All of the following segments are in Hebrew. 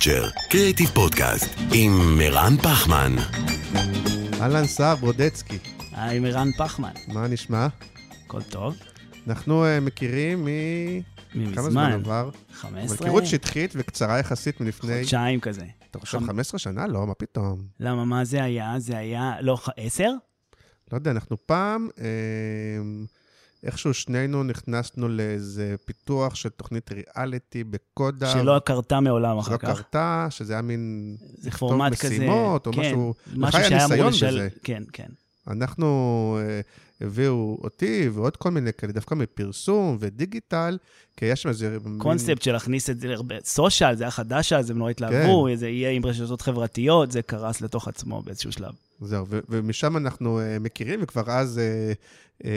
קצ'ר, קריאיטיב פודקאסט, עם מרן פחמן. אהלן סער ברודצקי, היי, מירן פחמן. מה נשמע? הכל טוב? אנחנו uh, מכירים מ... כמה זמן עבר? אבל 15? היכרות שטחית וקצרה יחסית מלפני... חודשיים כזה. אתה חושב חמ- 15 שנה? לא, מה פתאום. למה, מה זה היה? זה היה, לא, ח- עשר? לא יודע, אנחנו פעם, אה, איכשהו שנינו נכנסנו לאיזה פיתוח של תוכנית ריאליטי בקודה. שלא קרתה מעולם אחר שלא כך. קרתה, שזה היה מין... זה פורמט כזה, משימות, או כן, משהו... משהו היה שהיה אמור לשל... כן, כן. אנחנו, אה, הביאו אותי ועוד כל מיני כאלה, דווקא מפרסום ודיגיטל, כי יש שם איזה... מין- קונספט של להכניס את זה, להרבה- סושיאל, זה היה חדש אז, הם נורא התלהבו, כן. זה יהיה עם רשתות חברתיות, זה קרס לתוך עצמו באיזשהו שלב. זהו, ו- ומשם אנחנו uh, מכירים, וכבר אז uh,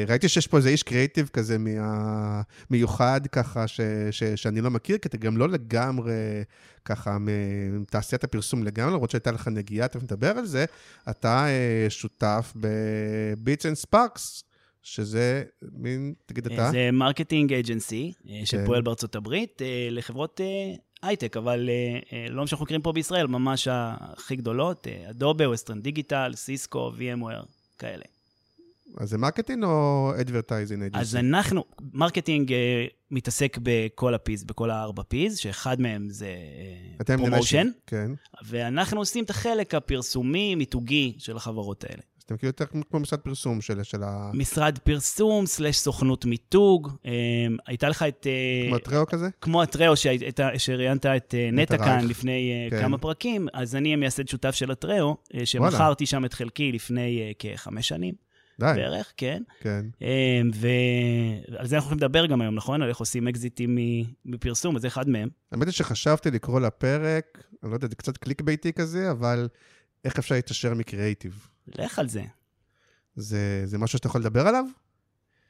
ראיתי שיש פה איזה איש קריאיטיב כזה מה... מיוחד ככה, ש- ש- שאני לא מכיר, כי אתה גם לא לגמרי ככה מתעשיית הפרסום לגמרי, למרות שהייתה לך נגיעה, תכף נדבר על זה, אתה uh, שותף ב-Beats and Sparks, שזה מין, תגיד אתה, זה marketing agency כן. שפועל בארצות הברית אה, לחברות אה, הייטק, אבל אה, אה, לא מה שאנחנו מכירים פה בישראל, ממש הכי גדולות, Adobe, Western Digital, Cisco, VMware, כאלה. אז זה marketing או advertising? אז אנחנו, marketing אה, מתעסק בכל ה-P's, בכל הארבע P's, שאחד מהם זה promotion, כן. ואנחנו עושים את החלק הפרסומי, מיתוגי של החברות האלה. אז אתם כאילו יותר כמו משרד פרסום של, של ה... משרד פרסום, slash סוכנות מיתוג, אה, הייתה לך את... אה, כמו הטראו כזה? כמו הטראו שראיינת את אה, נטע כאן. לפני אה, כן. כמה פרקים, אז אני המייסד שותף של הטראו, אה, שמכרתי שם את חלקי לפני אה, כחמש שנים די, בערך, כן. כן. אה, ועל זה אנחנו הולכים לדבר גם היום, נכון? על איך עושים אקזיטים מפרסום, אז זה אחד מהם. האמת היא שחשבתי לקרוא לפרק, אני לא יודע, זה קצת קליק ביתי כזה, אבל איך אפשר להתעשר מקריאייטיב? לך על זה. זה, זה משהו שאתה יכול לדבר עליו?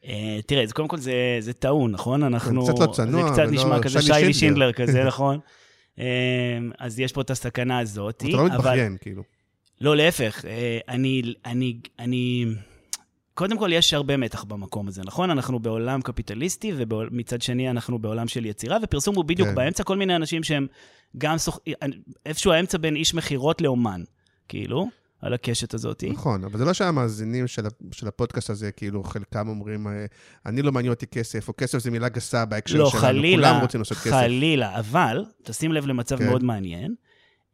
אה, תראה, אז קודם כל זה, זה טעון, נכון? אנחנו... קצת לא צנוע זה קצת ולא נשמע כזה שלי שיילי שינדלר. כזה, נכון? אה, אז יש פה את הסכנה הזאת. אתה לא מתבכיין, כאילו. לא, להפך. אה, אני, אני, אני... קודם כל, יש הרבה מתח במקום הזה, נכון? אנחנו בעולם קפיטליסטי, ומצד שני, אנחנו בעולם של יצירה, ופרסום הוא בדיוק כן. באמצע. כל מיני אנשים שהם גם סוכ... איפשהו האמצע בין איש מכירות לאומן, כאילו, על הקשת הזאת. נכון, אבל זה לא שהמאזינים של, של הפודקאסט הזה, כאילו, חלקם אומרים, אה, אני לא מעניין אותי כסף, או כסף זה מילה גסה בהקשר לא, שלנו, חלילה, כולם רוצים לעשות כסף. חלילה, אבל, תשים לב למצב כן. מאוד מעניין.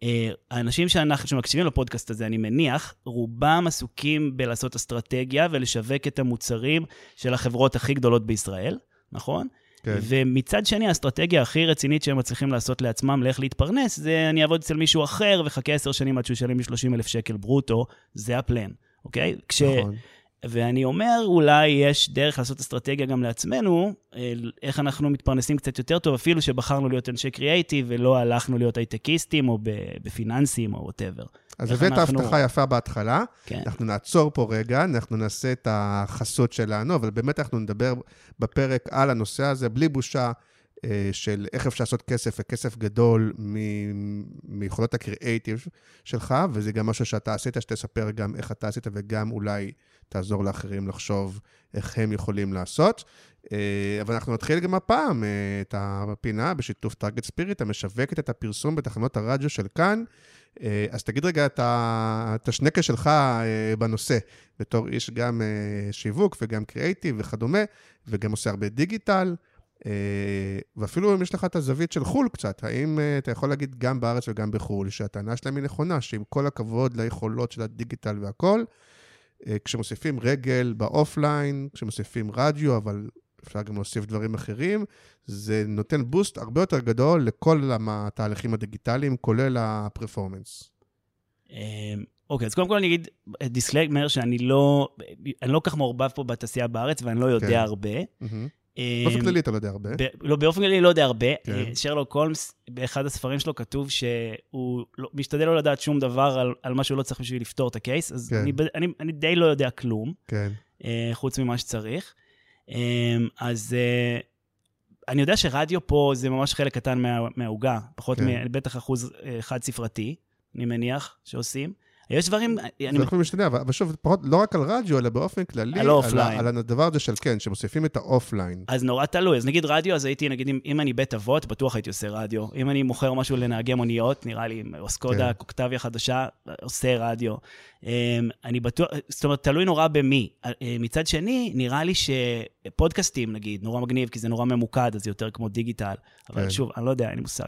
אה, האנשים שאנחנו, שמקשיבים לפודקאסט הזה, אני מניח, רובם עסוקים בלעשות אסטרטגיה ולשווק את המוצרים של החברות הכי גדולות בישראל, נכון? כן. ומצד שני, האסטרטגיה הכי רצינית שהם מצליחים לעשות לעצמם לאיך להתפרנס, זה אני אעבוד אצל מישהו אחר וחכה עשר שנים עד שהוא ישלם לי 30 אלף שקל ברוטו, זה הפלן, אוקיי? כש... נכון. ואני אומר, אולי יש דרך לעשות אסטרטגיה גם לעצמנו, אה, איך אנחנו מתפרנסים קצת יותר טוב, אפילו שבחרנו להיות אנשי קריאייטיב ולא הלכנו להיות הייטקיסטים או בפיננסים או ווטאבר. אז הבאת אנחנו- הבטחה יפה בהתחלה, כן. אנחנו נעצור פה רגע, אנחנו נעשה את החסות שלנו, אבל באמת אנחנו נדבר בפרק על הנושא הזה, בלי בושה, אה, של איך אפשר לעשות כסף, וכסף גדול מ- מיכולות הקריאייטיב שלך, וזה גם משהו שאתה עשית, שתספר גם איך אתה עשית, וגם אולי תעזור לאחרים לחשוב איך הם יכולים לעשות. אה, אבל אנחנו נתחיל גם הפעם אה, את הפינה בשיתוף טארגט ספיריט, המשווקת את הפרסום בתחנות הרדיו של כאן. אה, אז תגיד רגע את השנקה שלך בנושא, בתור איש גם שיווק וגם קריאייטיב וכדומה, וגם עושה הרבה דיגיטל, ואפילו אם יש לך את הזווית של חו"ל קצת, האם אתה יכול להגיד גם בארץ וגם בחו"ל, שהטענה שלהם היא נכונה, שעם כל הכבוד ליכולות של הדיגיטל והכל, אה, כשמוסיפים רגל באופליין, כשמוסיפים רדיו, אבל אפשר גם להוסיף דברים אחרים, זה נותן boost הרבה יותר גדול לכל התהליכים הדיגיטליים, כולל ה-performance. אה, אוקיי, אז קודם כל אני אגיד disclaimer שאני לא, אני לא כל כך מעורבב פה בתעשייה בארץ ואני לא יודע כן. הרבה. באופן אמ, כללי אתה לא יודע הרבה. לא, באופן כללי לא יודע הרבה. כן. אה, שרלוק הולמס, באחד הספרים שלו כתוב שהוא לא, משתדל לא לדעת שום דבר על, על מה שהוא לא צריך בשביל לפתור את ה-case, אז כן. אני, אני, אני די לא יודע כלום, כן. אה, חוץ ממה שצריך. אה, אז אה, אני יודע שרדיו פה זה ממש חלק קטן מה, מהעוגה, פחות, כן. מ, בטח אחוז חד-ספרתי, אני מניח, שעושים. יש דברים, אני, זה יכול משתנה, אבל שוב, פחות, לא רק על רדיו, אלא באופן כללי, על ה-offline. על הדבר הזה של כן, שמוסיפים את ה-offline. אז נורא תלוי. אז נגיד רדיו, אז הייתי, נגיד, אם, אם אני בית אבות, בטוח הייתי עושה רדיו. אם אני מוכר משהו לנהגי מוניות, נראה לי, או סקודה, כן. אוקטביה חדשה, עושה רדיו. אמ, אני בטוח, זאת אומרת, תלוי נורא במי. אה, מצד שני, נראה לי שפודקאסטים, נגיד, נורא מגניב, כי זה נורא ממוקד, אז זה יותר כמו דיגיטל. אבל כן. שוב, אני לא יודע, אין לי מושג.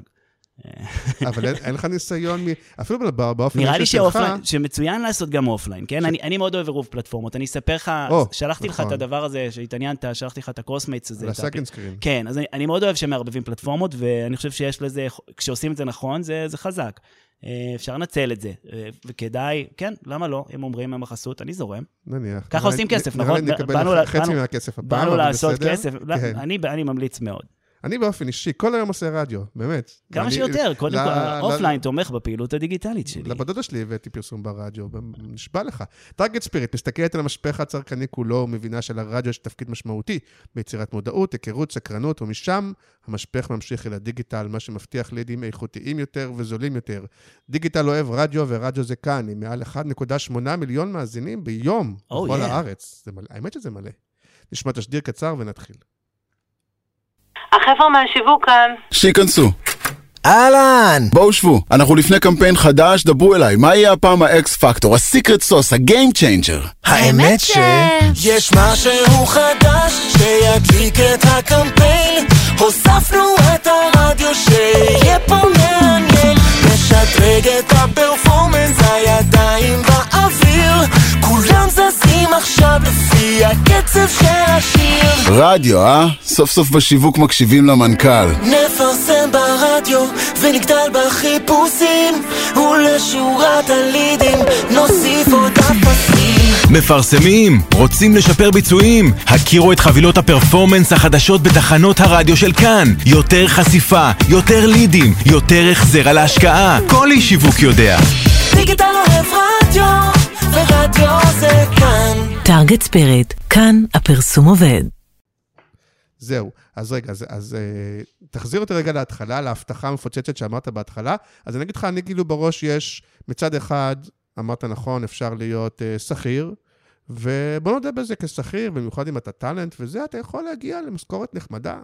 אבל אין, אין לך ניסיון, מ... אפילו בא- באופן נראה לי שלך, שמצוין לעשות גם offline, כן? אני, אני מאוד אוהב עירוב פלטפורמות. אני אספר לך, שלחתי לך את נכון. הדבר הזה שהתעניינת, שלחתי לך את ה-Crossmates הזה. ה-second screen. כן, אז אני, אני מאוד אוהב שמערבבים פלטפורמות, ואני חושב שיש לזה, כשעושים את זה נכון, זה, זה חזק. אה, אפשר לנצל את זה, אה, וכדאי, כן, למה לא? אם אומרים הם החסות, אני זורם. נניח. ככה נראה עושים כסף, נראה נכון? לי נקבל חצי מהכסף הפעם, באנו אבל לעשות בסדר. כסף, לא, כן. אני ממליץ מאוד. אני באופן אישי, כל היום עושה רדיו, באמת. כמה אני- שיותר, קודם כל, אופליין תומך בפעילות הדיגיטלית שלי. לבת דודה שלי הבאתי פרסום ברדיו, נשבע לך. טארגט ספיריט מסתכלת על המשפך הצרכני כולו ומבינה שלרדיו יש תפקיד משמעותי ביצירת מודעות, היכרות, סקרנות, ומשם המשפך ממשיך אל הדיגיטל, מה שמבטיח לידים איכותיים יותר וזולים יותר. דיגיטל אוהב רדיו ורדיו זה כאן, עם מעל 1.8 מיליון מאזינים ביום Oh, בכל yeah. הארץ. זה מלא, האמת שזה מלא. נשמע תשדיר קצר ונתחיל. החבר'ה מהשיווק כאן. שייכנסו. אהלן! בואו שבו, אנחנו לפני קמפיין חדש, דברו אליי, מה יהיה הפעם ה-X factor, ה-secret sauce, ה-game changer? האמת ש... יש משהו חדש שידליק את הקמפיין הוספנו את הרדיו שיהיה פה מעניין משדרג את הפרפורמנס הידיים באוויר כולם זזים עכשיו לפי הקצב של השיר רדיו, אה? סוף סוף בשיווק מקשיבים למנכ"ל. נפרסם ברדיו ונגדל בחיפושים ולשורת הלידים נוסיף עוד אפסים מפרסמים? רוצים לשפר ביצועים? הכירו את חבילות הפרפורמנס החדשות בתחנות הרדיו של כאן. יותר חשיפה, יותר לידים, יותר החזר על ההשקעה. כל איש שיווק יודע. דיגיטל אוהב רדיו ורדיו זה כאן טארגט ספיריט, כאן הפרסום עובד. זהו. אז רגע, אז, אז אה, תחזיר אותי רגע להתחלה, להבטחה המפוצצת שאמרת בהתחלה. אז אני אגיד לך, אני כאילו בראש יש, מצד אחד, אמרת נכון, אפשר להיות אה, שכיר, ובוא נודה בזה כשכיר, במיוחד אם אתה טאלנט וזה, אתה יכול להגיע למשכורת נחמדה.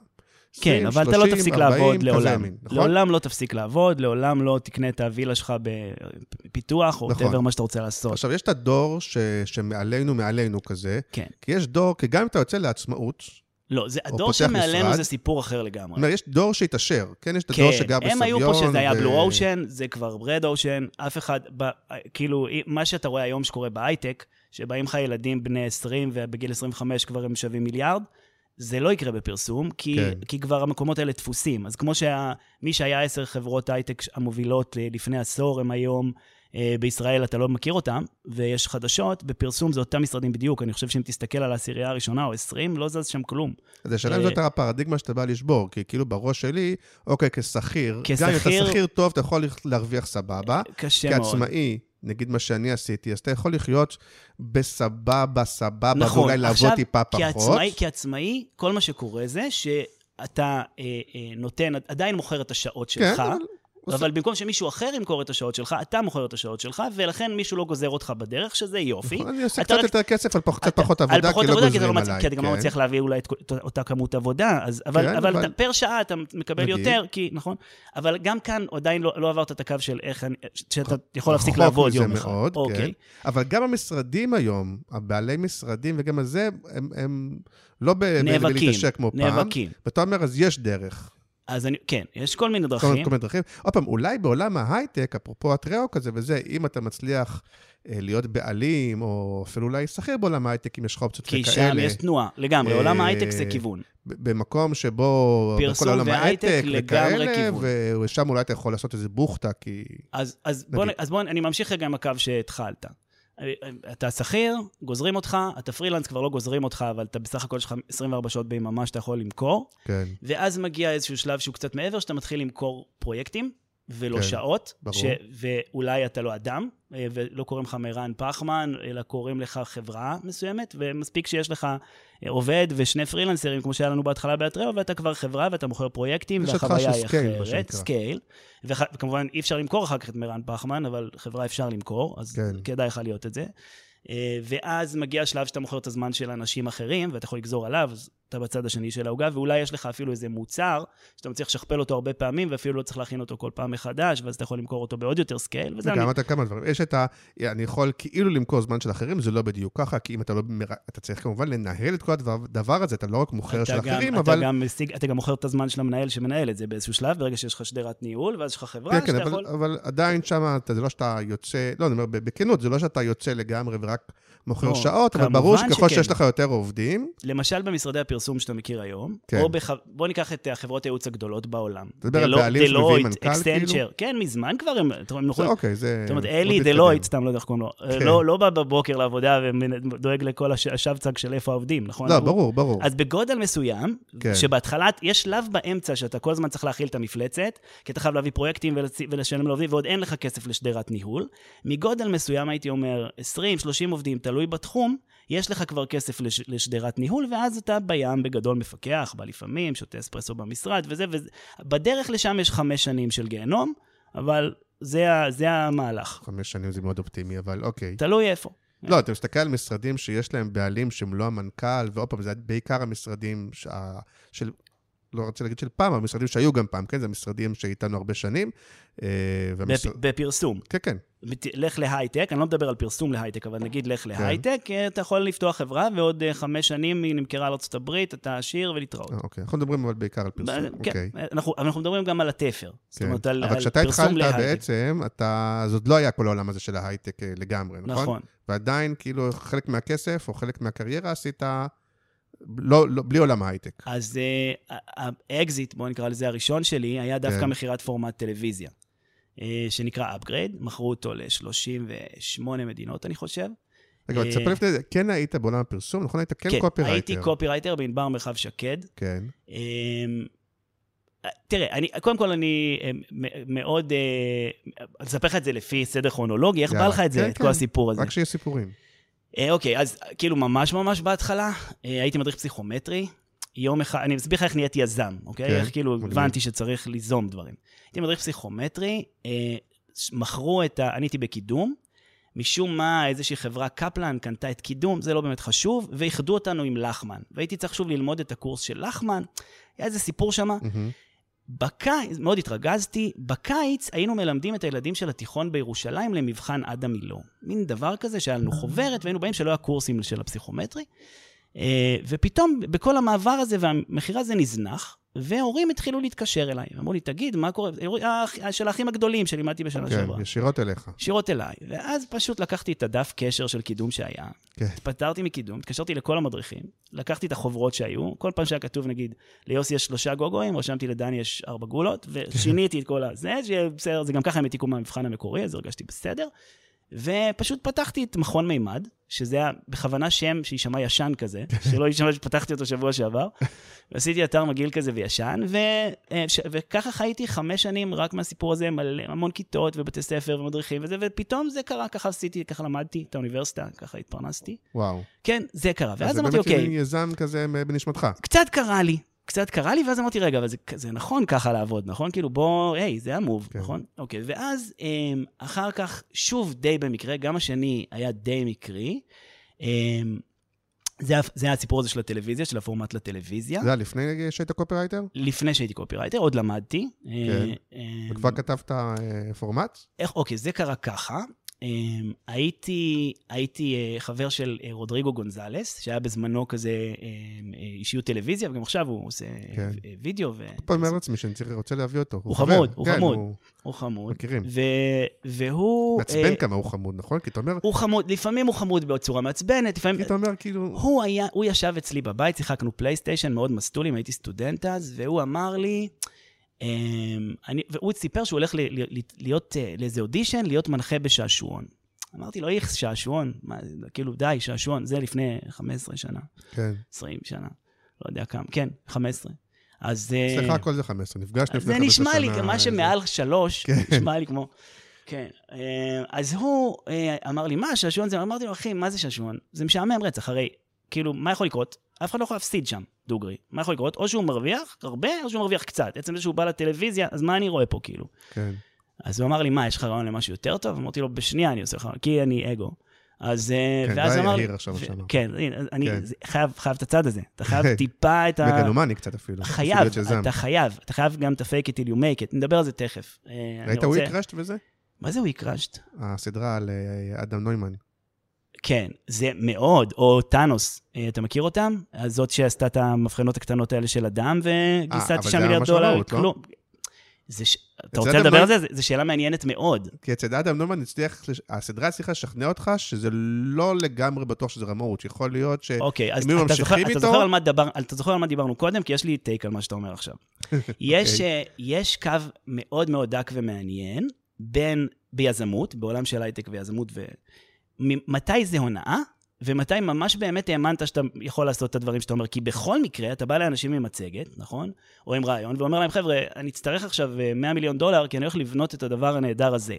כן, 20, אבל אתה 30, לא תפסיק 40, לעבוד לעולם. מין, נכון? לעולם לא תפסיק לעבוד, לעולם לא תקנה את הווילה שלך בפיתוח, או נכון. whatever מה שאתה רוצה לעשות. עכשיו, יש את הדור ש, שמעלינו, מעלינו כזה, כן. כי יש דור, כי גם אם אתה יוצא לעצמאות, לא, זה, הדור שמעלינו. זה סיפור אחר זאת לגמרי. אומרת, יש דור שהתעשר, כן? יש את הדור שגר בסביון. הם היו פה שזה היה ו- בלו אושן, זה כבר רד אושן, אף אחד, ב, כאילו, מה שאתה רואה היום שקורה בהייטק, שבאים לך ילדים בני 20 ובגיל 25 כבר הם שווים מיליארד, זה לא יקרה בפרסום, כי, כן. כי כבר המקומות האלה תפוסים. אז כמו שמי שהיה עשר חברות הייטק המובילות לפני עשור, הם היום אה, בישראל, אתה לא מכיר אותם, ויש חדשות, בפרסום זה אותם משרדים בדיוק. אני חושב שאם תסתכל על העשירייה הראשונה או 20, לא זז שם כלום. אז השאלה אם אה, זאת הפרדיגמה שאתה בא לשבור, כי כאילו בראש שלי, אוקיי, כשכיר, גם אם אתה כשכיר- שכיר טוב, אתה יכול להרוויח סבבה. קשה מאוד. כעצמאי, נגיד מה שאני עשיתי, אז אתה יכול לחיות בסבבה, סבבה, נכון, ואולי לעבוד טיפה פחות. כעצמאי, כעצמאי, כל מה שקורה זה שאתה אה, אה, נותן, עדיין מוכר את השעות כן, שלך, אבל... אבל במקום שמישהו אחר ימכור את השעות שלך, אתה מוכר את השעות שלך, ולכן מישהו לא גוזר אותך בדרך, שזה יופי. נכון, אני עושה קצת רק- יותר כסף על פח- קצת אתה- פחות על עבודה, פחות כי לא עבודה, אתה גוזרים עליי. כי אתה גם לא כן. מצליח להביא אולי את אותה כמות עבודה, אז, אבל, כן, אבל, אבל- פר שעה אתה מקבל. יותר, כי, נכון? אבל גם כאן עדיין לא, לא עברת את הקו של איך אני, שאתה יכול להפסיק לעבוד יום אחד. מאוד, כן. אוקיי. אבל גם המשרדים היום, הבעלי משרדים וגם הזה, הם, לא ב- ב- נאבקים, בלהתעשק כמו פעם. נאבקים. ואתה אומר, אז יש דרך. אז אני, כן, יש כל מיני כל דרכים. מיני כל מיני דרכים. עוד פעם, אולי בעולם ההייטק, אפרופו הטריאו כזה וזה, אם אתה מצליח אה, להיות בעלים, או אפילו אולי שכיר בעולם ההייטק, אם יש לך אופציות כי כאלה. שם יש תנועה, לגמרי. אה, עולם ההייטק זה כיוון. במקום שבו... פרסום בכל עולם והייטק ההייטק לגמרי כיוון. ושם אולי אתה יכול לעשות איזה בוכטה, כי... אז, אז, בוא, נגיד. אז בוא, אני ממשיך רגע עם הקו שהתחלת. אתה שכיר, גוזרים אותך, אתה פרילנס, כבר לא גוזרים אותך, אבל אתה בסך הכל יש לך 24 שעות ביממה שאתה יכול למכור. כן. ואז מגיע איזשהו שלב שהוא קצת מעבר, שאתה מתחיל למכור פרויקטים, ולא כן, שעות. ברור. ואולי אתה לא אדם, אה, ולא קוראים לך מירן פחמן, אלא קוראים לך חברה מסוימת, ומספיק שיש לך אה, עובד ושני פרילנסרים, כמו שהיה לנו בהתחלה בהטראו, ואתה כבר חברה ואתה מוכר פרויקטים, והחוויה היא אחרת. scale. וכ- וכמובן, אי אפשר למכור אחר כך את מירן פחמן, אבל חברה אפשר למכור, אז כן. כדאי לך להיות את זה. אה, ואז מגיע השלב שאתה מוכר את הזמן של אנשים אחרים, ואתה יכול לגזור עליו, אז אתה בצד השני של העוגה, ואולי יש לך אפילו איזה מוצר, שאתה מצליח לשכפל אותו הרבה פעמים, ואפילו לא צריך להכין אותו כל פעם מחדש, ואז אתה יכול למכור אותו בעוד יותר scale, וזה... וגם אני- אתה כמה דברים. יש את ה... אני יכול כאילו למכור זמן של אחרים, זה לא בדיוק ככה, כי אם אתה לא... אתה צריך כמובן לנהל את כל הדבר הזה, אתה לא רק מוכר של גם- אחרים, אתה אבל... גם משיג, אתה גם מוכר את הזמן של המנהל שמנהל את זה באיזשהו שלב, ברגע שיש לך שדרת ניהול, ואז יש לך חברה כן, כן, שאתה אבל, יכול... אבל עדיין שם, זה לא שאתה יוצא, לא, אני אומר, בכנות, זה לא שאתה יוצא לגמרי ורק מוכר לא, שעות, אבל ברור שככל שכן. שיש לך יותר עובדים, למשל במשרדי הפרסום שאתה מכיר היום, כן. או בח... בוא ניקח את החברות הייעוץ הגדולות בעולם. אתה מדבר על דלו- בעלים שמביאים דלויט, מנכ"ל, אקסטנצ'ר, כאילו? כן, מזמן כבר הם, זה יכולים... אוקיי, זה... זאת אומרת, אלי מתקדם. דלויט, סתם לא יודע איך קוראים לו, כן. לא, לא בא בבוקר לעבודה ודואג לכל הש- השבצג של איפה העובדים, נכון? לא, הוא- ברור, ברור. אז בגודל מסוים, כן. שבהתחלה, יש שלב באמצע שאתה כל הזמן צריך להכיל את המפלצת, כי אתה חייב להביא פרויקטים ולשלם לעובדים, ועוד אין לך כסף לשדרת ניהול. מגודל מסוים, הייתי אומר, 20-30 עובדים, תלוי בתחום, יש לך כבר כסף לש, לשדרת ניהול, ואז אתה בים בגדול מפקח, בא לפעמים, שותה אספרסו במשרד וזה, וזה. בדרך לשם יש חמש שנים של גיהנום, אבל זה, זה המהלך. חמש שנים זה מאוד אופטימי, אבל אוקיי. תלוי איפה. לא, אתה מסתכל על משרדים שיש להם בעלים שהם לא המנכ"ל, ועוד פעם, זה בעיקר המשרדים שה- של, לא רוצה להגיד של פעם, אבל משרדים שהיו גם פעם, כן? זה משרדים שאיתנו הרבה שנים. אה, והמשרד- בפ, בפרסום. כן, כן. לך להייטק, אני לא מדבר על פרסום להייטק, אבל נגיד לך להייטק, אה, אתה יכול לפתוח חברה, ועוד אה, חמש שנים היא נמכרה לארה"ב, אתה עשיר ולהתראות. אוקיי. אנחנו מדברים אבל בעיקר על פרסום, ב- אוקיי. כן, אנחנו, אבל אנחנו מדברים גם על התפר. זאת כן. אומרת, על, אבל על כשאתה פרסום התחלת להייטק. בעצם, אתה... אז עוד לא היה כל העולם הזה של ההייטק לגמרי, נכון? נכון. ועדיין, כאילו, חלק מהכסף או חלק מהקריירה עשית לא, לא, בלי עולם ההייטק. אז אה, ה-exit, בואו נקרא לזה הראשון שלי, היה דווקא כן. מכירת פורמט טלוויזיה, אה, שנקרא Upgrade, מכרו אותו ל-38 מדינות, אני חושב. רגע, אבל אה, תספר לפני זה, כן היית בעולם הפרסום, נכון? היית כן כן, קופירייטר. הייתי קופירייטר בענבר מרחב שקד. כן. אמ, תראה, אני, קודם כל אני אה, מאוד, אה, אני אספר לך את זה לפי סדר כרונולוגי, איך בא. לך את זה, כן, את כן. כל הסיפור הזה? רק שיהיה סיפורים. אה, אוקיי, אז כאילו ממש ממש בהתחלה, אה, הייתי מדריך פסיכומטרי. יום אחד, אני מסביר לך איך נהייתי יזם, אוקיי? כן, איך כאילו. הבנתי שצריך ליזום דברים. הייתי מדריך פסיכומטרי, אה, מכרו את ה... אני הייתי בקידום, משום מה איזושהי חברה, קפלן, קנתה את קידום, זה לא באמת חשוב, ואיחדו אותנו עם לחמן. והייתי צריך שוב ללמוד את הקורס של לחמן, היה איזה סיפור שם. מהמם. בקיץ, מאוד התרגזתי, בקיץ היינו מלמדים את הילדים של התיכון בירושלים למבחן עדה מילו. מין דבר כזה שהיה לנו חוברת, והיינו באים שלא היה קורסים של הפסיכומטרי. אה, ופתאום, בכל המעבר הזה והמכירה הזה נזנח, והורים התחילו להתקשר אליי. אמרו לי, תגיד, מה קורה? האח- של האחים הגדולים שלימדתי בשנה כן, שעברה. ישירות אליך. ישירות אליי. ואז פשוט לקחתי את הדף קשר של קידום שהיה, כן. התפטרתי מקידום, התקשרתי לכל המדריכים, לקחתי את החוברות שהיו, כל פעם שהיה כתוב, נגיד, ליוסי יש שלושה גוגואים, רשמתי לדני יש ארבע גולות, ושיניתי את כל הזה, שבסדר, זה גם ככה הם העתיקו מהמבחן המקורי, אז הרגשתי בסדר. ופשוט פתחתי את מכון מימד, שזה היה בכוונה שם שיישמע ישן כזה, שלא יישמע שפתחתי אותו שבוע שעבר. ועשיתי אתר מגעיל כזה וישן, ו... אה. וככה חייתי חמש שנים רק מהסיפור הזה, מלא, המון כיתות ובתי ספר ומדריכים וזה, ופתאום זה קרה, ככה עשיתי, ככה למדתי את האוניברסיטה, ככה התפרנסתי. וואו. כן, זה קרה. ואז אז אמרתי, זה באמת אוקיי, מין יזם כזה בנשמתך. קצת קרה לי, קצת קרה לי, ואז אמרתי, רגע, אבל זה, זה נכון ככה לעבוד, נכון? כאילו, בוא, היי, זה ה move, כן. נכון? אוקיי, ואז אמ, אחר כך, שוב די במקרה, גם השני היה די מקרי. אמ, זה, זה היה הסיפור הזה של הטלוויזיה, של הפורמט לטלוויזיה. זה היה לפני שהיית קופירייטר? לפני שהייתי קופירייטר, עוד למדתי. כן. אה, וכבר אמ, כתבת אה, פורמט? איך, אוקיי, זה קרה ככה. אמ, הייתי, הייתי אה, חבר של אה, רודריגו גונזלס, שהיה בזמנו כזה אמ, אה, אישיות טלוויזיה, וגם עכשיו הוא עושה כן. וידאו. ו... כל פעם אומר לעצמי שאני צריך- רוצה להביא אותו. הוא חבר. חמוד, הוא כן, חמוד. הוא הוא חמוד. מכירים. ו... והוא... מעצבן אה, כמה הוא חמוד, נכון? כי אתה אומר, הוא חמוד, לפעמים הוא חמוד בצורה מעצבנת, לפעמים... כי אתה אומר כאילו... הוא היה, הוא ישב אצלי בבית, שיחקנו פלייסטיישן מאוד מסטולים, הייתי סטודנט אז, והוא אמר לי, אני, והוא סיפר שהוא הולך ל, ל, להיות אה, לאיזה אודישן, להיות מנחה בשעשועון. אמרתי לו, איכס, שעשועון. מה, כאילו, די, שעשועון. זה לפני 15 שנה, כן. 20 שנה, לא יודע כמה. כן, 15. אז... אה, אצלך הכל זה 15, נפגשנו לפני זה 15 שנה. נשמע לי, מה זה- שמעל שלוש, כן. נשמע לי כמו... כן. אה, אז הוא אה, אמר לי, מה, שעשועון זה? אמרתי לו, אחי, מה זה שעשועון? זה משעמם רצח, הרי, כאילו, מה יכול לקרות? אף אחד לא יכול להפסיד שם, דוגרי. מה יכול לקרות? או שהוא מרוויח הרבה, או שהוא מרוויח קצת. עצם זה שהוא בא לטלוויזיה, אז מה אני רואה פה, כאילו? כן. אז הוא אמר לי, מה, יש לך רעיון למשהו יותר טוב? אמרתי לו, בשנייה אני עושה לך, כי אני אגו. אז... אה, כן, ואז אמר. יהיר עכשיו שאמרת. כן, אני כן. חייב חייב את הצד הזה. אתה חייב טיפה את ה... מגלומני קצת אפילו. חייב. אתה חייב, אתה חייב גם את ה-fake it till you make it, נדבר על זה תכף. אה, ראית רוצה- וויק רשט וזה? מה זה וויק רשט? הסדרה על אה, אדם נוימן. כן, זה מאוד, או טאנוס, אה, אתה מכיר אותם? זאת שעשתה את המבחנות הקטנות האלה של הדם וגייסה אבל 9 זה מיליארד ממש דולר, לא? כלום. זה ש... אתה רוצה אדם לדבר לא- על זה? זו שאלה מעניינת מאוד. כי אצל אדם נוימן הצליח, הסדרה הצליחה לשכנע אותך שזה לא לגמרי בטוח שזה רמאות, שיכול להיות ש... אוקיי, היו ממשיכים איתו- אתה זוכר על מה דיברנו קודם? כי יש לי טייק על מה שאתה אומר עכשיו. יש, אוקיי. אה, יש קו מאוד מאוד דק ומעניין בין, ביזמות, בעולם של הייטק ויזמות, ומתי זה הונאה, ומתי ממש באמת האמנת שאתה יכול לעשות את הדברים שאתה אומר. כי בכל מקרה, אתה בא לאנשים עם מצגת, נכון? או עם רעיון, ואומר להם, חבר'ה, אני אצטרך עכשיו אה, 100 מיליון דולר, כי אני הולך לבנות את הדבר הנהדר הזה.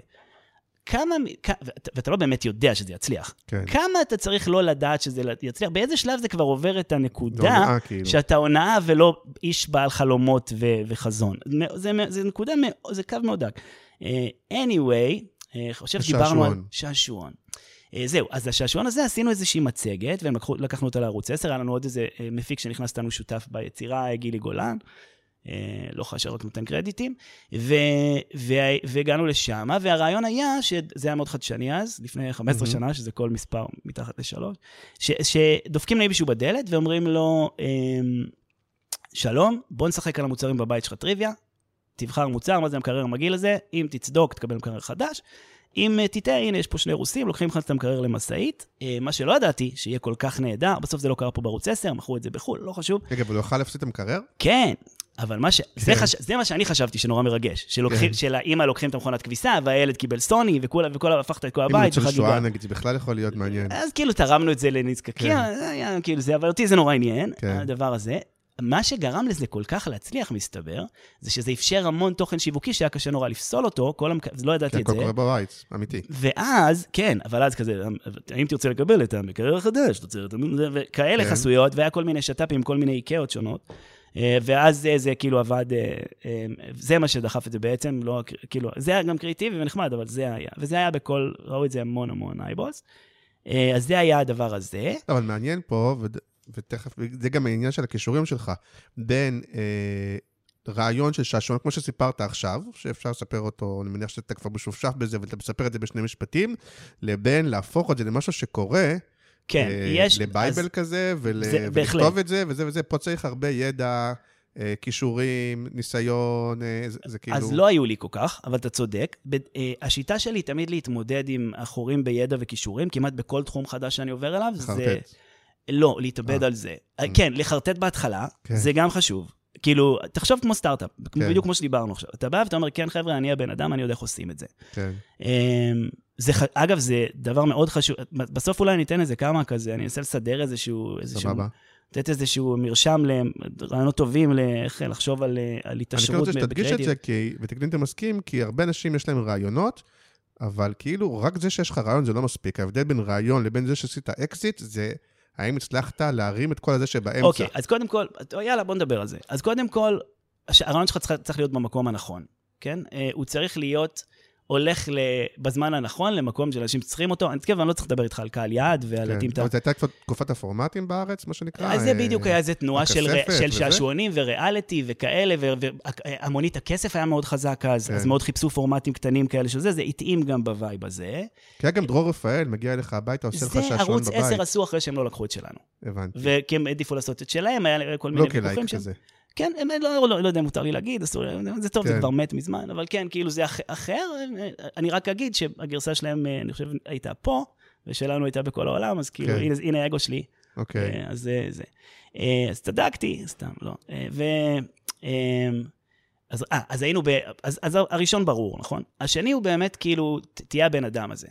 כמה, כ- ואתה, ואתה לא באמת יודע שזה יצליח. כן. כמה אתה צריך לא לדעת שזה יצליח? באיזה שלב זה כבר עובר את הנקודה הונאה, כאילו. שאתה הונאה ולא איש בעל חלומות ו- וחזון? זה, זה נקודה, זה קו מאוד דק. אה, anyway, אה, חושב שדיברנו על... שעשועון. אה, זהו, אז לשעשועון הזה עשינו איזושהי מצגת, ולקחנו אותה לערוץ 10, היה לנו עוד איזה אה, מפיק שנכנס איתנו שותף ביצירה, אה, גילי גולן. לא חשב רק נותן קרדיטים, ו, ו, והגענו לשם, והרעיון היה, שזה היה מאוד חדשני אז, לפני 15 מהמם. שנה, שזה כל מספר מתחת לשלוש, ש, שדופקים למישהו בדלת ואומרים לו, אמ, שלום, בוא נשחק על המוצרים בבית שלך טריוויה, תבחר מוצר, מה זה המקרר המגעיל הזה, אם תצדוק, תקבל מקרר חדש. אם אה, תטעה, הנה, יש פה שני רוסים, לוקחים לך את המקרר למשאית. אה, מה שלא ידעתי, שיהיה כל כך נהדר, בסוף זה לא קרה פה בערוץ 10, מכרו את זה בחו"ל, לא חשוב. רגע, אבל הוא יוכל להפסיד את המקרר? כן, אבל מה ש... זה, כן. חש... זה מה שאני חשבתי שנורא מרגש. שלוקחים, כן. שלאימא לוקחים את המכונת כביסה, והילד קיבל סוני, וכולה, וכולה, הפכת את כל אם הוא הבית, ניצול וחגיגה. שואה, נגיד, זה בכלל יכול להיות מעניין. אז כאילו תרמנו את זה לנזקקים, כן. היה כאילו זה, אבל אותי זה נורא עניין, כן. הדבר הזה. מה שגרם לזה כל כך להצליח, מסתבר, זה שזה אפשר המון תוכן שיווקי שהיה קשה נורא לפסול אותו, כל המק... לא ידעתי כי את הכל זה. קורה בבית, אמיתי. ואז, כן, אבל אז כזה, האם תרצה לקבל את המקרר החדש, תוצרת, וכאלה כן. חסויות, והיה כל מיני שת"פים, כל מיני איקאות שונות. אה, ואז זה, זה כאילו עבד, אה, אה, זה מה שדחף את זה בעצם, לא, כאילו, זה היה גם קריאיטיבי ונחמד, אבל זה היה. וזה היה בכל, ראו את זה המון המון אייבוס. אז זה היה הדבר הזה. אבל מעניין פה, ותכף, זה גם העניין של הכישורים שלך, בין אה, רעיון של שעשועון, כמו שסיפרת עכשיו, שאפשר לספר אותו, אני מניח שאתה כבר משופשף בזה, ואתה מספר את זה בשני משפטים, לבין להפוך את זה למשהו שקורה, כן, אה, יש... לבייבל אז- כזה, ול, זה- בהחלט. ולכתוב את זה, וזה וזה, פה צריך הרבה ידע, אה, כישורים, ניסיון, אה, זה, זה כאילו... אז לא היו לי כל כך, אבל אתה צודק. ב- אה, השיטה שלי תמיד להתמודד עם החורים בידע וכישורים, כמעט בכל תחום חדש שאני עובר אליו, זה... לא, להתאבד אה. על זה. אה, כן, לחרטט בהתחלה, כן. זה גם חשוב. כאילו, תחשוב כמו סטארט-אפ, כן. בדיוק כמו שדיברנו עכשיו. אתה בא ואתה אומר, כן, חבר'ה, אני הבן אדם, אני יודע איך עושים את זה. כן. אמ, זה, אגב, זה דבר מאוד חשוב. בסוף אולי ניתן איזה כמה כזה, אני אנסה לסדר איזשהו... איזשהו סבבה. לתת איזשהו מרשם לרעיונות טובים, לאיך לחשוב על, אה, על אני כן התעשרות רוצה שתדגיש את. זה, כי, ותקני אם אתה מסכים, כי הרבה אנשים יש להם רעיונות, אבל כאילו, רק זה שיש לך רעיון זה לא מספיק. ההבדל בין רעיון לבין זה שעשית אקזיט, זה האם הצלחת להרים את כל הזה שבאמצע. אוקיי, אז קודם כל, יאללה, בוא נדבר על זה. אז קודם כל, הרעיון שלך צריך, צריך להיות במקום הנכון, כן? אה, הוא צריך להיות, הולך בזמן הנכון למקום של אנשים שצריכים אותו. אני תקווה, אני לא צריך לדבר איתך על קהל יעד ועל כן. להתאים את ה... אבל זו הייתה תקופת הפורמטים בארץ, מה שנקרא? אז זה אה, בדיוק היה איזה תנועה של, של? שעשועונים וריאליטי וכאלה, והמונית הכסף היה מאוד חזק אז, כן. אז מאוד חיפשו פורמטים קטנים כאלה של זה, זה התאים גם ב vibe הזה. כי היה גם דרור רפאל מגיע אליך הביתה, עושה לך זה שעשועון ערוץ בבית. 10 עשו אחרי שהם לא לקחו את שלנו. הבנתי. וכי הם העדיפו לעשות את שלהם, היה כל מיני לא כלייק ויכוחים שם. כן, הם, לא, לא, לא יודע אם מותר לי להגיד, אסור, זה טוב, זה כן. כבר מת מזמן, אבל כן, כאילו זה אח, אחר. אני רק אגיד שהגרסה שלהם, אה, אני חושב, הייתה פה, ושלנו הייתה בכל העולם, אז כאילו, כן. הנה, הנה האגו שלי. אוקיי. אה, אז זה, זה. אה, אז צדקתי, סתם, לא. ו... אה, אז, אה, אז היינו ב... אז, אז הראשון ברור, נכון? השני הוא באמת כאילו, תהיה הבן אדם הזה.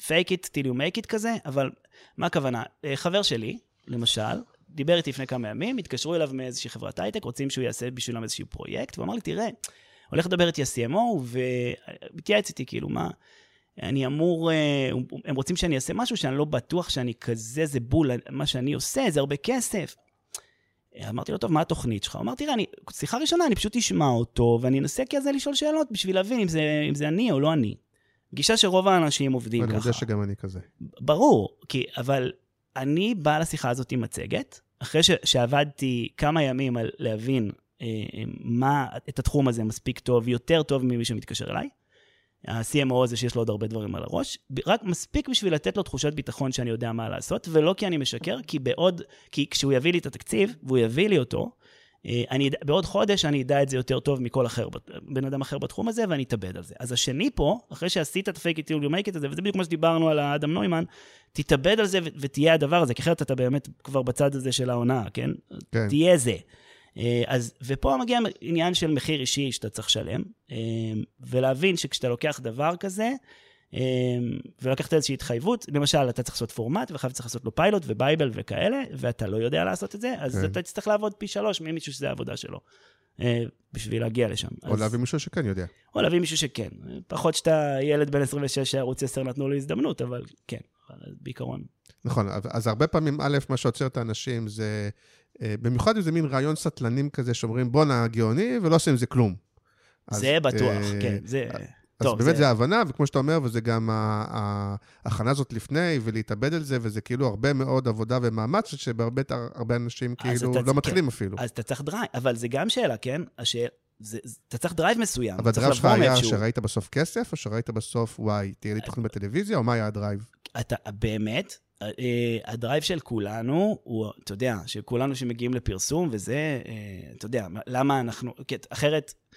fake it till you make it כזה, אבל מה הכוונה? חבר שלי, למשל, דיבר איתי לפני כמה ימים, התקשרו אליו מאיזושהי חברת הייטק, רוצים שהוא יעשה בשבילם איזשהו פרויקט, והוא אמר לי, תראה, הולך לדבר איתי ה-CMO, ומתייעץ איתי, כאילו, מה, אני אמור, אה, הם רוצים שאני אעשה משהו שאני לא בטוח שאני כזה, זה בול, מה שאני עושה, זה הרבה כסף. אמרתי לו, טוב, מה התוכנית שלך? הוא אמר, תראה, אני, שיחה ראשונה, אני פשוט אשמע אותו, ואני אנסה כזה לשאול שאלות בשביל להבין אם זה, אם זה אני או לא אני. גישה שרוב האנשים עובדים ואני ככה. יודע שגם אני כזה. ברור, כי, אבל אני בא לשיחה הזאת עם מצגת, אחרי ש, שעבדתי כמה ימים על להבין אה, אה, מה, את התחום הזה מספיק טוב, יותר טוב ממי שמתקשר אליי. ה-CMO הזה שיש לו עוד הרבה דברים על הראש, רק מספיק בשביל לתת לו תחושת ביטחון שאני יודע מה לעשות, ולא כי אני משקר, כי בעוד, כי כשהוא יביא לי את התקציב, והוא יביא לי אותו, אני, אדע- בעוד חודש אני אדע את זה יותר טוב מכל אחר, בן אדם אחר בתחום הזה, ואני אתאבד על זה. אז השני פה, אחרי שעשית את ה-fake it till you make it הזה, וזה בדיוק מה שדיברנו על האדם נוימן, תתאבד על זה ו- ותהיה הדבר הזה, כי אחרת אתה באמת כבר בצד הזה של ההונאה, כן? כן. תהיה זה. אה, אז, ופה מגיע עניין של מחיר אישי שאתה צריך לשלם, אה, ולהבין שכשאתה לוקח דבר כזה, אה, ולקחת איזושהי התחייבות, למשל, אתה צריך לעשות פורמט, ואחר כך צריך לעשות לו פיילוט ובייבל וכאלה, ואתה לא יודע לעשות את זה, אז כן. אתה תצטרך לעבוד פי שלוש ממישהו שזה העבודה שלו, אה, בשביל להגיע לשם. או אז- להביא מישהו שכן יודע. או להביא מישהו שכן. פחות שאתה ילד בן 26 שערוץ 10 נתנו לו הזדמנות, אבל כן, אבל בעיקרון. נכון, אז הרבה פעמים, א', מה שעוצר את האנשים זה, אה, במיוחד אם זה מין רעיון סטלנים כזה, שאומרים בואנה, גאוני, ולא עושים עם זה כלום. אז, זה בטוח, אה, כן, זה... אז טוב, באמת זה ההבנה, וכמו שאתה אומר, וזה גם ההכנה הזאת לפני, ולהתאבד על זה, וזה כאילו הרבה מאוד עבודה ומאמץ, שבהרבה הרבה אנשים כאילו אתה- לא מתחילים כן. אפילו. אז אתה צריך drive, אבל זה גם שאלה, כן? זה, זה, אתה צריך drive מסוים. אבל ה drive שלך היה מאיפשהו. שראית בסוף כסף, או שראית בסוף, וואי, תהיה לי תוכנית בטלוויזיה, או מה היה ה drive? אתה באמת, אה, ה drive של כולנו הוא, אתה יודע, של כולנו שמגיעים לפרסום, וזה, אה, אתה יודע, למה אנחנו, כי אחרת אה,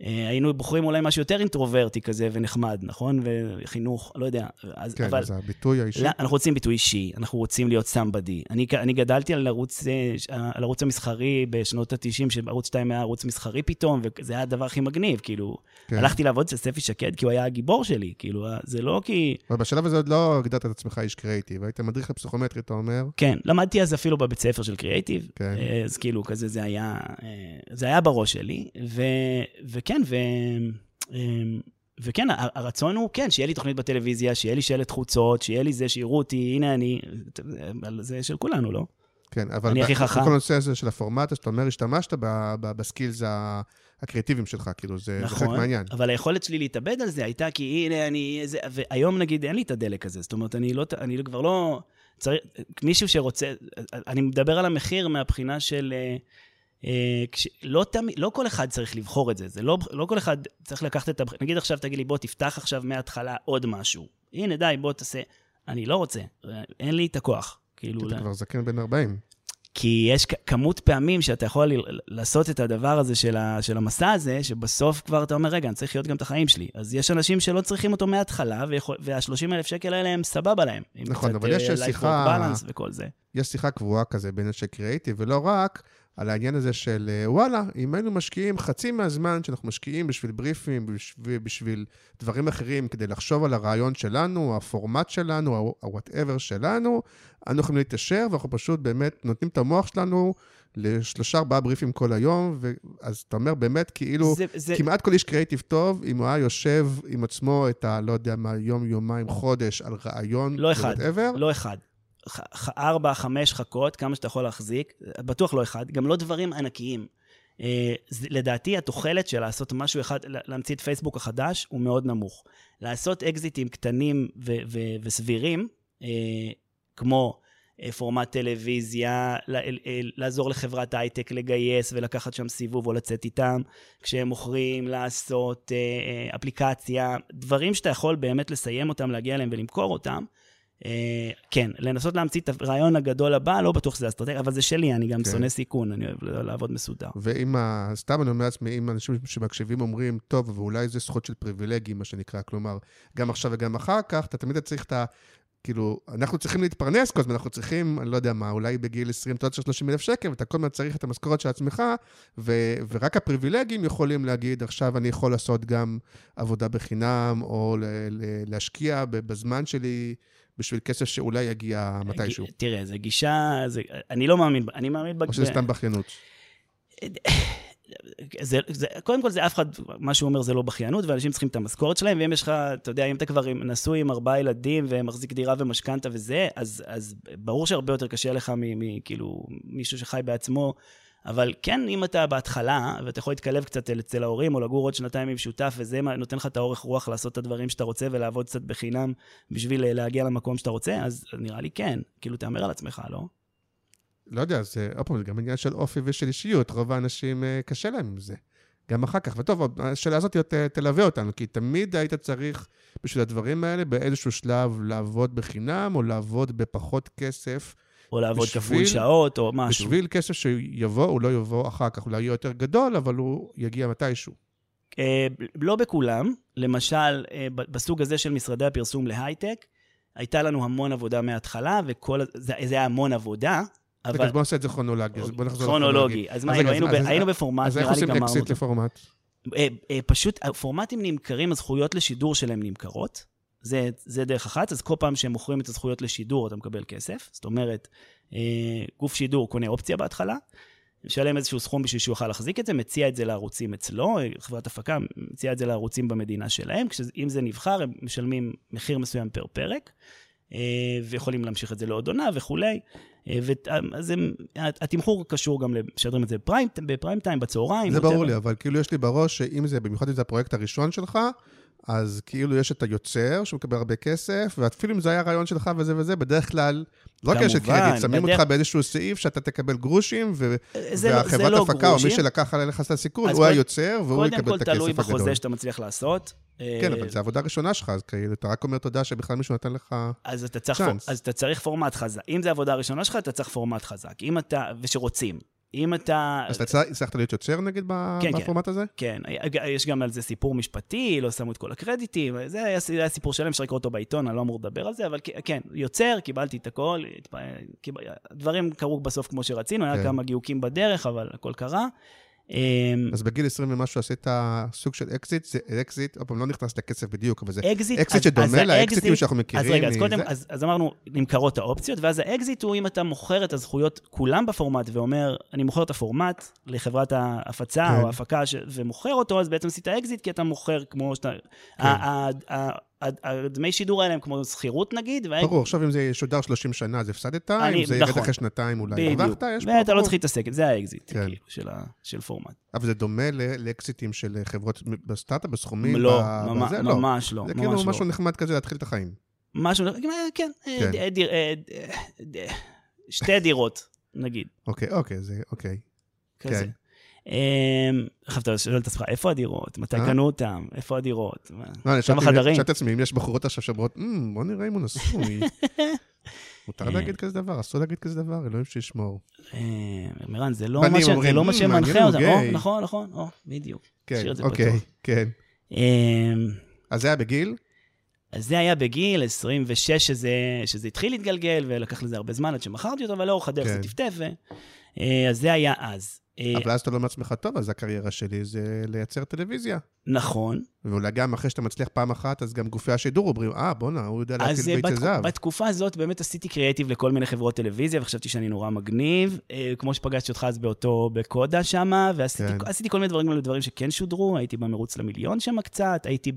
היינו בוחרים אולי משהו יותר אינטרוברטי כזה ונחמד, נכון? וחינוך, לא יודע. אז, כן, אבל, אז הביטוי האישי. לא, אנחנו רוצים ביטוי אישי, אנחנו רוצים להיות סמבדי. אני, אני גדלתי על ערוץ, אה, על ערוץ המסחרי בשנות ה-90, שערוץ 2 היה ערוץ מסחרי פתאום, וזה היה הדבר הכי מגניב, כאילו, כן. הלכתי לעבוד אצל ספי שקד כי הוא היה הגיבור שלי, כאילו, זה לא כי... אבל בשלב הזה עוד לא הגדרת את עצמך איש קריאיטיב, היית מדריך לפסיכומטרי, אתה אומר? כן, למדתי אז אפילו בבית ספר של קריאייטיב, כן. אה, אז כאילו, כזה זה היה, אה, זה היה בראש שלי, ו, וכן, ו... אה, וכן, הרצון הוא, כן, שיהיה לי תוכנית בטלוויזיה, שיהיה לי שלט חוצות, שיהיה לי זה, שיראו אותי, הנה אני, זה של כולנו, לא? כן, אבל... אני הכי חכם. בכל הנושא הזה של הפורמט, אז אתה אומר, השתמשת בסקילס ה- הקריאטיביים שלך, כאילו, זה זה חלק נכון, מהעניין. אבל היכולת שלי להתאבד על זה הייתה כי הנה אני איזה, והיום נגיד אין לי את הדלק הזה, זאת אומרת, אני לא, אני כבר לא, צריך, מישהו שרוצה, אני מדבר על המחיר מהבחינה של, אה, כש, לא, תמיד, לא כל אחד צריך לבחור את זה, זה לא, לא כל אחד צריך לקחת את, הבח- נגיד עכשיו תגיד לי, בוא תפתח עכשיו מההתחלה עוד משהו, הנה די, בוא תעשה, אני לא רוצה, אין לי את הכוח, כאילו, אתה ל- כבר זקן בן 40. כי יש כמות פעמים שאתה יכול לעשות את הדבר הזה של, ה, של המסע הזה, שבסוף כבר אתה אומר, רגע, אני צריך להיות גם את החיים שלי. אז יש אנשים שלא צריכים אותו מההתחלה, ויכול- וה-30 אלף שקל האלה הם סבבה להם. נכון, אבל יש אה, שיחה- וכל זה. יש שיחה קבועה כזה בין אנשי קריאיטיב, ולא רק על העניין הזה של אה, וואלה, אם היינו משקיעים חצי מהזמן שאנחנו משקיעים בשביל בריפים, בשביל, בשביל דברים אחרים, כדי לחשוב על הרעיון שלנו, הפורמט שלנו, ה-whatever שלנו, אנחנו יכולים להתיישר, ואנחנו פשוט באמת נותנים את המוח שלנו לשלושה ארבעה בריפים כל היום, ואז אתה אומר באמת, כאילו, זה, זה, כמעט כל איש קריאיטיב טוב, אם הוא היה יושב עם עצמו את ה... לא יודע מה, יום, יומיים, חודש, על רעיון, לא אחד, whatever, לא אחד. ארבע, חמש חכות, כמה שאתה יכול להחזיק, בטוח לא אחד, גם לא דברים ענקיים. אה, לדעתי, התוחלת של לעשות משהו אחד, לה- להמציא את פייסבוק החדש, הוא מאוד נמוך. לעשות אקזיטים קטנים ו- ו- וסבירים, אה, כמו אה, פורמט טלוויזיה, לעזור לחברת הייטק לגייס ולקחת שם סיבוב או לצאת איתם, כשהם מוכרים, לעשות אפליקציה, דברים שאתה יכול באמת לסיים אותם, להגיע אליהם ולמכור אותם. אה, כן, לנסות להמציא את הרעיון הגדול הבא, לא בטוח שזה אסטרטגיה, אבל זה שלי, אני גם כן. שונא סיכון, אני אוהב לעבוד מסודר. ואם, ה... סתם אני אומר לעצמי, אם אנשים שמקשיבים אומרים, טוב, ואולי זה זכות של פריבילגים, מה שנקרא, כלומר, גם עכשיו וגם אחר כך, אתה תמיד צריך את ה... כאילו, אנחנו צריכים להתפרנס כל הזמן, אנחנו צריכים, אני לא יודע מה, אולי בגיל 20 אתה צריך 30 אלף שקל, ואתה כל הזמן צריך את המשכורת של עצמך, ו- ורק הפריבילגים יכולים להגיד, עכשיו אני יכול לעשות גם עבודה בחינם, או ל- ל- להשקיע בזמן שלי בשביל כסף שאולי יגיע מתישהו. תראה, זו גישה, זה, אני לא מאמין, אני מאמין... או שזה סתם בכיינות. זה, זה, קודם כל, זה אף אחד, מה שהוא אומר זה לא בכיינות, ואנשים צריכים את המשכורת שלהם, ואם יש לך, אתה יודע, אם אתה כבר נשוי עם ארבעה ילדים ומחזיק דירה ומשכנתה וזה, אז, אז ברור שהרבה יותר קשה לך מכאילו מישהו שחי בעצמו. אבל כן, אם אתה בהתחלה, ואתה יכול להתקלב קצת אצל ההורים, או לגור עוד שנתיים עם שותף, וזה נותן לך את האורך רוח לעשות את הדברים שאתה רוצה, ולעבוד קצת בחינם בשביל אה, להגיע למקום שאתה רוצה, אז נראה לי כן. כאילו, תהמר על עצמך, לא? לא יודע, זה, עוד פעם, זה גם עניין של אופי ושל אישיות. רוב האנשים, אה, קשה להם עם זה. גם אחר כך. וטוב, השאלה הזאת ת, תלווה אותנו, כי תמיד היית צריך, בשביל הדברים האלה, באיזשהו שלב לעבוד בחינם, או לעבוד בפחות כסף. או לעבוד בשביל, כפול שעות, או משהו. בשביל כסף שיבוא, הוא לא יבוא אחר כך, אולי יהיה יותר גדול, אבל הוא יגיע מתישהו. אה, לא בכולם. למשל, אה, בסוג הזה של משרדי הפרסום להייטק, הייתה לנו המון עבודה מההתחלה, וכל... זה, זה היה המון עבודה, אבל... אז בוא נעשה את זה כרונולוגי. בוא נחזור כרונולוגי. אז מה, היינו, בפורמט, נראה לי גמרנו. אז איך עושים אקזיט לפורמט? אה, פשוט, הפורמטים נמכרים, הזכויות לשידור שלהם נמכרות. זה, זה דרך אחת, אז כל פעם שהם מוכרים את הזכויות לשידור, אתה מקבל כסף. זאת אומרת, אה, גוף שידור קונה אופציה בהתחלה, משלם איזשהו סכום בשביל שהוא יוכל להחזיק את זה, מציע את זה לערוצים אצלו, חברת הפקה מציעה את זה לערוצים במדינה שלהם, אם זה נבחר, הם משלמים מחיר מסוים פר פרק, אה, ויכולים להמשיך את זה לעוד עונה וכולי. אה, אז התמחור קשור גם לשדרים את זה בפריים, בפריים טיים, בצהריים. זה ברור לי, אבל כאילו יש לי בראש שאם זה, במיוחד אם זה הפרויקט הראשון שלך, אז כאילו יש את היוצר, שמקבל הרבה כסף, ואפילו אם זה היה רעיון שלך וזה וזה, בדרך כלל, לא רק יש את קרדיט, שמים בדרך... אותך באיזשהו סעיף שאתה תקבל גרושים, ו... זה והחברת לא, הפקה, או מי שלקח עליך את הסיכון, הוא. היוצר, והוא יקבל את הכסף הגדול. קודם כל תלוי בחוזה שאתה מצליח לעשות. כן, אבל זו עבודה ראשונה שלך, אז כאילו, אתה רק אומר תודה שבכלל מישהו נתן לך אז אתה צריך, פור... אז אתה צריך פורמט חזק. אם זו עבודה ראשונה שלך, אתה צריך פורמט חזק. אם אתה, ושרוצים. אם אתה... אז אתה הצלחת להיות יוצר נגיד כן, כן. בפורמט כן, הזה? כן, יש גם על זה סיפור משפטי, לא שמו את כל הקרדיטים, זה היה, היה סיפור שלם, אפשר לקרוא אותו בעיתון, אני לא אמור לדבר על זה, אבל כן, יוצר, קיבלתי את הכל, דברים קרו בסוף כמו שרצינו, כן. היה כמה ג'וקים בדרך, אבל הכל קרה. אמ, אז בגיל 20 ומשהו עשית סוג של אקזיט, זה אקזיט, עוד פעם, לא נכנס לכסף בדיוק, אבל זה אקזיט שדומה לאקזיטים שאנחנו מכירים. אז רגע, אז קודם, אז, אז אמרנו, נמכרות האופציות, ואז האקזיט הוא אם אתה מוכר את הזכויות כולם בפורמט, ואומר, אני מוכר את הפורמט לחברת ההפצה כן. או ההפקה, ש... ומוכר אותו, אז בעצם עשית אקזיט, כי אתה מוכר כמו שאתה... כן. הדמי שידור האלה הם כמו שכירות נגיד. ברור, עכשיו אם זה ישודר 30 שנה, אז הפסדת, אם זה ירד נכון. אחרי שנתיים אולי הרווחת, יש פה... ואתה לא צריך להתעסק, זה האקזיט, כן. כאילו, של פורמט. אבל זה דומה לאקזיטים של חברות בסטארט-אפ, בסכומים? לא, ממש לא. זה כאילו משהו נחמד כזה להתחיל את החיים. משהו, כן, כן. שתי דירות, נגיד. אוקיי, אוקיי, זה, אוקיי. כזה. אמ, עכשיו אתה שואל את עצמך, איפה הדירות? מתי אה? קנו אותם? איפה הדירות? לא, אני שאלתי את עצמי, אם יש בחורות עכשיו שאומרות, אמ, בוא נראה אם הוא נשוי. מותר אה. להגיד כזה דבר, אסור להגיד כזה דבר, אלוהים שישמור. אה, מירן, זה לא מה שמנחה אותם. נכון, נכון, בדיוק. כן, אוקיי, כן. אמ, אז זה היה בגיל? אז זה היה בגיל 26, שזה, שזה התחיל להתגלגל, ולקח לזה הרבה זמן עד שמכרתי אותו, אבל לאורך הדרך זה כן. טפטף, אז זה היה אז. אה, אבל אז אתה לא מעצמך טוב, אז הקריירה שלי זה לייצר טלוויזיה. נכון. ואולי גם אחרי שאתה מצליח פעם אחת, אז גם גופי השידור אומרים, אה, בואנה, הוא יודע להטיל ביצי זהב. אז בתקופה הזאת באמת עשיתי קריאייטיב לכל מיני חברות טלוויזיה, וחשבתי שאני נורא מגניב. אה, כמו שפגשתי אותך אז באותו, בקודה שם, ועשיתי כן. כל מיני דברים, דברים שכן שודרו, הייתי במרוץ למיליון שם קצת, הייתי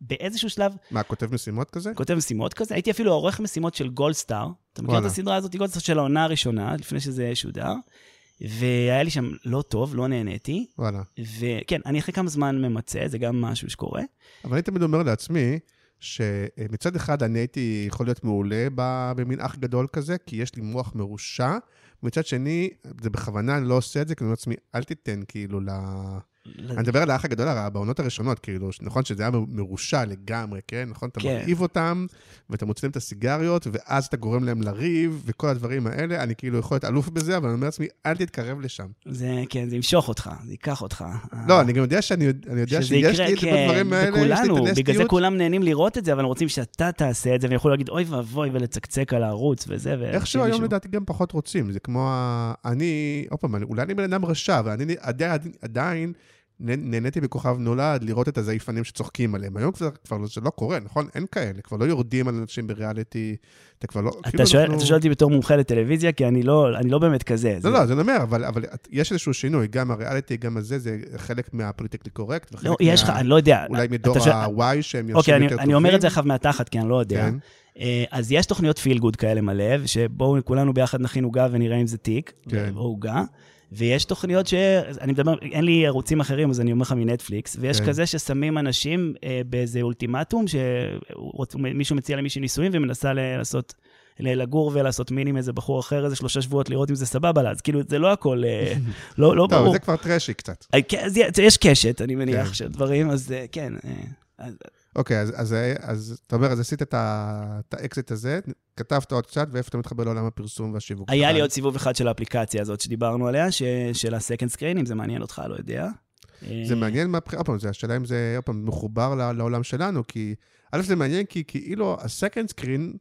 באיזשהו שלב... מה, כותב משימות כזה? כותב משימות כזה, הייתי אפילו עורך משימות של גולדסטאר. אתה מכיר את הסדרה הזאת, גולדסטאר של העונה הראשונה, לפני שזה שודר. והיה לי שם לא טוב, לא נהניתי. וואלה. וכן, אני אחרי כמה זמן ממצה, זה גם משהו שקורה. אבל אני תמיד אומר לעצמי, שמצד אחד אני הייתי יכול להיות מעולה במין אח גדול כזה, כי יש לי מוח מרושע, ומצד שני, זה בכוונה, אני לא עושה את זה, כי אני אומר לעצמי, אל תיתן כאילו ל... אני מדבר על האח הגדול בעונות הראשונות, כאילו, נכון שזה היה מרושע לגמרי, כן? נכון? אתה כן. מרעיב אותם, ואתה מוציא להם את הסיגריות, ואז אתה גורם להם לריב, וכל הדברים האלה. אני כאילו יכול להיות אלוף בזה, אבל אני אומר לעצמי, אל תתקרב לשם. זה, כן, זה ימשוך אותך, זה ייקח אותך. לא, אני גם יודע שאני יודע שיש לי את כן, הדברים האלה, יש לי את וכולנו, בגלל זה הנסטיות. כולם נהנים לראות את זה, אבל רוצים שאתה תעשה את זה, ויכולו להגיד, אוי ואבוי, ולצקצק על הערוץ וזה, ו... איכשהו היום מישהו- לדעתי גם פחות רוצים, זה כמו ה... אני, עוד פעם, אולי אני בן אדם רשע, אבל אני עדיין, עדיין נהניתי בכוכב נולד לראות את הזייפנים שצוחקים עליהם. היום כבר, כבר זה לא קורה, נכון? אין כאלה, כבר לא יורדים על אנשים בריאליטי, אתה כבר לא... אתה שואל אנחנו- אתה שואל אותי בתור מומחה לטלוויזיה, כי אני לא אני לא באמת כזה. זה- לא, לא, זה אני אומר, אבל, אבל יש איזשהו שינוי, גם הריאליטי, גם הזה, זה חלק מה politically correct, וחלק לא, יש לך, מה- אני לא יודע. אולי אתה מדור שואל- ה-Y שהם אוקיי, אני- יותר טובים. אני אומר את זה עכשיו מהתחת, כי אני לא יודע. כן. אה, אז יש תוכניות feel good כאלה מלא, שבואו כולנו ביחד נכין עוגה ונראה אם זה תיק, כן. או עוגה. ויש תוכניות ש... אני מדבר, אין לי ערוצים אחרים, אז אני אומר לך מנטפליקס, ויש כן. כזה ששמים אנשים אה, באיזה אולטימטום, שמישהו מציע למישהי נישואים ומנסה לעשות, לגור ולעשות מין עם איזה בחור אחר איזה שלושה שבועות, לראות אם זה סבבה לה, אז כאילו, זה לא הכל, אה, לא, לא טוב, ברור. זה כבר טרשי קצת. אה, כן, אז יש קשת, אני מניח, כן. של דברים, אז אה, כן. אוקיי, אז, אז, אז אתה אומר, אז עשית את, ה, את האקזיט הזה, כתבת עוד קצת, ואיפה אתה מתחבר לעולם הפרסום והשיווק? היה? לי עוד סיבוב אחד של האפליקציה הזאת שדיברנו עליה, ש... של ה-second screen, אם זה מעניין אותך, לא יודע. זה אה, מעניין מהבחירה, עוד פעם, זה השאלה אם זה, עוד פעם, מחובר לעולם שלנו, כי, א', זה מעניין כי כאילו ה-second screen,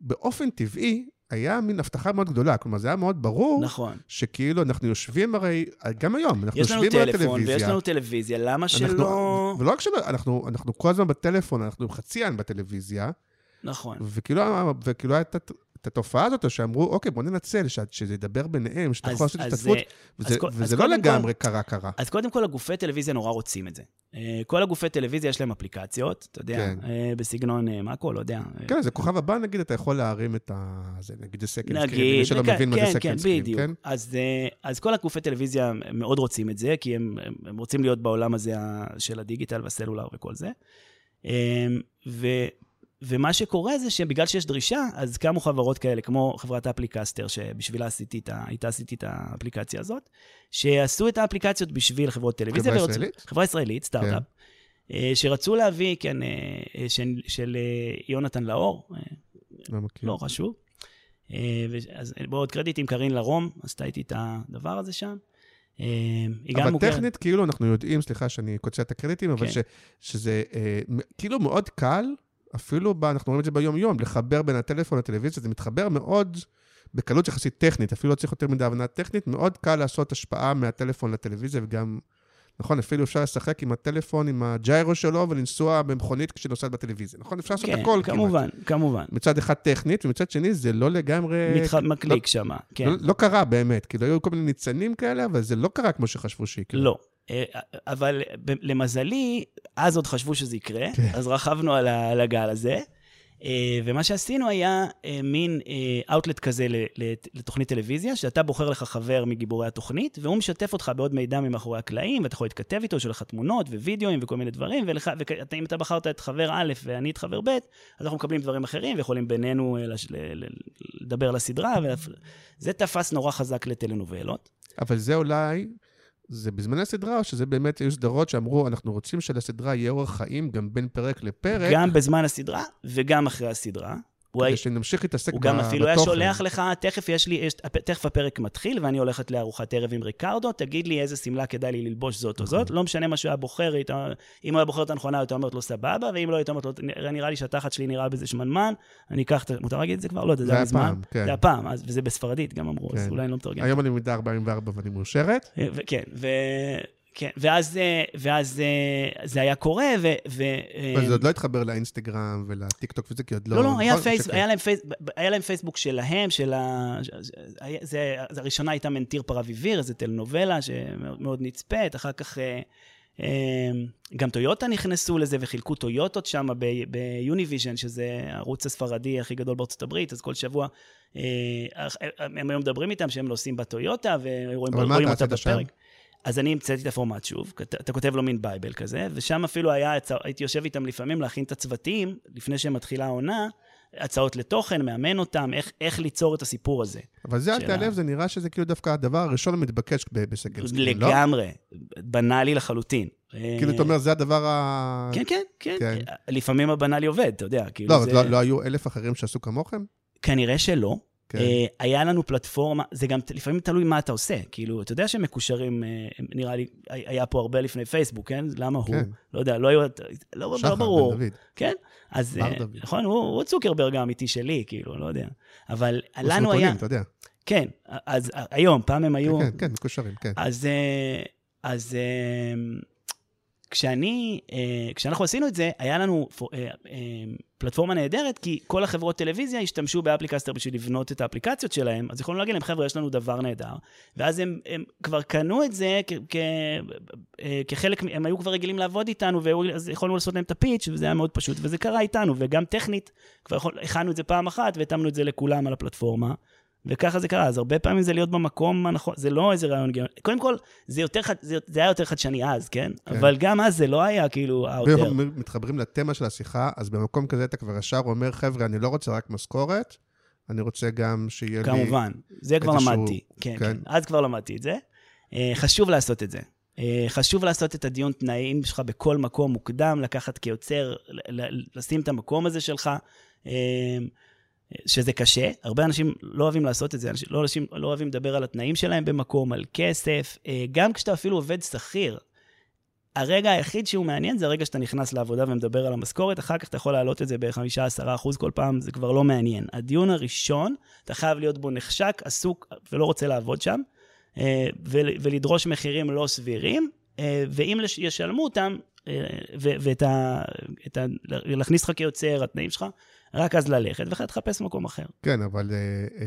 באופן טבעי, היה מין הבטחה מאוד גדולה. כלומר, זה היה מאוד ברור, נכון. שכאילו, אנחנו יושבים הרי, גם היום, אנחנו יש לנו יושבים על טלפון הטלוויזיה. ויש לנו טלוויזיה, למה אנחנו- שלא... ולא רק שלא, אנחנו, אנחנו כל הזמן בטלפון, אנחנו חצי עין בטלוויזיה, נכון. וכאילו, וכאילו הייתה את- התופעה הזאת, שאמרו, אוקיי, בוא ננצל, ש- שזה ידבר ביניהם, שאתה אז- יכול לעשות אז, השתתפות, אה, וזה, אז כל- וזה אז לא לגמרי קרה קרה. אז קודם כל, הגופי טלוויזיה נורא רוצים את זה. אה, כל הגופי טלוויזיה יש להם אפליקציות, אתה יודע, כן. אה, בסגנון אה, מאקו, לא יודע. אה, כן, זה כוכב הבא, נגיד, אתה יכול להרים את ה... זה, נגיד, זה second screen, מי שלא כן, מבין מה כן, זה כן, second screen, בדיוק. כן? אז, אה, אז כל הגופי טלוויזיה מאוד רוצים את זה, כי הם, הם- רוצים להיות בעולם הזה של הדיגיטל והסלולר וכל זה. אה, ו, ומה שקורה זה שבגלל שיש דרישה, אז קמו חברות כאלה, כמו חברת אפליקסטר, שבשבילה עשיתי את, ה- איתה עשיתי את האפליקציה הזאת, שעשו את האפליקציות בשביל חברות טלוויזיה. חברה ורצו- ישראלית? חברה ישראלית, סטארט-אפ. אה, שרצו להביא, כן, אה, אה, של, של יונתן לאור, לא מכיר. לא חשוב. אז בעוד קרדיט עם קארין לרום, עשתה איתי את הדבר הזה שם. אבל. טכנית, כאילו, אנחנו יודעים, סליחה שאני קוצר את הקרדיטים, אבל כן. ש, שזה כאילו מאוד קל, אפילו, ב, אנחנו רואים את זה ביום-יום, לחבר בין הטלפון לטלוויזיה, זה מתחבר מאוד בקלות יחסית טכנית, אפילו לא צריך יותר מדי הבנה טכנית, מאוד קל לעשות השפעה מהטלפון לטלוויזיה, וגם, נכון, אפילו אפשר לשחק עם הטלפון, עם הג'יירו שלו, ולנסוע במכונית כשנוסעת בטלוויזיה, נכון? אפשר לעשות כן, הכל כמובן, כמובן. כמעט. מצד אחד טכנית, ומצד שני זה לא לגמרי... מתח... מקליק שם, כן. לא, לא קרה באמת, כאילו היו כל מיני ניצנים כאלה, אבל זה לא קרה כמו שחשבו שיקרה. לא. אה, אבל למזלי, אז עוד חשבו שזה יקרה, כן. אז רכבנו על הגל הזה. אה, ומה שעשינו היה אה, מין אאוטלט כזה ל- ל- לתוכנית טלוויזיה, שאתה בוחר לך חבר מגיבורי התוכנית, והוא משתף אותך בעוד מידע ממאחורי הקלעים, ואתה יכול להתכתב איתו, יש לך תמונות ווידאוים וכל מיני דברים, ואם אתה בחרת את חבר א' ואני את חבר ב', אז אנחנו מקבלים דברים אחרים, ויכולים בינינו אה, לדבר על הסדרה, וזה תפס נורא חזק לטלנובלות. אבל זה אולי, זה בזמן הסדרה, או שזה באמת היו סדרות שאמרו, אנחנו רוצים שלסדרה יהיה אורח חיים גם בין פרק לפרק, גם בזמן הסדרה וגם אחרי הסדרה. הוא כדי שנמשיך להתעסק הוא בתוכן. גם אפילו היה שולח לך, תכף יש לי, יש, תכף הפרק מתחיל ואני הולכת לארוחת ערב עם ריקרדו, תגיד לי איזה שמלה כדאי לי ללבוש זאת או. זאת, לא משנה מה שהוא היה בוחר, אם הוא היה בוחר את הנכונה, הייתה אומרת לו סבבה, ואם לא, הייתה אומרת לו, נראה, לי שהתחת שלי נראה בזה שמנמן, אני אקח את. מותר להגיד את זה כבר? לא זה היה מזמן. כן. זה היה פעם, אז- וזה בספרדית גם אמרו, אז כן. אולי אני לא מתרגם. היום אני מידה 44 ואני מאושרת. ו- כן. כן, ואז, אה, ואז אה, זה היה קורה, ו... ו אבל זה עוד לא התחבר לאינסטגרם ולטיקטוק וזה, כי עוד לא... לא, לא, היה? פייס, שכן. היה, להם פייס, היה להם פייסבוק שלהם, של ה... זה, זה, הראשונה הייתה Mentir para Vivir, איזה טלנובלה שמאוד מאוד נצפית, אחר כך אה, אה, גם טויוטה נכנסו לזה וחילקו טויוטות שם ב Univision, שזה הערוץ הספרדי הכי גדול בארצות הברית, אז כל שבוע אה, הם היו מדברים איתם שהם נוסעים בטויוטה ורואים אותה? בפרק. אז אני המצאתי את הפורמט שוב, אתה כותב לו מין bible כזה, ושם אפילו היה, הייתי יושב איתם לפעמים להכין את הצוותים, לפני שמתחילה העונה, הצעות לתוכן, מאמן אותם, איך, איך ליצור את הסיפור הזה. אבל זה, אל ה- זה נראה שזה כאילו דווקא הדבר הראשון המתבקש ב- ב second screen, לא? לגמרי, בנאלי לחלוטין. כאילו, אתה אומר, זה הדבר ה... כן, כן, כן. כן. לפעמים הבנאלי עובד, אתה יודע, כאילו לא, זה... אבל לא- לא היו אלף אחרים שעשו כמוכם? כנראה שלא. כן. אה, היה לנו פלטפורמה, זה גם לפעמים תלוי מה אתה עושה. כאילו, אתה יודע שהם מקושרים, אה, נראה לי, היה פה הרבה לפני פייסבוק, כן? למה הוא? כן. לא יודע, לא היו, לא, לא שחר ברור. בן דוד. כן? אז, אה, דוד. נכון, הוא, הוא צוקרברג האמיתי שלי, כאילו, לא יודע. אבל הוא לנו היה... אתה יודע. כן, אז היום, פעם הם היו... כן, כן, מקושרים, כן. אז, אז כשאני, אה, כשאנחנו עשינו את זה, היה לנו אה, אה, פלטפורמה נהדרת, כי כל החברות טלוויזיה השתמשו ב-Applicaster בשביל לבנות את האפליקציות שלהם, אז יכולנו להגיד להם, חבר'ה, יש לנו דבר נהדר, ואז הם, הם כבר קנו את זה כ- כ- כחלק, הם היו כבר רגילים לעבוד איתנו, ואז יכולנו לעשות להם את הפיץ', וזה היה מאוד פשוט, וזה קרה איתנו, וגם טכנית, כבר הכנו את זה פעם אחת, והתאמנו את זה לכולם על הפלטפורמה. וככה זה קרה, אז הרבה פעמים זה להיות במקום הנכון, זה לא איזה רעיון גאוני. קודם כל, זה, יותר, זה, זה היה יותר חדשני אז, כן? כן. אבל גם אז זה לא היה כאילו האותר. ואנחנו מתחברים לתמה של השיחה, אז במקום כזה אתה כבר ישר אומר, חבר'ה, אני לא רוצה רק משכורת, אני רוצה גם שיהיה לי... כמובן, זה כבר איזשהו- למדתי. כן, כן. כן, אז כבר למדתי את זה. אה, חשוב לעשות את זה. אה, חשוב לעשות את הדיון תנאים שלך בכל מקום מוקדם, לקחת כיוצר, לשים את המקום הזה שלך. שזה קשה, הרבה אנשים לא אוהבים לעשות את זה, אנשים לא, אנשים לא אוהבים לדבר על התנאים שלהם במקום, על כסף, אה, גם כשאתה אפילו עובד שכיר. הרגע היחיד שהוא מעניין זה הרגע שאתה נכנס לעבודה ומדבר על המשכורת, אחר כך אתה יכול להעלות את זה ב-5-10% אחוז כל פעם, זה כבר לא מעניין. הדיון הראשון, אתה חייב להיות בו נחשק, עסוק ולא רוצה לעבוד שם, אה, ול- ולדרוש מחירים לא סבירים, אה, ואם ישלמו אותם, ו- ואת ה... לך כיוצר, התנאים שלך, רק אז ללכת, ואחרי תחפש מקום אחר. כן, אבל uh, uh,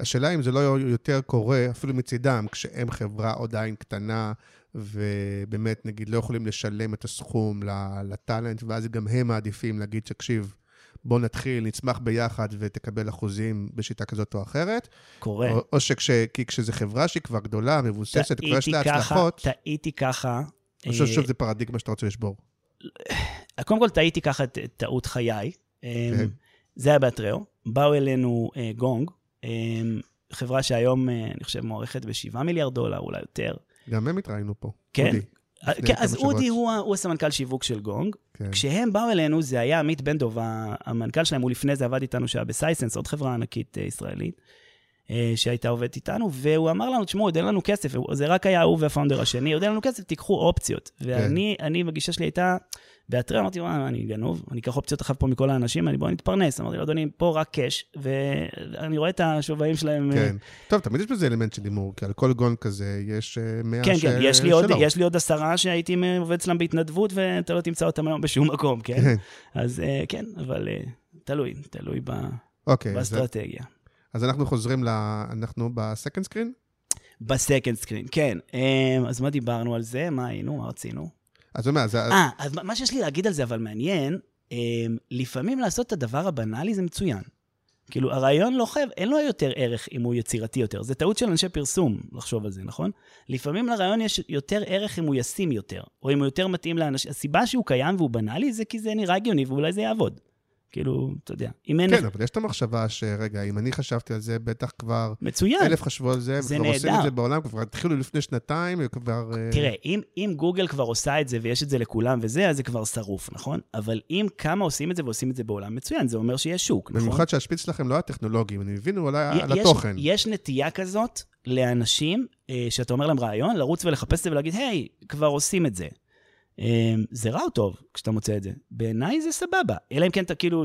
השאלה אם זה לא יותר קורה, אפילו מצידם, כשהם חברה עדיין קטנה, ובאמת, נגיד, לא יכולים לשלם את הסכום לטאלנט, ואז גם הם מעדיפים להגיד, תקשיב, בוא נתחיל, נצמח ביחד ותקבל אחוזים בשיטה כזאת או אחרת. קורה. או, או שכש, כי כשזו חברה שהיא כבר גדולה, מבוססת, כבר יש לה הצלחות, טעיתי ככה. אני חושב אה, שוב זה פרדיגמה שאתה רוצה לשבור. קודם כל, טעיתי ככה את טעות חיי. כן. כן. זה היה באתריאו. באו אלינו אה, גונג, אה, חברה שהיום, אה, אני חושב, מוערכת ב-7 מיליארד דולר, אולי יותר. גם הם התראינו פה. כן. אודי, אה, כן, אז אודי. הוא, הסמנכ"ל שיווק של גונג. כן. כשהם באו אלינו, זה היה עמית בן ה- המנכ"ל שלהם, הוא לפני זה עבד איתנו, שהיה בסייסנס, עוד חברה ענקית ישראלית, שהייתה עובדת איתנו, והוא אמר לנו, תשמעו, עוד אין לנו כסף, זה רק היה הוא והפאונדר השני, עוד אין לנו כסף, תיקחו אופציות. ואני, אני, בגישה שלי הייתה, באתרי אמרתי, וואי, אני גנוב, אני אקח אופציות אחת פה מכל האנשים, אני בוא נתפרנס. אמרתי לו, אדוני, פה רק קאש, ואני רואה את השווים שלהם. אה, כן. טוב, תמיד יש בזה אלמנט של הימור, כי על כל גון כזה יש אה, מאה כן, כן, יש לי, עוד. יש לי עוד עשרה שהייתי עובד אצלם בהתנדבות, ואתה לא תמצא אותם היום בשום מקום, כן? כן. אז אה, כן, אבל תלוי, תלוי ב- אוקיי, אז- באסטרטגיה. אז אנחנו חוזרים ל... אנחנו ב-second screen? ב-second screen, כן. אז מה דיברנו על זה? מה היינו? מה רצינו? אז מה, זה... אה, אז מה- שיש לי להגיד על זה, אבל מעניין, אה, לפעמים לעשות את הדבר הבנאלי זה מצוין. כאילו, הרעיון לא חייב, אין לו יותר ערך אם הוא יצירתי יותר. זה טעות של אנשי פרסום לחשוב על זה, נכון? לפעמים לרעיון יש יותר ערך אם הוא ישים יותר, או אם הוא יותר מתאים לאנשים. הסיבה שהוא קיים והוא בנאלי זה כי זה נראה הגיוני ואולי זה יעבוד. כאילו, אתה יודע, אם אין... כן, אבל יש את המחשבה שרגע, אם אני חשבתי על זה, בטח כבר מצוין. אלף חשבו על זה, זה וכבר עושים את נהדר. זה בעולם, כבר התחילו לפני שנתיים, וכבר... אה, תראה, אם, אם גוגל כבר עושה את זה ויש את זה לכולם וזה, אז זה כבר שרוף, נכון? אבל אם כמה עושים את זה ועושים את זה בעולם, מצוין, זה אומר שיש שוק, נכון? במיוחד שהשפיץ שלכם לא היה טכנולוגי, אני מבין אולי י- על התוכן. יש נטייה כזאת לאנשים, אה, שאתה אומר להם רעיון, לרוץ ולחפש את זה ולהגיד, היי, כבר עושים את זה. אה, זה רע או טוב כשאתה מוצא את זה? בעיניי זה סבבה. אלא אם כן אתה כאילו,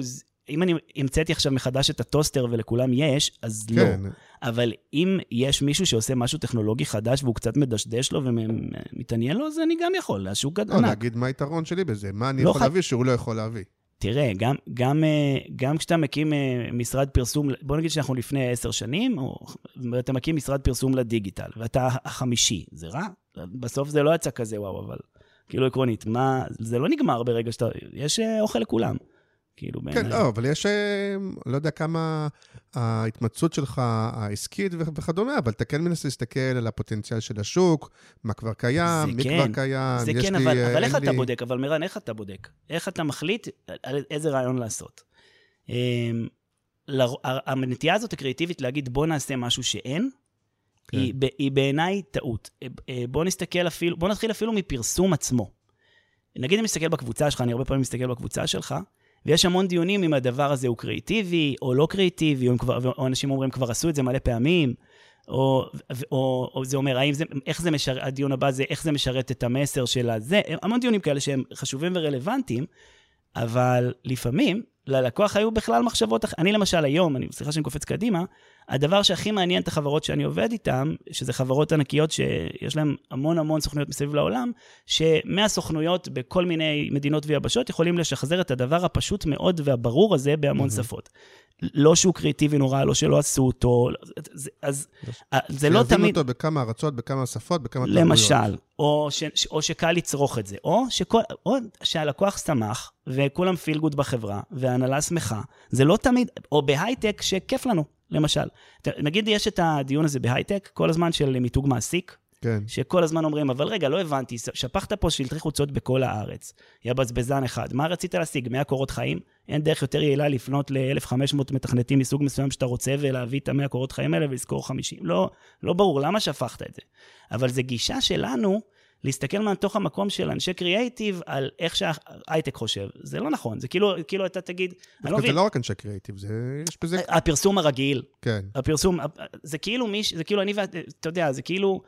אם אני המצאתי עכשיו מחדש את הטוסטר ולכולם יש, אז לא. כן, אבל אם יש מישהו שעושה משהו טכנולוגי חדש והוא קצת מדשדש לו ומתעניין לו, אז אני גם יכול, השוק לא, ענק. להגיד מה היתרון שלי בזה, מה אני לא יכול חי- להביא שהוא לא יכול להביא. תראה, גם, גם, אה, גם כשאתה מקים אה, משרד פרסום, בוא נגיד שאנחנו לפני עשר שנים, או אתה מקים משרד פרסום לדיגיטל, ואתה החמישי, זה רע? בסוף זה לא יצא כזה וואו, אבל כאילו עקרונית, מה, זה לא נגמר ברגע שאתה, יש אה, אוכל לכולם. כאילו, כן, בעיניי. לא, אבל יש, אה, לא יודע כמה ההתמצאות שלך העסקית וכדומה, אבל אתה כן מנסה להסתכל על הפוטנציאל של השוק, מה כבר קיים, זה מי כן, כבר קיים, זה יש כן, לי, אבל, אה, אבל אין איך אתה לי- בודק? אבל מירן, איך אתה בודק? איך אתה מחליט על איזה רעיון לעשות? אמ, הנטייה הזאת הקריאטיבית להגיד בוא נעשה משהו שאין, כן. היא, היא בעיניי טעות. אה, אה, בוא נסתכל אפילו, בוא נתחיל אפילו מפרסום עצמו. נגיד אני מסתכל בקבוצה שלך, אני הרבה פעמים מסתכל בקבוצה שלך, ויש המון דיונים אם הדבר הזה הוא קריאיטיבי או לא קריאיטיבי, או, כבר, או אנשים אומרים כבר עשו את זה מלא פעמים, או, או, או זה אומר, האם זה, איך זה משרת, הדיון הבא זה איך זה משרת את המסר של הזה, המון דיונים כאלה שהם חשובים ורלוונטיים, אבל לפעמים ללקוח היו בכלל מחשבות, אח- אני למשל היום, אני, סליחה שאני קופץ קדימה, הדבר שהכי מעניין את החברות שאני עובד איתן, שזה חברות ענקיות שיש להן המון המון סוכנויות מסביב לעולם, שמהסוכנויות בכל מיני מדינות ויבשות יכולים לשחזר את הדבר הפשוט מאוד והברור הזה בהמון מהמם. שפות. לא שהוא קריאטיבי נורא, לא שלא עשו אותו, זה- אז אה, זה לא שיבינו תמיד... אותו בכמה ארצות, בכמה שפות, בכמה תרבויות. למשל, או, ש, או שקל לצרוך את זה, או, שכל, או שהלקוח שמח, וכולם פיל גוד בחברה, וההנהלה שמחה. זה לא תמיד, או בהייטק שכיף לנו, למשל. נגיד יש את הדיון הזה בהייטק, כל הזמן של מיתוג מעסיק, כן. שכל הזמן אומרים, אבל רגע, לא הבנתי, שפכת פה שלטי חוצות בכל הארץ. יא בזבזן אחד. מה רצית להשיג? 100 קורות חיים? אין דרך יותר יעילה לפנות ל-1,500 מתכנתים מסוג מסוים שאתה רוצה ולהביא את ה-100 קורות חיים האלה ולזכור 50. לא, לא ברור, למה שפכת את זה? אבל זו גישה שלנו להסתכל מתוך המקום של אנשי קריאייטיב על איך שההייטק חושב. זה לא נכון, זה כאילו, כאילו אתה תגיד, אני לא דווקא זה מבין, לא רק אנשי קריאיטיב, זה... יש בזה... הפרסום הרגיל, כן. הפרסום, זה כאילו מיש, זה כאילו אני ואת, אתה יודע, זה כאילו,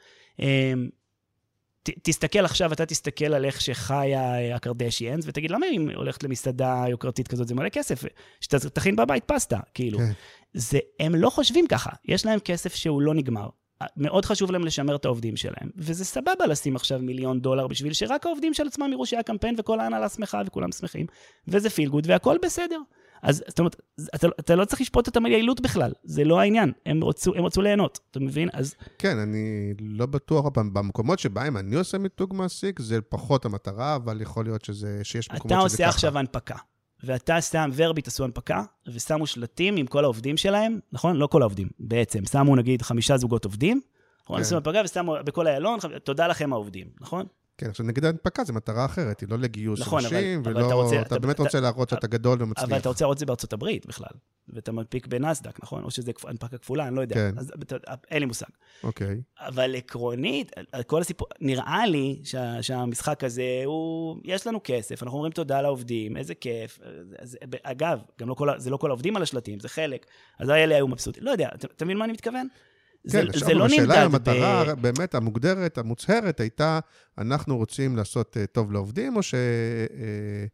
ת, תסתכל עכשיו, אתה תסתכל על איך שחיה אה, הקרדשיאנס, ותגיד, למה אם הולכת למסעדה יוקרתית כזאת, זה מלא כסף, שתכין בבית פסטה, כאילו. כן. זה, הם לא חושבים ככה, יש להם כסף שהוא לא נגמר. מאוד חשוב להם לשמר את העובדים שלהם, וזה סבבה לשים עכשיו מיליון דולר בשביל שרק העובדים של עצמם יראו שהיה קמפיין וכל ההנהלה שמחה וכולם שמחים, וזה פיל גוד והכל בסדר. אז זאת אומרת, אתה, אתה לא צריך לשפוט אותם על יעילות בכלל, זה לא העניין, הם רצו, הם רצו ליהנות, אתה מבין? אז כן, אני לא בטוח, במ- במקומות שבהם אני עושה מיתוג מעסיק, זה פחות המטרה, אבל יכול להיות שזה, שיש מקומות אתה שזה ככה. עושה עכשיו הנפקה, ואתה שם, ורביט עשו הנפקה, ושמו שלטים עם כל העובדים שלהם, נכון? לא כל העובדים, בעצם. שמו נגיד חמישה זוגות עובדים, נכון? כן. עשו הנפקה ושמו בכל איילון, תודה לכם העובדים, נכון? כן, עכשיו נגיד ההנפקה זה מטרה אחרת, היא לא לגיוס נכון, אבל- אנשים, אבל ולא... אתה רוצה- אתה אתה- באמת אתה- רוצה להראות שאתה גדול ומצליח. אבל אתה רוצה לראות את זה בארצות הברית בכלל, ואתה מנפיק בנסדק, נכון? או שזה הנפקה כפולה, אני לא יודע. כן. אז אין לי מושג. אוקיי. אבל עקרונית, כל הסיפור, נראה לי שה, שהמשחק הזה הוא, יש לנו כסף, אנחנו אומרים תודה לעובדים, איזה כיף. אז, אגב, גם לא כל, זה לא כל העובדים על השלטים, זה חלק. אז האלה היו מבסוטים. לא יודע, אתה, אתה מבין מה אני מתכוון? זה, כן, זה לא השאלה נמדד המטרה ב... באמת המוגדרת, המוצהרת, הייתה, אנחנו רוצים לעשות אה, טוב לעובדים, או ש... אה,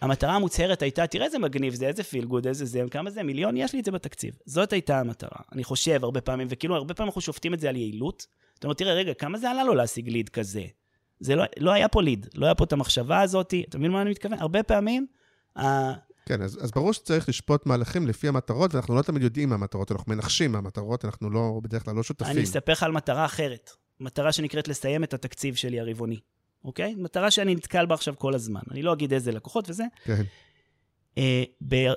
המטרה המוצהרת הייתה, תראה איזה מגניב זה, איזה פיל גוד, איזה זה, כמה זה, מיליון, יש לי את זה בתקציב. זאת הייתה המטרה. אני חושב הרבה פעמים, וכאילו הרבה פעמים אנחנו שופטים את זה על יעילות. אתה אומר, תראה, רגע, כמה זה עלה לו להשיג ליד כזה? זה לא, לא היה פה ליד, לא היה פה את המחשבה הזאת, אתה מבין מה אני מתכוון? הרבה פעמים, כן, אז, אז ברור שצריך לשפוט מהלכים לפי המטרות, ואנחנו לא תמיד יודעים מה המטרות, אנחנו מנחשים מה המטרות, אנחנו לא, בדרך כלל לא שותפים. אני אספר לך על מטרה אחרת. מטרה שנקראת לסיים את התקציב שלי הרבעוני, אוקיי? מטרה שאני נתקל בה עכשיו כל הזמן. אני לא אגיד איזה לקוחות וזה. כן, אה,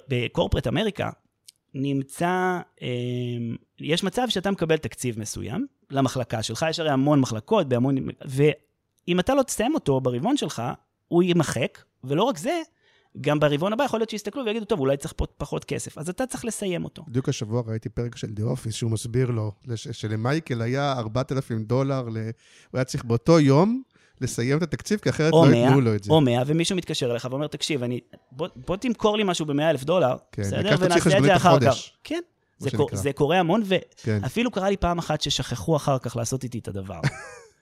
בקורפרט אמריקה נמצא, אה, יש מצב שאתה מקבל תקציב מסוים למחלקה שלך, יש הרי המון מחלקות, בהמון, ואם אתה לא תסיים אותו ברבעון שלך, הוא יימחק, ולא רק זה, גם ברבעון הבא יכול להיות שיסתכלו ויגידו, טוב, אולי צריך פה פחות כסף, אז אתה צריך לסיים אותו. בדיוק השבוע ראיתי פרק של דה אופיס, שהוא מסביר לו, שלמייקל היה 4,000 דולר, ל... הוא היה צריך באותו יום לסיים את התקציב, כי אחרת לא 100, ייתנו לו את זה. או 100, ומישהו מתקשר אליך ואומר, תקשיב, אני, בוא, בוא תמכור לי משהו ב-100 אלף דולר, כן, בסדר? ונעשה את זה אחר כך. כן, זה, קור. זה קורה המון, כן. ואפילו קרה לי פעם אחת ששכחו אחר כך לעשות איתי את הדבר.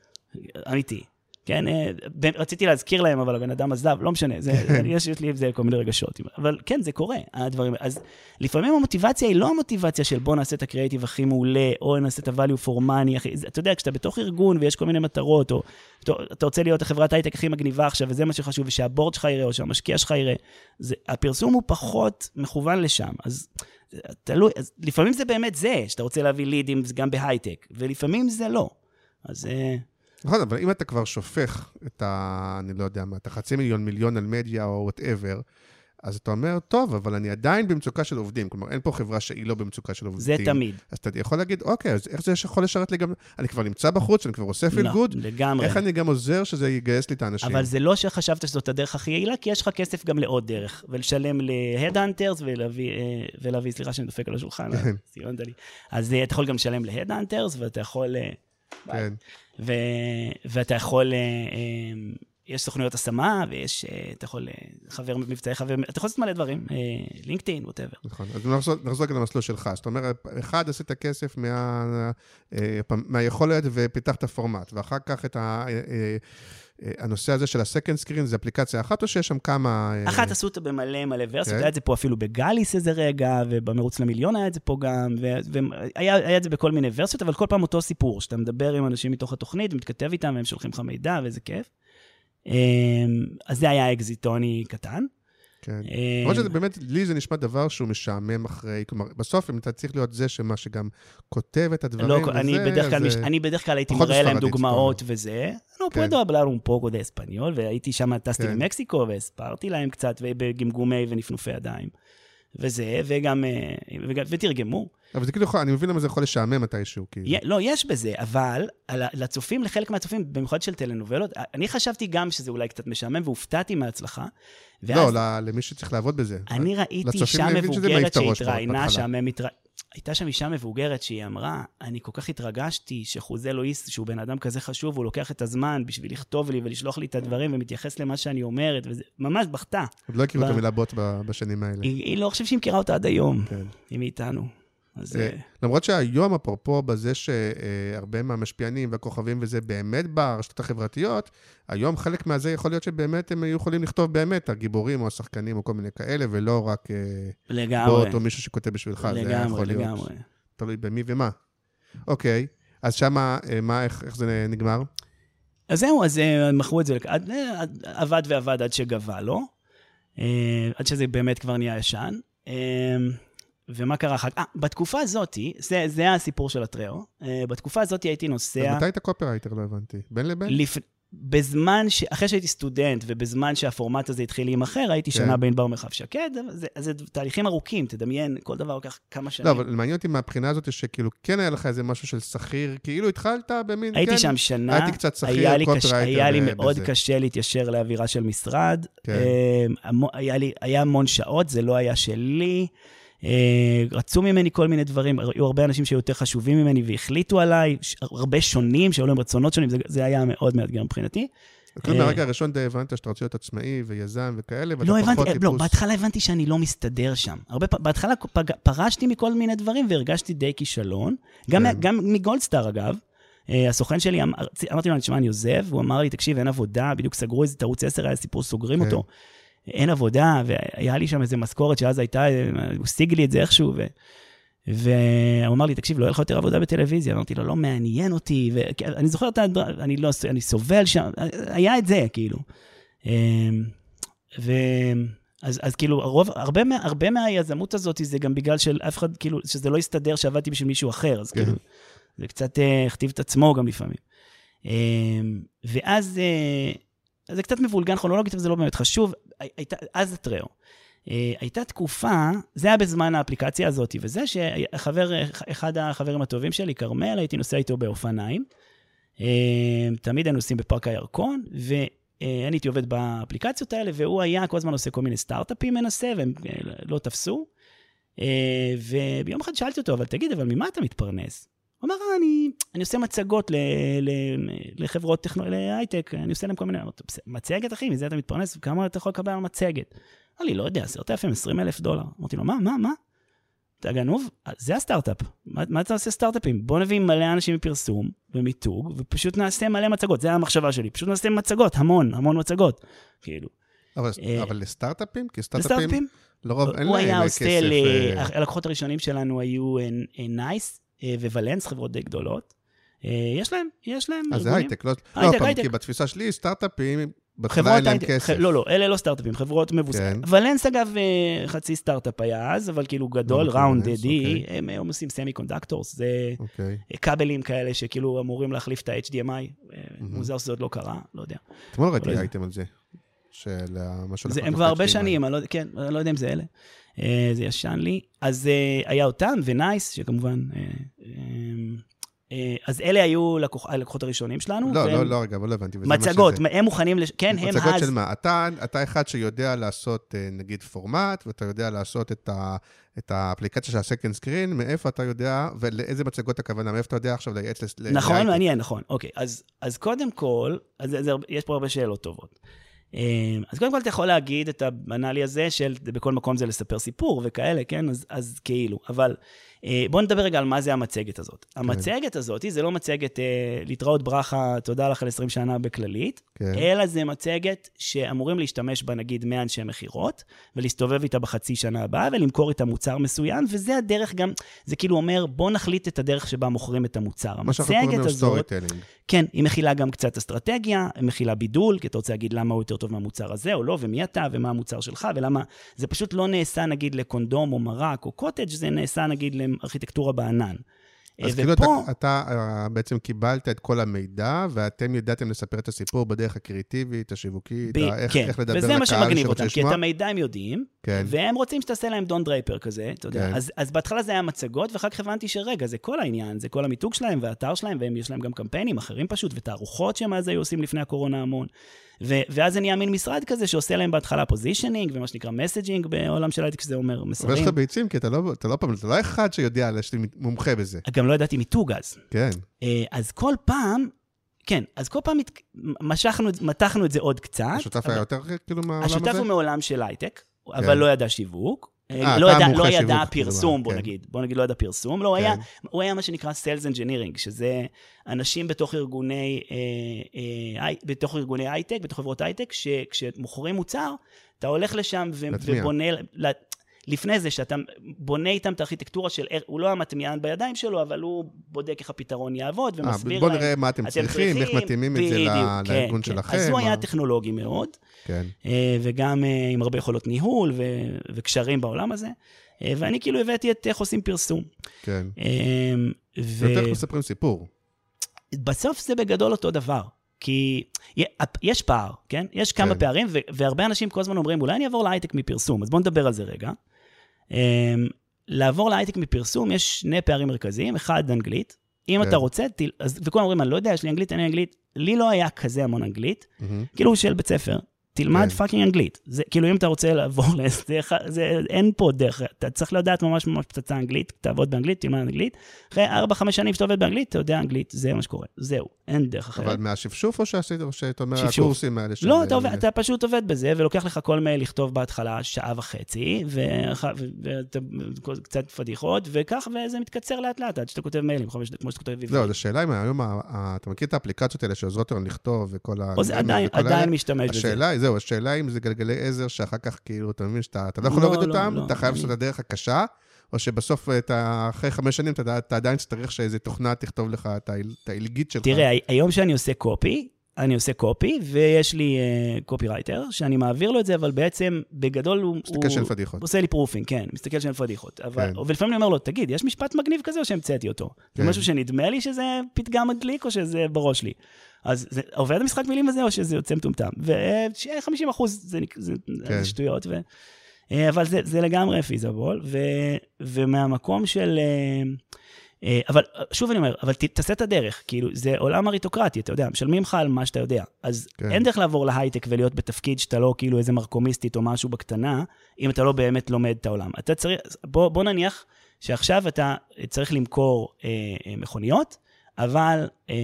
אמיתי. כן, אה, רציתי להזכיר להם, אבל הבן אדם עזב, לא משנה, זה, יש, יש לי עם זה כל מיני רגשות. אבל כן, זה קורה, הדברים. אז לפעמים המוטיבציה היא לא המוטיבציה של בוא נעשה את הקריאיטיב הכי מעולה, או נעשה את ה-value for money הכי... זה- אתה יודע, כשאתה בתוך ארגון ויש כל מיני מטרות, או אתה, אתה רוצה להיות החברת הייטק הכי מגניבה עכשיו, וזה מה שחשוב, ושהבורד שלך יראה, או שהמשקיע שלך יראה, זה, הפרסום הוא פחות מכוון לשם. אז תלוי, אז לפעמים זה באמת זה, שאתה רוצה להביא לידים גם בהייטק, ולפעמים זה לא. אז... אה, נכון, אבל אם אתה כבר שופך את ה... אני לא יודע מה, את החצי מיליון מיליון על מדיה או whatever, אז אתה אומר, טוב, אבל אני עדיין במצוקה של עובדים. כלומר, אין פה חברה שהיא לא במצוקה של עובדים. זה תמיד. אז אתה יכול להגיד, אוקיי, אז איך זה יכול לשרת לי גם... אני כבר נמצא בחוץ, אני כבר עושה feel לא, good? לגמרי. איך אני גם עוזר שזה יגייס לי את האנשים? אבל זה לא שחשבת שזאת הדרך הכי יעילה, כי יש לך כסף גם לעוד דרך, ולשלם ל-Headhunters ולהביא, אה, ולהביא, סליחה שאני דופק על השולחן, כן. ציינת לי. אז אה, אתה יכול גם לשלם ל-Headhunters, ואתה יכול... כן. ו, ואתה יכול, אה, אה, יש סוכנויות השמה, ויש, אה, אתה יכול, חבר, מבצעי חבר, אתה יכול לעשות מלא דברים, לינקדאין, ווטאבר. נכון. אז נחזור, נחזור כאן למסלול שלך. זאת אומרת, אחד, עשית כסף מה, מהיכולת ופיתחת פורמט, ואחר כך את ה, הנושא הזה של ה-second screen, זה אפליקציה אחת, או שיש שם כמה... אה, אחת עשו אותה במלא מלא ורסיות, כן. היה את זה פה אפילו בגאליס איזה רגע, ובמרוץ למיליון היה את זה פה גם, והיה היה את זה בכל מיני ורסיות, אבל כל פעם אותו סיפור, שאתה מדבר עם אנשים מתוך התוכנית, ומתכתב איתם, והם שולחים לך מידע, ואיזה כיף. אמ, אז זה היה אקזיטוני קטן. כן. אה, למרות שזה באמת, לי זה נשמע דבר שהוא משעמם אחרי, כלומר, בסוף אם אתה צריך להיות זה שמה שגם כותב את הדברים לא, וזה, אני בדרך כלל. אה, אני בדרך כלל הייתי מראה להם דוגמאות וזה. לא, כן. puedo hablar un poco de español, והייתי שם, טסתי כן. למקסיקו, והסברתי להם קצת, ובגמגומי ונפנופי ידיים. וזה, וגם, אה, וגם, ותרגמו. אבל זה כאילו, יכול- אני מבין למה זה יכול לשעמם מתישהו, כאילו. יה- לא, יש בזה, אבל לצופים, לחלק מהצופים, במיוחד של טלנובלות, אני חשבתי גם שזה אולי קצת משעמם, והופתעתי מההצלחה. לא, ואז ל- למי שצריך לעבוד בזה. אני ראיתי אישה מבוגרת שהתראיינה. שם מתרא... הייתה שם אישה מבוגרת שהיא אמרה, אני כל כך התרגשתי שחוזה לואיס, שהוא בן אדם כזה חשוב, הוא לוקח את הזמן בשביל לכתוב לי ולשלוח לי את הדברים ומתייחס למה שאני אומרת, וזה ממש בכתה. עוד לא הכירו את המילה בוט בשנים האלה. היא, היא לא חושב שהיא מכירה אותה עד היום, כן. היא מאיתנו. אז... אה, אה, למרות שהיום, אפרופו בזה שהרבה מהמשפיענים והכוכבים וזה באמת ברשתות החברתיות, היום חלק מהזה יכול להיות שבאמת הם היו יכולים לכתוב באמת, הגיבורים או השחקנים או כל מיני כאלה, ולא רק אה, לגמרי, בוט או מישהו שכותב בשבילך, זה היה יכול לגמרי, להיות. לגמרי. תלוי במי ומה. אוקיי, אז שמה, מה, איך, איך זה נגמר? אז זהו, אז מכרו את זה, עד- עד- עבד ועבד עד שגבה לו, עד שזה באמת כבר נהיה ישן. ומה קרה אחר כך? אה, בתקופה הזאתי, זה, זה הסיפור של הטראו, אה, בתקופה הזאתי הייתי אז נוסע... מתי היית קופרייטר? לא הבנתי. בין לבין? לפ... בזמן, ש... אחרי שהייתי סטודנט, ובזמן שהפורמט הזה התחיל להימכר, הייתי כן. שנה בענבר מרחב שקד, זה, זה תהליכים ארוכים, תדמיין, כל דבר לוקח כמה שנים. לא, אבל מעניין אותי מהבחינה הזאת שכאילו כן היה לך איזה משהו של שכיר, כאילו התחלת במין, הייתי כן, שם שנה, הייתי קצת שכיר, היה לי, קש... היה לי מאוד בזה. קשה להתיישר לאווירה של משרד. כן. אה, היה לי, היה המון שעות, זה לא היה שלי. אה, רצו ממני כל מיני דברים, היו הרבה אנשים שהיו יותר חשובים ממני והחליטו עליי, הרבה שונים, שהיו להם רצונות שונים, זה, זה היה מאוד מאתגר מבחינתי. כאילו אה, מהרגע הראשון די הבנת שאתה רוצה להיות עצמאי ויזם וכאלה, ואתה לא הבנתי, פחות אה, לא, טיפוס. בהתחלה הבנתי שאני לא מסתדר שם. הרבה בהתחלה פג, פרשתי מכל מיני דברים והרגשתי די כישלון. גם, כן. גם מגולדסטאר, אגב. אה, הסוכן שלי, אמר, אמרתי לו, תשמע, אני עוזב, הוא אמר לי, תקשיב, אין עבודה, בדיוק סגרו איזה ערוץ 10, היה סיפור, סוגרים כן. אותו. אין עבודה, והיה לי שם איזה משכורת שאז הייתה, הוא השיג לי את זה איכשהו, ו... והוא אמר לי, תקשיב, לא יהיה לך יותר עבודה בטלוויזיה. אמרתי לו, לא מעניין אותי, ואני זוכר את הדבר, אני לא, אני סובל שם, היה את זה, כאילו. אמ, ו... אז, אז כאילו, הרוב, הרבה, מה- הרבה מהיזמות הזאת זה גם בגלל של אף אחד, כאילו, שזה לא הסתדר שעבדתי בשביל מישהו אחר, אז כן. כאילו, זה קצת אה, הכתיב את עצמו גם לפעמים. אמ, ואז, אה, זה קצת מבולגן כרונולוגית, אבל זה לא באמת חשוב. הי- הייתה, אז הטראו. אה, הייתה תקופה, זה היה בזמן האפליקציה הזאת, וזה שחבר, אחד החברים הטובים שלי, כרמל, הייתי נוסע איתו באופניים. אה, תמיד היינו נוסעים בפארק הירקון, ואני הייתי עובד באפליקציות האלה, והוא היה כל הזמן עושה כל מיני סטארט-אפים מנסה, והם אה, לא תפסו. אה, וביום אחד שאלתי אותו, אבל תגיד, אבל ממה אתה מתפרנס? הוא אמר, "אה, אני, אני עושה מצגות ל, ל, לחברות טכנו... להייטק, אני עושה להם כל מיני... אמרתי, "בסדר, מצגת, אחי, מזה אתה מתפרנס? כמה אתה יכול לקבל על מצגת? אמר לי, לא יודע, עשרת אלפים, עשרים אלף דולר. אמרתי לו, מה, מה, מה? אתה גנוב? זה הסטארט-אפ. מה, מה אתה עושה סטארט-אפים? בוא נביא מלא אנשים מפרסום ומיתוג, ופשוט נעשה מלא מצגות. זה המחשבה שלי. פשוט נעשה מצגות, המון, המון מצגות. כאילו, אבל, אה, אבל לסטארט-אפים? כי סטארט-אפים, לסטארט-אפים, לרוב אין הוא להם היה כסף. עושה, ל... אה, הלקוחות הראשונים שלנו היו NICE ו-Valens, חברות די גדולות. אה, יש להם, יש להם אז זה ארגונים. הייטק, לא... לא, הייטק, פעם, הייטק. כי בתפיסה שלי, סטארט-אפים, חברות אין להם הייטק, כסף. לא, לא, אלה לא סטארט-אפים, חברות מבוססות. כן. Valens, אגב, אה, חצי סטארט-אפ היה אז, אבל כאילו גדול, מכיר round D, אוקיי. הם הם עושים semiconductors, זה אוקיי. כבלים כאלה שכאילו אמורים להחליף את ה-HDMI. אה, מוזר שזה עוד לא קרה, לא יודע. אתמול ראיתי אייטם על זה. של מה שהולך זה, הם כבר הרבה שנים שנים, אני לא, כן, אני לא יודע אם זה אלה. אה, זה ישן לי. אז אה, היה אותם, ונייס, שכמובן... אה, אה, אה, אז אלה היו לקוח, הלקוחות הראשונים שלנו. לא, והם- לא, לא, רגע, אבל לא הבנתי. מצגות. הם מוכנים, לש... כן, הם מצגות אז... של מה? אתה, אתה אחד שיודע לעשות, אה, נגיד, פורמט, ואתה יודע לעשות את, ה, את האפליקציה של ה-second screen, מאיפה אתה יודע, ולאיזה מצגות הכוונה, מאיפה אתה יודע עכשיו לייעץ ל... נכון? מעניין, נכון. אוקיי, אז, אז קודם כל, אז זה, יש פה הרבה שאלות טובות. אה, אז קודם כל אתה יכול להגיד את הבנאלי הזה של בכל מקום זה לספר סיפור וכאלה, כן? אז, אז כאילו, אבל אה, בואו נדבר רגע על מה זה המצגת הזאת. כן. המצגת הזאת, זה לא מצגת אה, להתראות ברכה, תודה לך על 20 שנה בכללית, כן. אלא זה מצגת שאמורים להשתמש בה נגיד 100 אנשי מכירות, ולהסתובב איתה בחצי שנה הבאה ולמכור איתה מוצר מסוים, וזה הדרך גם, זה כאילו אומר, בוא נחליט את הדרך שבה מוכרים את המוצר. מה שאנחנו קוראים לו storytelling. כן, היא מכילה גם קצת אסטרטגיה, היא מכילה בידול, כי אתה רוצה להגיד למה הוא יותר טוב מהמוצר הזה או לא, ומי אתה, ומה המוצר שלך, ולמה... זה פשוט לא נעשה נגיד לקונדום או מרק או קוטג', זה נעשה נגיד לארכיטקטורה בענן. אז אה, כאילו אתה, ופה- אתה אה, בעצם קיבלת את כל המידע, ואתם ידעתם לספר את הסיפור בדרך הקריאטיבית, השיווקית, ב- איך, כן, איך לדבר וזה מה לקהל שמגניב שרוצה אותם, כי לשמוע. את המידע הם יודעים, כן. והם רוצים שתעשה להם דון דרייפר כזה, אתה יודע. כן. אז, אז בהתחלה זה היה מצגות, ואחר כך הבנתי שרגע, זה כל העניין, זה כל המיתוג שלהם והאתר שלהם, ויש להם גם קמפיינים אחרים פשוט, ותערוכות שהם אז היו עושים לפני הקורונה המון. ו- ואז זה נהיה מין משרד כזה שעושה להם בהתחלה positioning, ומה שנקרא messaging בעולם של הייטק, שזה אומר אבל יש מסרים. לך ביצים, כי אתה לא, אתה לא פעם, אתה לא אחד שיודע, יש לי מומחה בזה. גם לא ידעתי מיתוג אז. כן. אה, אז כל פעם, כן, אז כל פעם מת- משכנו, מתחנו את זה עוד קצת. השותף אבל- היה יותר כאילו מהעולם הזה? השותף הוא מעולם של הייטק, כן. אבל לא ידע שיווק. אה, לא אתה ידע, לא ידע פרסום, בוא כן. נגיד. בוא נגיד, לא ידע פרסום. לא, כן. היה, הוא היה מה שנקרא Sales Engineering, שזה אנשים בתוך ארגוני, אה, אה, בתוך ארגוני הייטק, בתוך חברות הייטק, שכשמוכרים מוצר, אתה הולך לשם ו-. ובונה... לפני זה, שאתה בונה איתם את הארכיטקטורה של, הוא לא המטמיען בידיים שלו, אבל הוא בודק איך הפתרון יעבוד אה, ומסביר בוא להם. נראה מה אתם צריכים, איך מתאימים את זה בדיוק, כן, לארגון כן. שלכם. אז הוא היה טכנולוגי מאוד. כן. אה, וגם אה, עם הרבה יכולות ניהול ו- וקשרים בעולם הזה. ואני כאילו הבאתי את איך עושים פרסום. כן. זה יותר מספרים סיפור. ובסוף זה בגדול אותו דבר. כי יש פער, כן? יש כמה כן. פערים, ו- והרבה אנשים כל הזמן אומרים, אולי אני אעבור להייטק מפרסום. אז בואו נדבר על זה רגע. אה, לעבור להייטק מפרסום, יש שני פערים מרכזיים. אחד, אנגלית. אם כן. אתה רוצה, תל... אז, וכולם אומרים, אני לא יודע, יש לי אנגלית, אין לי אנגלית. לי לא היה כזה המון אנגלית. מהמם. כאילו של בית ספר, תלמד כן. fucking אנגלית. זה, כאילו, אם אתה רוצה לעבור לזה, זה, זה, אין פה דרך, אתה צריך לדעת ממש ממש פצצה אנגלית, תעבוד באנגלית, תלמד אנגלית. אחרי 4-5 שנים שאתה עובד באנגלית, אתה יודע אנגלית, זה מה שקורה. זהו, אין דרך אחרת. אבל מהשפשוף או שעשית, או שאתה אומר, שפשוף. הקורסים האלה של... לא, אתה, עובד, אתה פשוט עובד בזה, ולוקח לך כל מייל לכתוב בהתחלה שעה וחצי, ואח- ו- ואתה קצת פדיחות, וכך, וזה מתקצר לאט לאט, עד שאתה כותב מיילים, חמש כמו שאתה כותב. לא, זו שאלה אם היום, אתה מכיר את האפליקציות האלה שעוזרות לנו לכתוב וכל ה... עדיין משתמש בזה. השאלה היא, זהו, השאלה אם זה גלגלי עזר שאחר כך, כאילו, אתה מבין שאתה אתה לא יכול לא, להוריד לא, אותם, לא, אתה חייב אני- לעשות את הדרך הקשה, או שבסוף, אתה, אחרי חמש שנים, אתה, אתה עדיין צריך שאיזה תוכנה תכתוב לך את העילגית שלך. תראה, היום שאני עושה קופי, אני עושה קופי, ויש לי קופירייטר, שאני מעביר לו את זה, אבל בעצם, בגדול הוא... מסתכל של פדיחות. הוא עושה לי proofing, כן, מסתכל של פדיחות. אבל, כן. ולפעמים אני אומר לו, תגיד, יש משפט מגניב כזה או שהמצאתי אותו? זה כן. משהו שנדמה לי שזה פתגם מדליק או שזה בראש לי. אז זה עובד המשחק מילים הזה או שזה יוצא מטומטם? ו-50 אחוז זה, זה, כן. זה שטויות. ו... אה, אבל זה, זה לגמרי פיזבול, ו... ומהמקום של... אה, אה, אבל שוב אני אומר, אבל תעשה את הדרך, כאילו, זה עולם אריתוקרטי, אתה יודע, משלמים לך על מה שאתה יודע. אז כן. אין דרך לעבור להייטק ולהיות בתפקיד שאתה לא כאילו איזה מרקומיסטית או משהו בקטנה, אם אתה לא באמת לומד את העולם. אתה צריך, בוא, בוא נניח שעכשיו אתה צריך למכור אה, אה, מכוניות, אבל אה,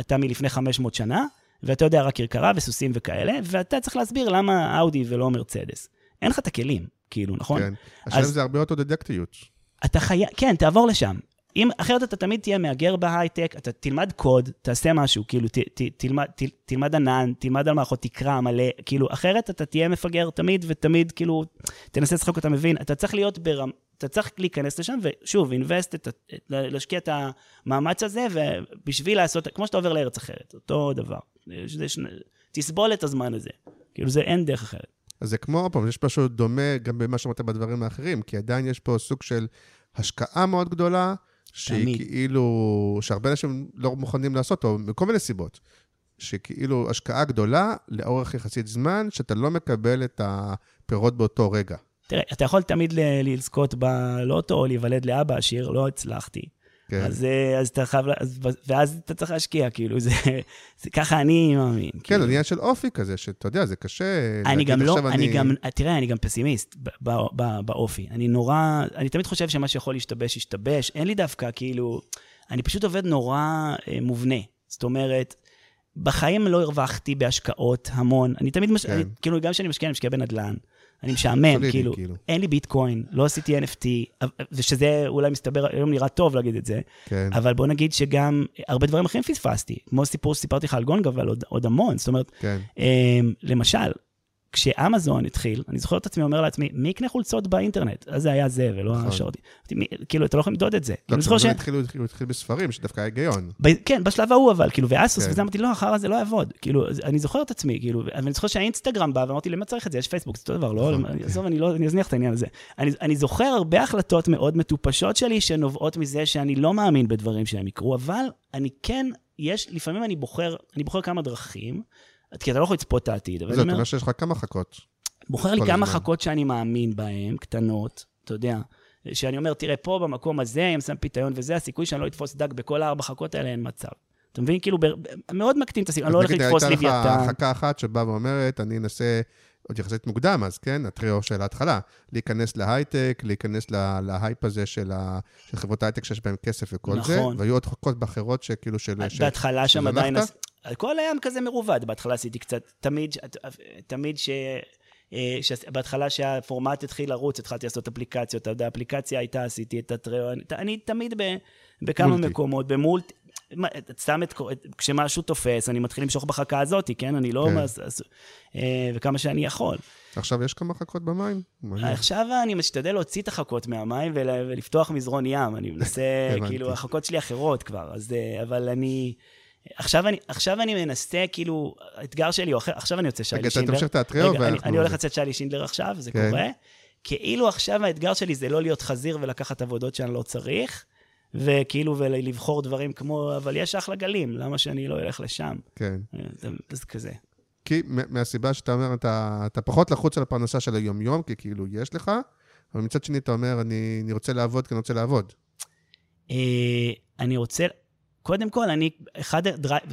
אתה מלפני 500 שנה, ואתה יודע רק כרכרה וסוסים וכאלה, ואתה צריך להסביר למה אאודי ולא מרצדס. אין לך את הכלים, כאילו, נכון? כן. השאלה אז- זה הרבה אוטודידקטיות. אתה חייב, כן, תעבור לשם. אם, אחרת אתה תמיד תהיה מהגר בהייטק, אתה תלמד קוד, תעשה משהו, כאילו, ת, ת, תלמד, ת, תלמד ענן, תלמד על מערכות תקרא מלא, כאילו, אחרת אתה תהיה מפגר תמיד, ותמיד, כאילו, תנסה לשחק אותה מבין. אתה צריך להיות ברמ... אתה צריך להיכנס לשם, ושוב, אינבסט, להשקיע את המאמץ הזה, ובשביל לעשות, כמו שאתה עובר לארץ אחרת, אותו דבר. תסבול את הזמן הזה. כאילו, זה אין דרך אחרת. אז זה כמו, פעם, יש משהו דומה גם במה שאמרת בדברים האחרים, כי עדיין יש פה סוג של השקעה מאוד גדולה, שהיא תמיד. כאילו, שהרבה אנשים לא מוכנים לעשות, או מכל מיני סיבות. שכאילו השקעה גדולה לאורך יחסית זמן, שאתה לא מקבל את הפירות באותו רגע. תראה, אתה יכול תמיד לזכות בלוטו או להיוולד לאבא עשיר, לא הצלחתי. כן. אז, אה, אז אתה חייב, אז, ואז אתה צריך להשקיע, כאילו, זה, זה ככה אני מאמין. כן, כאילו. עניין של אופי כזה, שאתה יודע, זה קשה אני גם לא, עכשיו אני גם, תראה, אני גם פסימיסט ב- ב- ב- באופי. אני נורא, אני תמיד חושב שמה שיכול להשתבש, ישתבש. אין לי דווקא, כאילו, אני פשוט עובד נורא אה, מובנה. זאת אומרת, בחיים לא הרווחתי בהשקעות המון. אני תמיד, מש... כן. אני, כאילו, גם כשאני משקיע, אני משקיע בנדל"ן. אני משעמם, כאילו, כאילו. אין לי ביטקוין, לא עשיתי NFT, ושזה אולי מסתבר, היום נראה טוב להגיד את זה, כן. אבל בוא נגיד שגם הרבה דברים אחרים פספסתי, כמו סיפור שסיפרתי לך על גונג, אבל עוד, עוד המון, זאת אומרת, כן. אמ, למשל, כשאמזון התחיל, אני זוכר את עצמי אומר לעצמי, מי יקנה חולצות באינטרנט? אז זה היה זה, ולא "מי- כאילו, אתה לא יכול למדוד את זה. לא, ש... כשהוא התחיל, בספרים, שדווקא היה היגיון. כן, בשלב ההוא אבל, כאילו, ואסוס, כן. וזה אמרתי, לא, אחר הזה לא יעבוד. כאילו, אני זוכר את עצמי, כאילו, אבל אני זוכר שהאינסטגרם בא, ואמרתי, למה צריך את זה? יש פייסבוק, זה אותו דבר, לא, נכון, אני- עזוב, אני לא, אני אזניח את העניין הזה. אני זוכר הרבה החלטות מאוד מטופשות שלי, שנובעות מזה שאני לא מאמין בדברים שהם יקרו, אבל אני כן, יש, לפעמים אני בוחר, אני בוחר כמה דרכים, כי אתה לא יכול לצפות את העתיד, אני אתה אומר, שיש לך כמה חכות. בוחר לי כמה. חכות שאני מאמין בהן, קטנות, אתה יודע, שאני אומר, תראה, פה במקום הזה, אם שם פיתיון וזה, הסיכוי שאני לא אתפוס דג בכל הארבע חכות האלה, אין מצב. אתה מבין? כאילו, ב- מאוד מקטין את הסיכוי, אני לא הולך לתפוס הייתה לך לוויתן. חכה אחת שבאה ואומרת, אני אנסה, עוד יחסית מוקדם אז, כן? הטריו של ההתחלה. להיכנס להייטק, להיכנס לה- להייפ הזה של ה- של חברות ההייטק שיש בהן כסף וכל זה. נכון. והיו עוד חכות באחרות שכאילו של... בהתחלה שם? עדיין... הכל היה כזה מרובד, בהתחלה עשיתי קצת, תמיד, תמיד ש... אה, בהתחלה שהפורמט התחיל לרוץ, התחלתי לעשות אפליקציות, אתה יודע, אפליקציה הייתה, עשיתי את הטריו, אני- תמיד ב, בכמה מולטי. מקומות, במולטי, שם את, כשמשהו תופס, אני מתחיל למשוך בחכה הזאת, כן? אני לא... כן. אז, אז, אה, וכמה שאני יכול. עכשיו יש כמה חכות במים? עכשיו אני משתדל להוציא את החכות מהמים ול, ולפתוח מזרון ים, אני מנסה. כאילו, החכות שלי אחרות כבר, אז, אה, אבל אני... עכשיו אני, עכשיו אני מנסה, כאילו, האתגר שלי הוא אחר, עכשיו אני יוצא שיילי רגע, אתה שינדלר. תמשיך את הטריו רגע, אני, ואנחנו- אני הולך לצאת שיילי שינדלר עכשיו, זה כן. קורה. כאילו עכשיו האתגר שלי זה לא להיות חזיר ולקחת עבודות שאני לא צריך, וכאילו, ולבחור דברים כמו, אבל יש אחלה גלים, למה שאני לא אלך לשם? כן. זה, זה כזה. כי מהסיבה שאתה אומר, אתה, אתה פחות לחוץ על הפרנסה של היום-יום, כי כאילו יש לך, אבל מצד שני אתה אומר, אני, אני רוצה לעבוד כי אני רוצה לעבוד. אה, אני רוצה, קודם כל, אני, אחד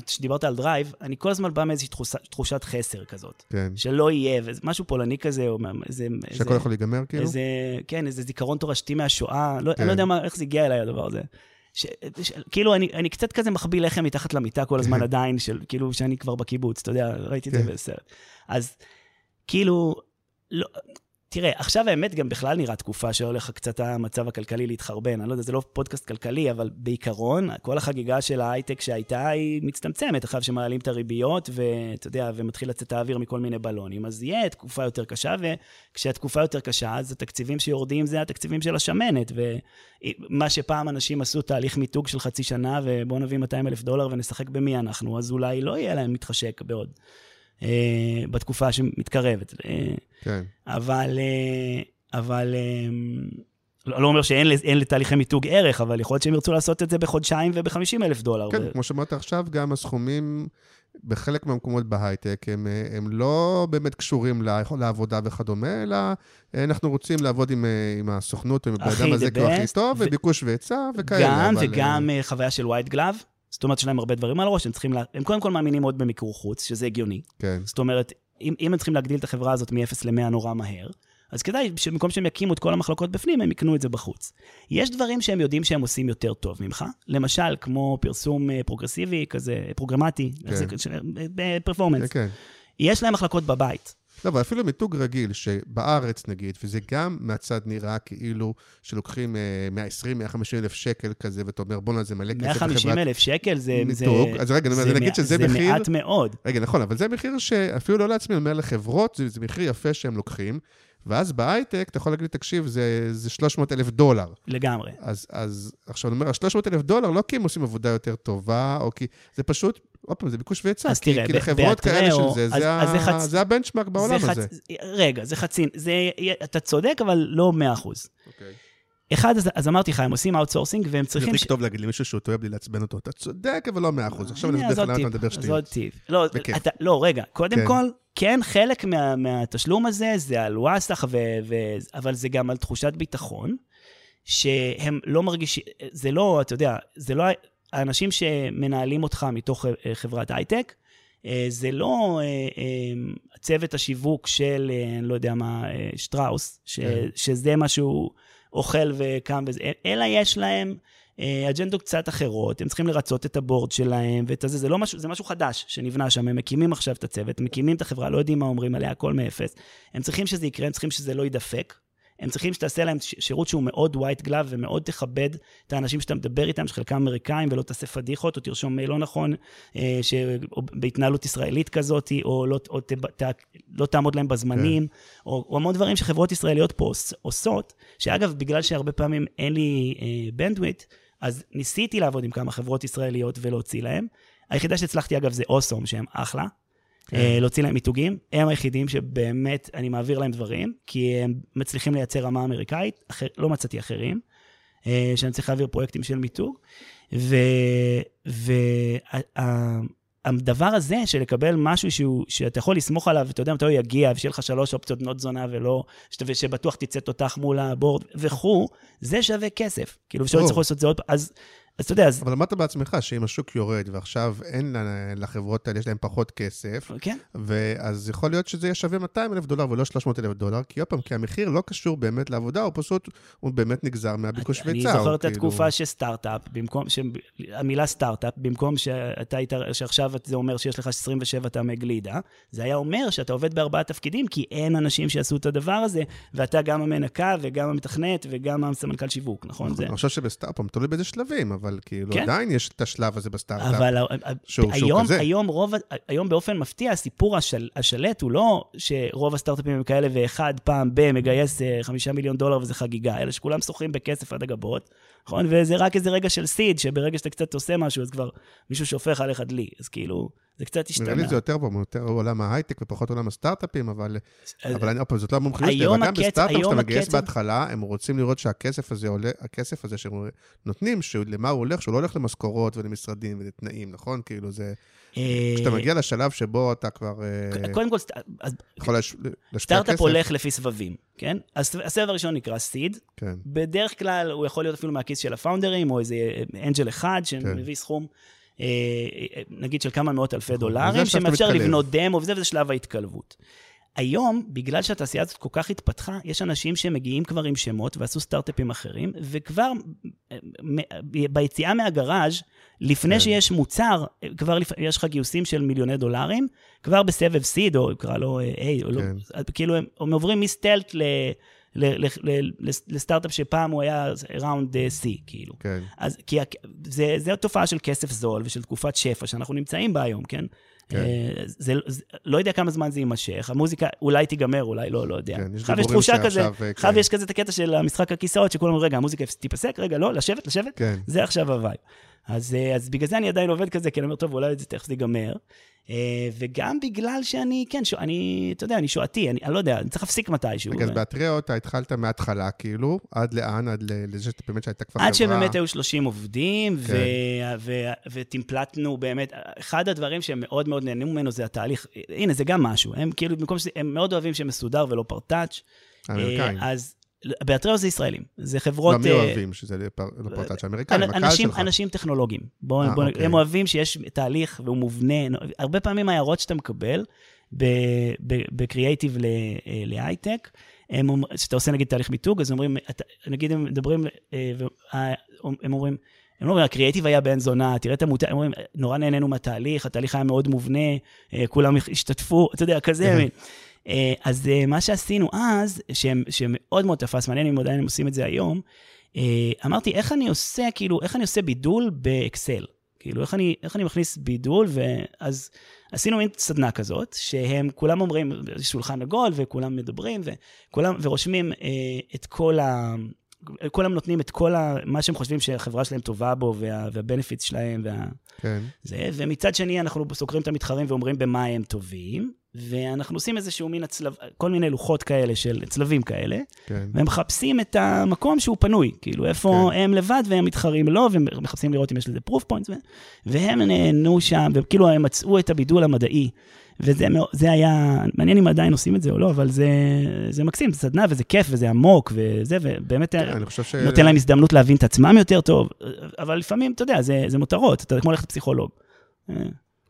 כשדיברת על drive, אני כל הזמן בא מאיזושהי תחושה, תחושת חסר כזאת. כן. שלא יהיה, משהו פולני כזה, או מה- איזה... שהכל יכול להיגמר כאילו? איזה, כן, איזה זיכרון תורשתי מהשואה, לא, כן. אני לא יודע מה, איך זה הגיע אליי הדבר הזה. ש, ש, כאילו, אני, אני קצת כזה מחביא לחם מתחת למיטה כל הזמן עדיין, של, כאילו, שאני כבר בקיבוץ, אתה יודע, ראיתי את זה כן. בסרט. אז כאילו, לא, תראה, עכשיו האמת גם בכלל נראה תקופה שהולך קצת המצב הכלכלי להתחרבן. אני לא יודע, זה לא פודקאסט כלכלי, אבל בעיקרון, כל החגיגה של ההייטק שהייתה, היא מצטמצמת אחרי שמעלים את הריביות, ואתה יודע, ומתחיל לצאת האוויר מכל מיני בלונים. אז יהיה תקופה יותר קשה, וכשהתקופה יותר קשה, אז התקציבים שיורדים זה התקציבים של השמנת. ומה שפעם אנשים עשו תהליך מיתוג של חצי שנה, ובואו נביא 200 אלף דולר ונשחק במי אנחנו, אז אולי לא יהיה להם מתחשק בעוד. אה, בתקופה שמתקרבת. אה, כן. אבל, אה, אבל, אה, לא לא אומר שאין לתהליכי מיתוג ערך, אבל יכול להיות שהם ירצו לעשות את זה בחודשיים וב-50 אלף דולר. כן, ו- כמו שאמרת עכשיו, גם הסכומים בחלק מהמקומות בהייטק, הם, אה, הם לא באמת קשורים לעבודה וכדומה, אלא אה, אנחנו רוצים לעבוד עם, אה, עם הסוכנות, עם הבן אדם הזה כאילו הכי טוב, ו- וביקוש והיצע וכאלה. גם, אבל, וגם חוויה של white glove. זאת אומרת, יש להם הרבה דברים על הראש, הם צריכים, לה... הם קודם כל מאמינים מאוד במיקור חוץ, שזה הגיוני. כן, זאת אומרת, אם, אם הם צריכים להגדיל את החברה הזאת מ-0 ל-100 נורא מהר, אז כדאי שבמקום שהם יקימו את כל המחלקות בפנים, הם יקנו את זה בחוץ. יש דברים שהם יודעים שהם עושים יותר טוב ממך, למשל, כמו פרסום אה, פרוגרסיבי, כזה פרוגרמטי, כן. בפרפורמנס. כן, כן. יש להם מחלקות בבית. לא, אבל אפילו מיתוג רגיל, שבארץ נגיד, וזה גם מהצד נראה כאילו שלוקחים אה, 120, 150 אלף שקל כזה, ואתה אומר, בואנה, זה מלא כסף 150 אלף שקל זה... מיתוג. זה- אז רגע, זה נגיד שזה מחיר- זה מעט מאוד. רגע, נכון, אבל זה מחיר שאפילו לא לעצמי, אני אומר לחברות, זה, זה מחיר יפה שהם לוקחים, ואז בהייטק, אתה יכול להגיד תקשיב, זה, זה 300 אלף דולר. לגמרי. אז, אז עכשיו אני אומר, ה-300 אלף דולר לא כי הם עושים עבודה יותר טובה, או כי זה פשוט, עוד פעם, זה ביקוש והיצע. אז כי, תראה, כי לחברות כאלה באתראו, של זה, אז- זה, אז זה חצ- זה הבנצ'מארק בעולם זה הזה. חצ... רגע, זה חצי... זה... אתה צודק, אבל לא 100 אחוז. אוקיי. אחד, אז, אז אמרתי לך, הם עושים אאוטסורסינג, והם זה צריכים... הכי טוב להגיד למישהו שהוא טועה בלי לעצבן אותו. אתה צודק, אבל לא מאה אחוז. עכשיו אני אסביר לך למה אתה מדבר שטויות. עוד טיפ. לא. אתה, לא, רגע, קודם כן. כל, כן, חלק מה, מהתשלום הזה זה על וואסאח, ו, ו, אבל זה גם על תחושת ביטחון, שהם לא מרגישים, זה לא, אתה יודע, זה לא האנשים שמנהלים אותך מתוך אה, חברת הייטק, אה, זה לא אה, אה, צוות השיווק של, אה, אני לא יודע מה, אה, שטראוס, ש, כן. שזה מה שהוא אוכל וקם וזה, אלא יש להם אה, אג'נדות קצת אחרות, הם צריכים לרצות את הבורד שלהם ואת הזה, זה לא משהו, זה משהו חדש שנבנה שם, הם מקימים עכשיו את הצוות, מקימים את החברה, לא יודעים מה אומרים עליה, הכל מאפס. הם צריכים שזה יקרה, הם צריכים שזה לא יידפק. הם צריכים שתעשה להם שירות שהוא מאוד white glove ומאוד תכבד את האנשים שאתה מדבר איתם, שחלקם אמריקאים, ולא תעשה פדיחות, או תרשום מייל לא נכון, אה, ש... או בהתנהלות ישראלית כזאת, או, לא, או ת... ת... לא תעמוד להם בזמנים, או, או המון דברים שחברות ישראליות פה עוש- עושות, שאגב, בגלל שהרבה פעמים אין לי אה, בנדוויט, אז ניסיתי לעבוד עם כמה חברות ישראליות ולהוציא להם. היחידה שהצלחתי, אגב, זה אוסום, שהם אחלה. כן. אה, להוציא להם מיתוגים. הם היחידים שבאמת אני מעביר להם דברים, כי הם מצליחים לייצר רמה אמריקאית, אחר, לא מצאתי אחרים, אה, שאני צריך להעביר פרויקטים של מיתוג. והדבר הזה של לקבל משהו שהוא, שאתה יכול לסמוך עליו, ואתה יודע מתי הוא יגיע, ושיהיה לך שלוש אופציות בנות זונה, ולא, ושבטוח תצא תותח מול הבורד וכו', זה שווה כסף. כאילו, ברור. יצטרכו לעשות את זה עוד פעם. אז, אז אתה יודע, אז... אבל אמרת בעצמך שאם השוק יורד ועכשיו אין לחברות האלה, יש להן פחות כסף, כן. ואז יכול להיות שזה יהיה שווה 200 אלף דולר ולא 300 אלף דולר, כי עוד פעם, כי המחיר לא קשור באמת לעבודה, הוא פשוט, הוא באמת נגזר מהביקוש אני והיצע. זוכר הוא את כאילו- התקופה שסטארט-אפ, במקום, המילה סטארט-אפ, במקום שאתה היית, שעכשיו זה אומר שיש לך 27 טעמי גלידה, זה היה אומר שאתה עובד בארבעה תפקידים, כי אין אנשים שיעשו את הדבר הזה, ואתה גם המנקה וגם המתכנת וגם הסמנכ"ל שיווק, נכון? זה... אני חושב שבסטארט-אפ, תלוי באיזה שלבים, אבל כאילו כן. עדיין יש את השלב הזה בסטארט-אפ. אבל שהוא- שהוא היום, כזה. היום, רוב, היום באופן מפתיע, הסיפור השל, השלט הוא לא שרוב הסטארט-אפים הם כאלה ואחד פעם ב- מגייס אה, חמישה מיליון דולר וזה חגיגה, אלא שכולם שוכרים בכסף עד הגבות, נכון? וזה רק איזה רגע של סיד, שברגע שאתה קצת עושה משהו, אז כבר מישהו שופך עליך דלי. אז כאילו, זה קצת השתנה. נראה לי זה יותר פה, יותר עולם ההייטק ופחות עולם הסטארט-אפים, אבל אז- אבל אני, זאת לא המומחיות שלי, אבל גם בסטארט-אפ שאתה מגייס בהתחלה, הם רוצים לראות שהכסף הזה עולה, הכסף הזה שנותנים, למה הוא הולך, שהוא לא הולך למשכורות ולמשרדים ולתנאים, נכון? כאילו זה, כשאתה מגיע לשלב שבו אתה כבר אה, קודם כל, יכול להש- להשקיע סטארט-אפ כסף. הולך לפי סבבים, כן? אז הסבב הראשון נקרא סיד, כן, בדרך כלל הוא יכול להיות אפילו מהכיס של הפאונדרים, או איזה אנג'ל אחד שמביא סכום, אה, אה, נגיד של כמה מאות אלפי וזה דולרים, שמאפשר. לבנות דמו וזה, וזה שלב ההתקלבות. היום, בגלל שהתעשייה הזאת כל כך התפתחה, יש אנשים שמגיעים כבר עם שמות ועשו סטארט-אפים אחרים, וכבר אה, ביציאה מהגראז', לפני כן. שיש מוצר, אה, כבר לפ... יש לך גיוסים של מיליוני דולרים, כבר בסבב seed, או נקרא לו אה, A, או לא, כן. כאילו הם, הם עוברים מסטארט ל... ל- ל- ל- לס- לסטארט-אפ שפעם הוא היה round C, כאילו. כן. אז כי זה, זה התופעה של כסף זול ושל תקופת שפע שאנחנו נמצאים בה היום, כן? כן. אה, זה, זה, לא יודע כמה זמן זה יימשך, המוזיקה אולי תיגמר, אולי לא, לא יודע. כן, יש עכשיו יש דיבורים תחושה כזה, שעכשיו, אה, עכשיו כן. יש כזה את הקטע של המשחק הכיסאות, שכולם אומרים, רגע, המוזיקה תיפסק, רגע, לא, לשבת, לשבת, כן. זה עכשיו ה vibe. אז, אה, אז בגלל זה אני עדיין עובד כזה, כי אני אומר, טוב, אולי זה תכף זה ייגמר. אה, וגם בגלל שאני, כן, שו, אני, אתה יודע, אני שועתי, אני, אני לא יודע, אני צריך להפסיק מתישהו. רגע, אז ו- באתריאו אתה התחלת מההתחלה, כאילו, עד לאן? עד לזה שאתה באמת שהייתה כבר חברה? עד שבאמת היו 30 עובדים, כן. ו- ו- וטמפלטנו באמת, אחד הדברים שהם מאוד מאוד נהנים ממנו זה התהליך, הנה, זה גם משהו, הם כאילו, במקום שזה, הם מאוד אוהבים שמסודר ולא פרטאץ'. האמריקאים. אה, אז באתריו זה ישראלים, זה חברות... לא, מי אה, אוהבים שזה לפר- לפרטאץ' האמריקאים, הקהל אנשים, שלך. אנשים טכנולוגיים. בוא, אה, בוא, אוקיי. הם אוהבים שיש תהליך והוא מובנה. הרבה פעמים ההערות שאתה מקבל בקריאייטיב להייטק, הם אומר- שאתה עושה נגיד תהליך מיתוג, אז אומרים, נגיד הם מדברים, אה, הם אומרים, הם לא אומרים, הקריאייטיב היה בן זונה, תראה את המותג, הם אומרים, נורא נהנינו מהתהליך, התהליך היה מאוד מובנה, אה, כולם השתתפו, אתה יודע, כזה. אה, אז אה, מה שעשינו אז, שהם- שמאוד מאוד תפס, מעניין אם עדיין הם עושים את זה היום, אה, אמרתי, איך אני עושה, כאילו, איך אני עושה בידול באקסל? כאילו, איך אני, איך אני מכניס בידול, ואז עשינו מין סדנה כזאת, שהם כולם אומרים, שולחן עגול, וכולם מדברים, וכולם, ורושמים אה, את כל ה... כולם נותנים את כל ה, מה שהם חושבים שהחברה שלהם טובה בו, וה, והבנפיץ שלהם, וה, כן. זה, ומצד שני אנחנו סוקרים את המתחרים ואומרים במה הם טובים, ואנחנו עושים איזשהו מין הצלב, כל מיני לוחות כאלה של צלבים כאלה, כן. והם מחפשים את המקום שהוא פנוי, כאילו איפה כן. הם לבד והם מתחרים לו, והם מחפשים לראות אם יש לזה proof points, והם נהנו שם, וכאילו הם מצאו את הבידול המדעי. וזה היה, מעניין אם עדיין עושים את זה או לא, אבל זה, זה מקסים, זה סדנה וזה כיף וזה עמוק וזה, ובאמת ש... נותן להם הזדמנות להבין את עצמם יותר טוב, אבל לפעמים, אתה יודע, זה, זה מותרות, אתה כמו ללכת לפסיכולוג.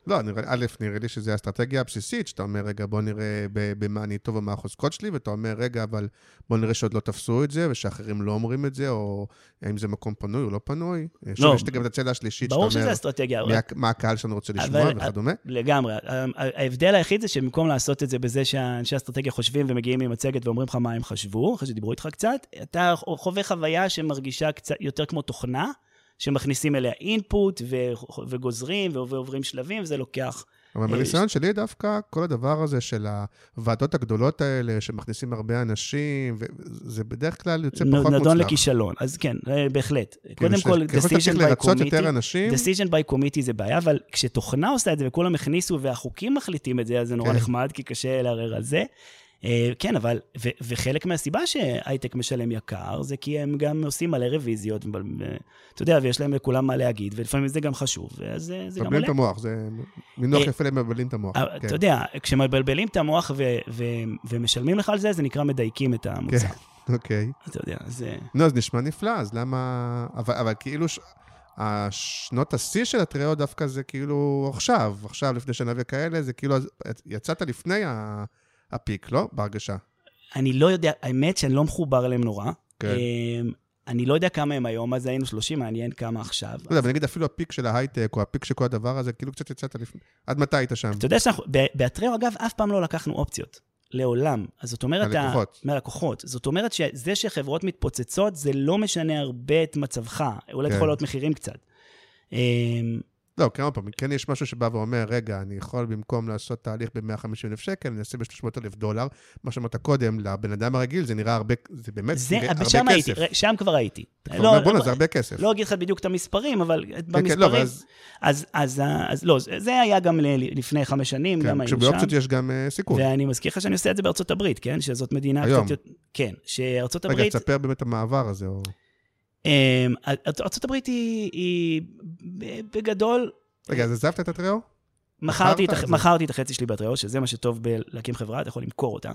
לא, נראה, א', נראה לי שזו האסטרטגיה הבסיסית, שאתה אומר, רגע, בוא נראה במה אני טוב ומה החוזקות שלי, ואתה אומר, רגע, אבל בוא נראה שעוד לא תפסו את זה, ושאחרים לא אומרים את זה, או האם זה מקום פנוי או לא פנוי. שוב, יש גם את הצלע השלישית, ברור שאתה אומר, אסטרטגיה. מי ה- מה הקהל שלנו רוצה לשמוע אבל- וכדומה. לגמרי. ההבדל היחיד זה שבמקום לעשות את זה בזה שאנשי אסטרטגיה חושבים ומגיעים עם מצגת ואומרים לך מה הם חשבו, אחרי שדיברו איתך קצת, אתה חווה חוויה שמרגישה קצת יותר כמו תוכנה, שמכניסים אליה אינפוט ו- וגוזרים ועוברים שלבים, וזה לוקח... אבל אה, בניסיון שלי דווקא, כל הדבר הזה של הוועדות הגדולות האלה, שמכניסים הרבה אנשים, זה בדרך כלל יוצא פחות מוצלח. נדון לכישלון. אז כן, אה, בהחלט. כאילו, קודם כל, decision by committee, decision by committee זה בעיה, אבל כשתוכנה עושה את זה וכולם הכניסו והחוקים מחליטים את זה, אז זה נורא כן. נחמד, כי קשה לערער על זה. אה, כן, אבל, ו- וחלק מהסיבה שהייטק משלם יקר, זה כי הם גם עושים מלא רוויזיות, ו- אתה יודע, ויש להם לכולם מה להגיד, ולפעמים זה גם חשוב, ואז זה זה גם מבלבלים עולה. את המוח, זה מינוח אה, יפה למבלבלים את המוח. אבל כן. אתה יודע, כשמבלבלים את המוח ו- ו- ומשלמים לך על זה, זה נקרא מדייקים את המוצר. כן, אוקיי. אתה יודע, זה... נו, אז נשמע נפלא, אז למה... אבל, אבל כאילו, ש... השנות השיא של הטריו דווקא זה כאילו עכשיו, עכשיו, לפני שנה וכאלה, זה כאילו, יצאת לפני ה... הפיק, לא? בהרגשה. אני לא יודע, האמת שאני לא מחובר אליהם נורא. כן. אמ, אני לא יודע כמה הם היום, אז היינו 30, מעניין כמה עכשיו. לא יודע, אבל נגיד אפילו הפיק של ההייטק, או הפיק של כל הדבר הזה, כאילו קצת יצאת לפני... עד מתי היית שם? אתה יודע שאנחנו, באתריו אגב, אף פעם לא לקחנו אופציות. לעולם. אז זאת אומרת... ה- מהלקוחות. מהלקוחות. זאת אומרת שזה שחברות מתפוצצות, זה לא משנה הרבה את מצבך. אולי כן. יכול להיות מחירים קצת. לא, כמה פעמים, כן יש משהו שבא ואומר, רגע, אני יכול במקום לעשות תהליך ב-150 אלף שקל, אני אעשה ב-300 אלף דולר. מה שאמרת קודם, לבן אדם הרגיל זה נראה הרבה, זה באמת זה, נראה הרבה שם הייתי, כסף. ר- שם כבר הייתי. כבר אומר, בואנה, זה הרבה כסף. לא אגיד לך בדיוק את המספרים, אבל כן, במספרים... לא, אבל אז- אז, אז, אז לא, זה- היה גם לפני חמש שנים, גם כן, היינו שם. כשבאופציות יש גם אה, סיכון. ואני מזכיר לך שאני עושה את זה בארצות הברית, כן? שזאת מדינה היום. קצת. כן, שארצות רגע, הברית... תספר באמת המעבר הזה, או... אמ, הברית היא, בגדול... רגע, אז עזבת את הטריו? מכרתי את, החצי שלי באטריו, שזה מה שטוב בלהקים חברה, אתה יכול למכור אותה.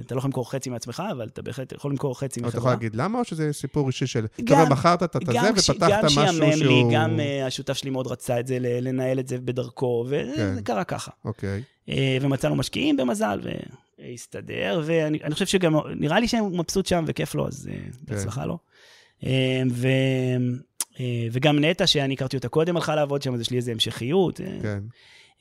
אתה לא יכול למכור חצי מעצמך, אבל אתה בהחלט יכול למכור חצי אבל אתה יכול מחברה. להגיד למה, או שזה סיפור אישי של... אתה אומר, מכרת את הזה גם ש- ופתחת גם משהו שיאמם לי, שהוא... גם אה, השותף שלי מאוד רצה את זה, לנהל את זה בדרכו, וזה כן. קרה ככה. אוקיי. אה, ומצאנו משקיעים במזל, והסתדר, ואני אני חושב שגם, נראה לי שהוא מבסוט שם וכיף לו, אז אה, בהצלחה לו. אה, ו, אה, וגם נטע, שאני הכרתי אותה קודם, הלכה לעבוד שם, אז יש לי איזו המשכיות. אה, כן.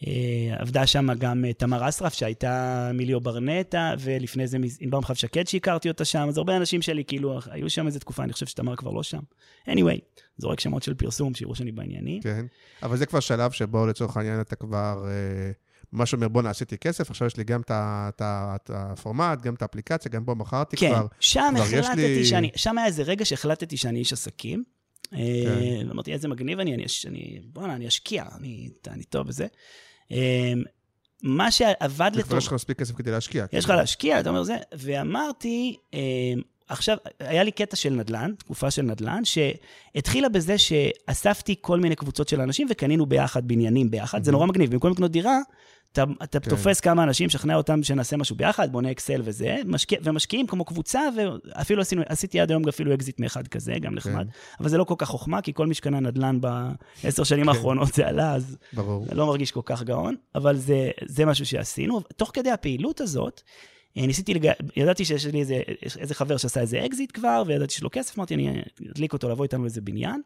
אה, עבדה שם גם תמר אסרף, שהייתה מיליו ברנטה, ולפני זה ענבר מחב שקד שהכרתי אותה שם, אז הרבה אנשים שלי כאילו היו שם איזה תקופה, אני חושב שתמר כבר לא שם. anyway, זורק שמות של פרסום, שיראו שאני בעניינים. כן. אבל זה כבר שלב שבו לצורך העניין אתה כבר אה, ממש אומר, בואנה, עשיתי כסף, עכשיו יש לי גם את הפורמט, גם את האפליקציה, גם בו מכרתי כן, כבר. שם כבר החלטתי לי- שאני, שם היה איזה רגע שהחלטתי שאני איש עסקים. כן. אה, ואמרתי, איזה מגניב אני, אני, אני בואנה, אני אשקיע, אני, אני טוב בזה. אה, מה שעבד זה כבר לטוב... יש לך מספיק כסף כדי להשקיע. יש לך כאילו. להשקיע, אתה אומר זה, ואמרתי, אה, עכשיו, היה לי קטע של נדל"ן, תקופה של נדל"ן, שהתחילה בזה שאספתי כל מיני קבוצות של אנשים וקנינו ביחד בניינים ביחד, זה נורא מגניב, במקום לקנות דירה, אתה, אתה כן. תופס כמה אנשים, שכנע אותם שנעשה משהו ביחד, בונה אקסל וזה, משקיע, ומשקיעים כמו קבוצה, ואפילו עשינו, עשיתי עד היום אפילו אקזיט מאחד כזה, גם נחמד, אבל זה לא כל כך חוכמה, כי כל מי שקנה נדל"ן בעשר שנים כן. האחרונות זה עלה, אז ברור. לא מרגיש כל כך גאון, אבל זה, זה משהו שעשינו. תוך כדי הפעילות הזאת, ניסיתי, לג... ידעתי שיש לי איזה, איזה חבר שעשה איזה אקזיט כבר, וידעתי שיש לו כסף, אמרתי, אני אדליק אותו לבוא איתנו לאיזה בניין.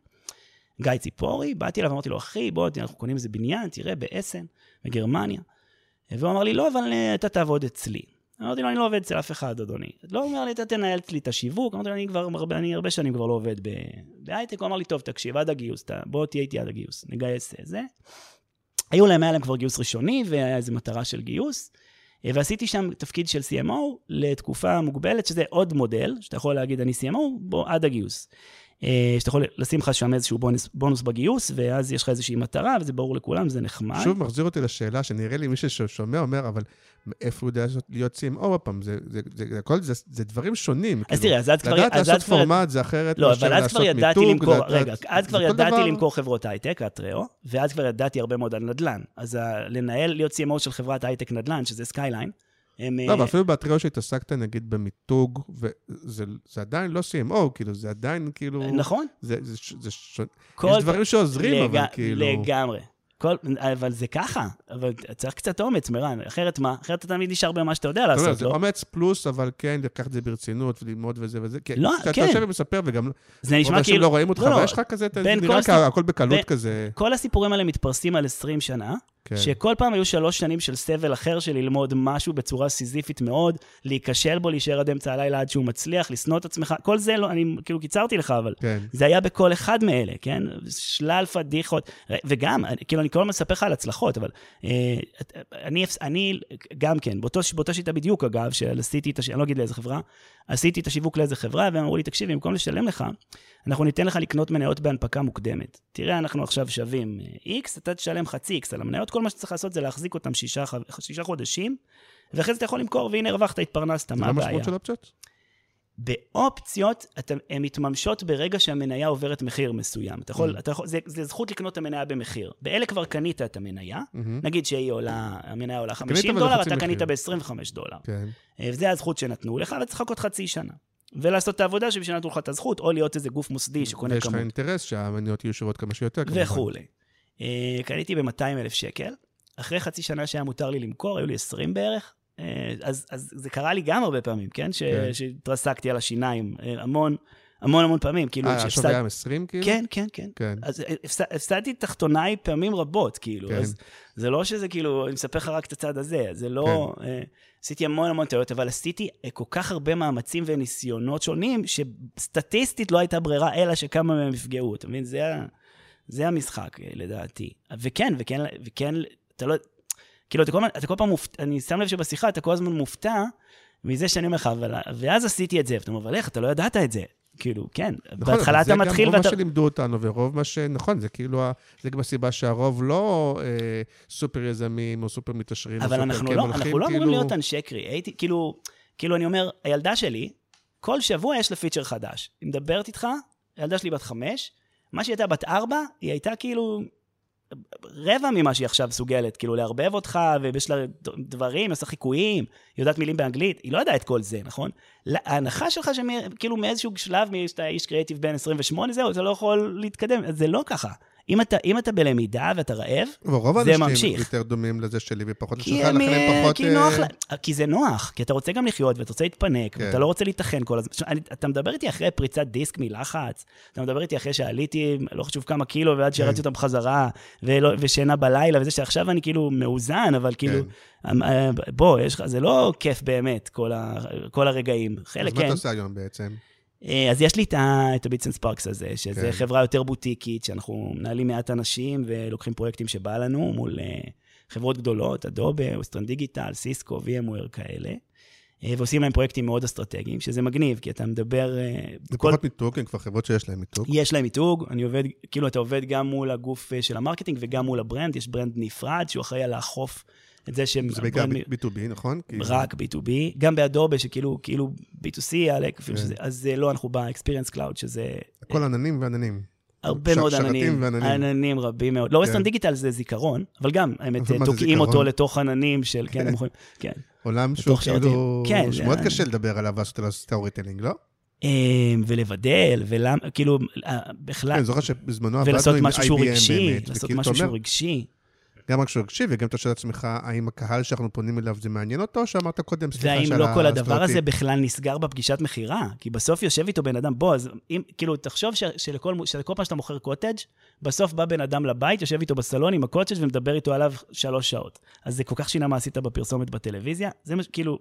גיא ציפורי, באתי אליו, אמרתי לו, אחי, בוא, אנחנו קונים איזה בניין, תראה, באסן, בגרמניה. והוא אמר לי, לא, אבל אה, אתה תעבוד אצלי. אמרתי לו, אני לא עובד אצל אף אחד, אדוני. לא, אומר לי, אתה תנהל אצלי את השיווק. אמרתי לו, אני כבר הרבה, אני הרבה שנים כבר לא עובד בהייטק. הוא אמר לי, טוב, תקשיב, עד הגיוס, אתה, בוא תהיה איתי עד הגיוס, נגייס אה, זה. היו להם, היה להם כבר גיוס ראשוני, והיה איזו מטרה של גיוס. אה, ועשיתי שם תפקיד של CMO לתקופה מוגבלת, שזה עוד מודל, שאתה יכול להגיד, אני CMO, בוא, עד הגיוס. אה, שאתה יכול לשים לך שם איזשהו בונוס, בונוס בגיוס, ואז יש לך איזושהי מטרה, וזה ברור לכולם, זה נחמד. שוב מחזיר אותי לשאלה שנראה לי מישהו ששומע אומר, אבל מאיפה הוא יודע להיות CMO הפעם? זה, זה, זה, זה, הכל זה, זה דברים שונים. אז תראה, אז אז כבר... לדעת לעשות כבר- פורמט זה אחרת לא, אבל אז כבר ידעתי למכור, לדעת- רגע, אז כבר ידעתי דבר- למכור חברות הייטק, הטריו, ואז כבר ידעתי הרבה מאוד על נדל"ן. אז ה- לנהל, להיות CMO של חברת הייטק נדל"ן, שזה Skyline, הם... לא, אה, אבל אפילו באתריו שהתעסקת נגיד במיתוג, וזה זה עדיין לא CMO, כאילו, זה עדיין כאילו... נכון. זה, זה, זה ש... כל- יש דברים שעוזרים, אבל לג- כאילו... לגמרי. כל, אבל זה ככה, אבל צריך קצת אומץ, מירן, אחרת מה? אחרת אתה תמיד נשאר במה שאתה יודע לעשות, זה לא? אומץ פלוס, אבל כן, לקחת את זה ברצינות וללמוד וזה וזה. לא, כשאתה כן. יושב ומספר, וגם זה נשמע כאילו... לא רואים אותך, לא, לא, אבל יש לך כזה, זה נראה הכל בקלות כזה. כל הסיפורים האלה מתפרסים על 20 שנה, כן. שכל פעם היו שלוש שנים של סבל אחר של ללמוד משהו בצורה סיזיפית מאוד, להיכשל בו, להישאר עד אמצע הלילה עד שהוא מצליח, לשנוא את עצמך, כל זה לא, אני כאילו קיצרתי לך, אבל כן. זה היה בכל אחד מאלה, כן? שלל פדיחות, וגם, כאילו, אני כל הזמן מספר לך על הצלחות, אבל אה, אני, אני גם כן, באותו, באותה שיטה בדיוק, אגב, של עשיתי את, אני לא אגיד לאיזה חברה, עשיתי את השיווק לאיזה חברה, והם אמרו לי, תקשיב, במקום לשלם לך, אנחנו ניתן לך לקנות מניות בהנפקה מוקדמת. תראה, אנחנו עכשיו שווים אה, X, אתה תשלם חצי X על המניות, כל מה שצריך לעשות זה להחזיק אותם שישה, שישה חודשים, ואחרי זה אתה יכול למכור, והנה הרווחת, התפרנסת, זה מה לא הבעיה? משמעות של אופציות? באופציות, הן מתממשות ברגע שהמניה עוברת מחיר מסוים. אתה יכול, אתה יכול, זה, זה זכות לקנות את המניה במחיר. באלה כבר קנית את המניה, מהמם. נגיד שהיא עולה, המניה עולה קנית 50 אבל דולר, אתה. קנית ב-25 דולר. כן. אה, וזה הזכות שנתנו לך, וצריך לחכות חצי שנה. ולעשות את העבודה שבשביל נתנו לך את הזכות, או להיות איזה גוף מוסדי שקונה ויש לך כמות. אינטרס שהמניות יהיו שוות כמה שיותר, כמובן. וכולי. אה, קניתי ב-200 אלף שקל, אחרי חצי שנה שהיה מותר לי למכור, היו לי 20 בערך, אה, אז, אז זה קרה לי גם הרבה פעמים, כן? ש- כן. שהתרסקתי על השיניים אה, המון, המון המון פעמים, כאילו, אה, השווי היה 20 כאילו? כן, כן, כן. כן. אז הפס- הפסדתי תחתוניי פעמים רבות, כאילו, כן. אז זה לא שזה כאילו, אני מספר לך רק את הצד הזה, זה לא... אה, עשיתי המון המון טעויות, אבל עשיתי כל כך הרבה מאמצים וניסיונות שונים, שסטטיסטית לא הייתה ברירה, אלא שכמה מהם יפגעו, אתה מבין? זה, ה- זה המשחק, אה, לדעתי. וכן, וכן, וכן, אתה לא... כאילו, אתה כל, אתה כל פעם מופתע, אני שם לב שבשיחה אתה כל הזמן מופתע מזה שאני אומר לך, אבל... ואז עשיתי את זה, ואתה אומר, אבל איך, אתה לא ידעת את זה. כאילו, כן, נכון, בהתחלה אתה מתחיל זה גם ואתה... רוב מה שלימדו אותנו, ורוב מה ש... נכון, זה כאילו, זה גם הסיבה שהרוב לא אה, סופר יזמים או סופר מתעשרים. אבל סופר- אנחנו הם לא, אנחנו לא אמורים כאילו- להיות אנשי קריאייטיב, כאילו, כאילו אני אומר, הילדה שלי, כל שבוע יש לה פיצ'ר חדש. היא מדברת איתך, הילדה שלי בת חמש, מה שהיא הייתה בת ארבע, היא הייתה כאילו רבע ממה שהיא עכשיו מסוגלת, כאילו לערבב אותך, ויש לה דברים, עושה חיקויים, היא יודעת מילים באנגלית, היא לא יודעת את כל זה, נכון? ההנחה שלך שכאילו מאיזשהו שלב, שאתה איש קריאייטיב בן 28, זהו, אתה לא יכול להתקדם, זה לא ככה. אם אתה, אם אתה בלמידה ואתה רעב, ורוב זה האנשים ממשיך. יותר דומים לזה שלי ופחות לשלך, לכן הם פחות... כי אה, נוח לה, כי זה נוח, כי אתה רוצה גם לחיות ואתה רוצה להתפנק, כן. ואתה לא רוצה להיטחן כל הזמן. אני- אתה מדבר איתי אחרי פריצת דיסק מלחץ, אתה מדבר איתי אחרי שעליתי, לא חשוב כמה קילו, ועד שירדתי אותם בחזרה, ולא, ושינה בלילה, וזה שעכשיו אני כאילו מאוזן, אבל כאילו, אמ, אה, בוא, יש זה לא כיף באמת, כל, ה, כל הרגעים. אז חלק מה כן. אתה עושה היום בעצם? אה, אז יש לי את ה Beats and Sparks הזה, שזה כן. חברה יותר בוטיקית, שאנחנו מנהלים מעט אנשים ולוקחים פרויקטים שבא לנו מול אה, חברות גדולות, אדובה, ווסטרן דיגיטל, סיסקו, VMware כאלה, אה, ועושים להם פרויקטים מאוד אסטרטגיים, שזה מגניב, כי אתה מדבר... זה כל- פחות מיתוג, הם כבר חברות שיש להן מיתוג. יש להם מיתוג, אני עובד, כאילו אתה עובד גם מול הגוף של ה marketing וגם מול ה brand, יש brand נפרד שהוא אחראי על לאכוף את זה שהם... זה בעיקר ה brand מ- B2B, נכון? רק B2B, גם באדובה, שכאילו, כאילו B2C, עלק, אפילו כן. שזה, אז אה, לא, אנחנו ב-Experience Cloud, שזה הכל עננים ועננים. הרבה מאוד שרתים עננים, ועננים. עננים רבים מאוד. לא ווסטרן דיגיטל זה זיכרון, אבל גם, האמת, תוקעים אותו? לתוך עננים של, כן, הם יכולים, כן. עולם שהוא כאילו... כן, שמאוד זה- קשה לדבר עליו לעשות עליו storytelling, לא? אה, ולבדל, ולמה, כאילו, אה, בכלל, כן, אני זוכר שבזמנו עבדנו ולעשות עם משהו שהוא IBM רגשי, באמת, לעשות משהו שהוא רגשי. גם רק שהוא רגשי, וגם אתה שואל את עצמך, האם הקהל שאנחנו פונים אליו זה מעניין אותו, או שאמרת קודם, סליחה, והאם לא כל הדבר? הזה בכלל נסגר בפגישת מכירה? כי בסוף יושב איתו בן אדם, בוא, אז אם, כאילו, תחשוב ש, שלכל, שלכל פעם שאתה מוכר קוטג', בסוף בא בן אדם לבית, יושב איתו בסלון עם הקוטג' ומדבר איתו עליו שלוש שעות. אז זה כל כך שינה מה עשית בפרסומת בטלוויזיה. זה מה כאילו,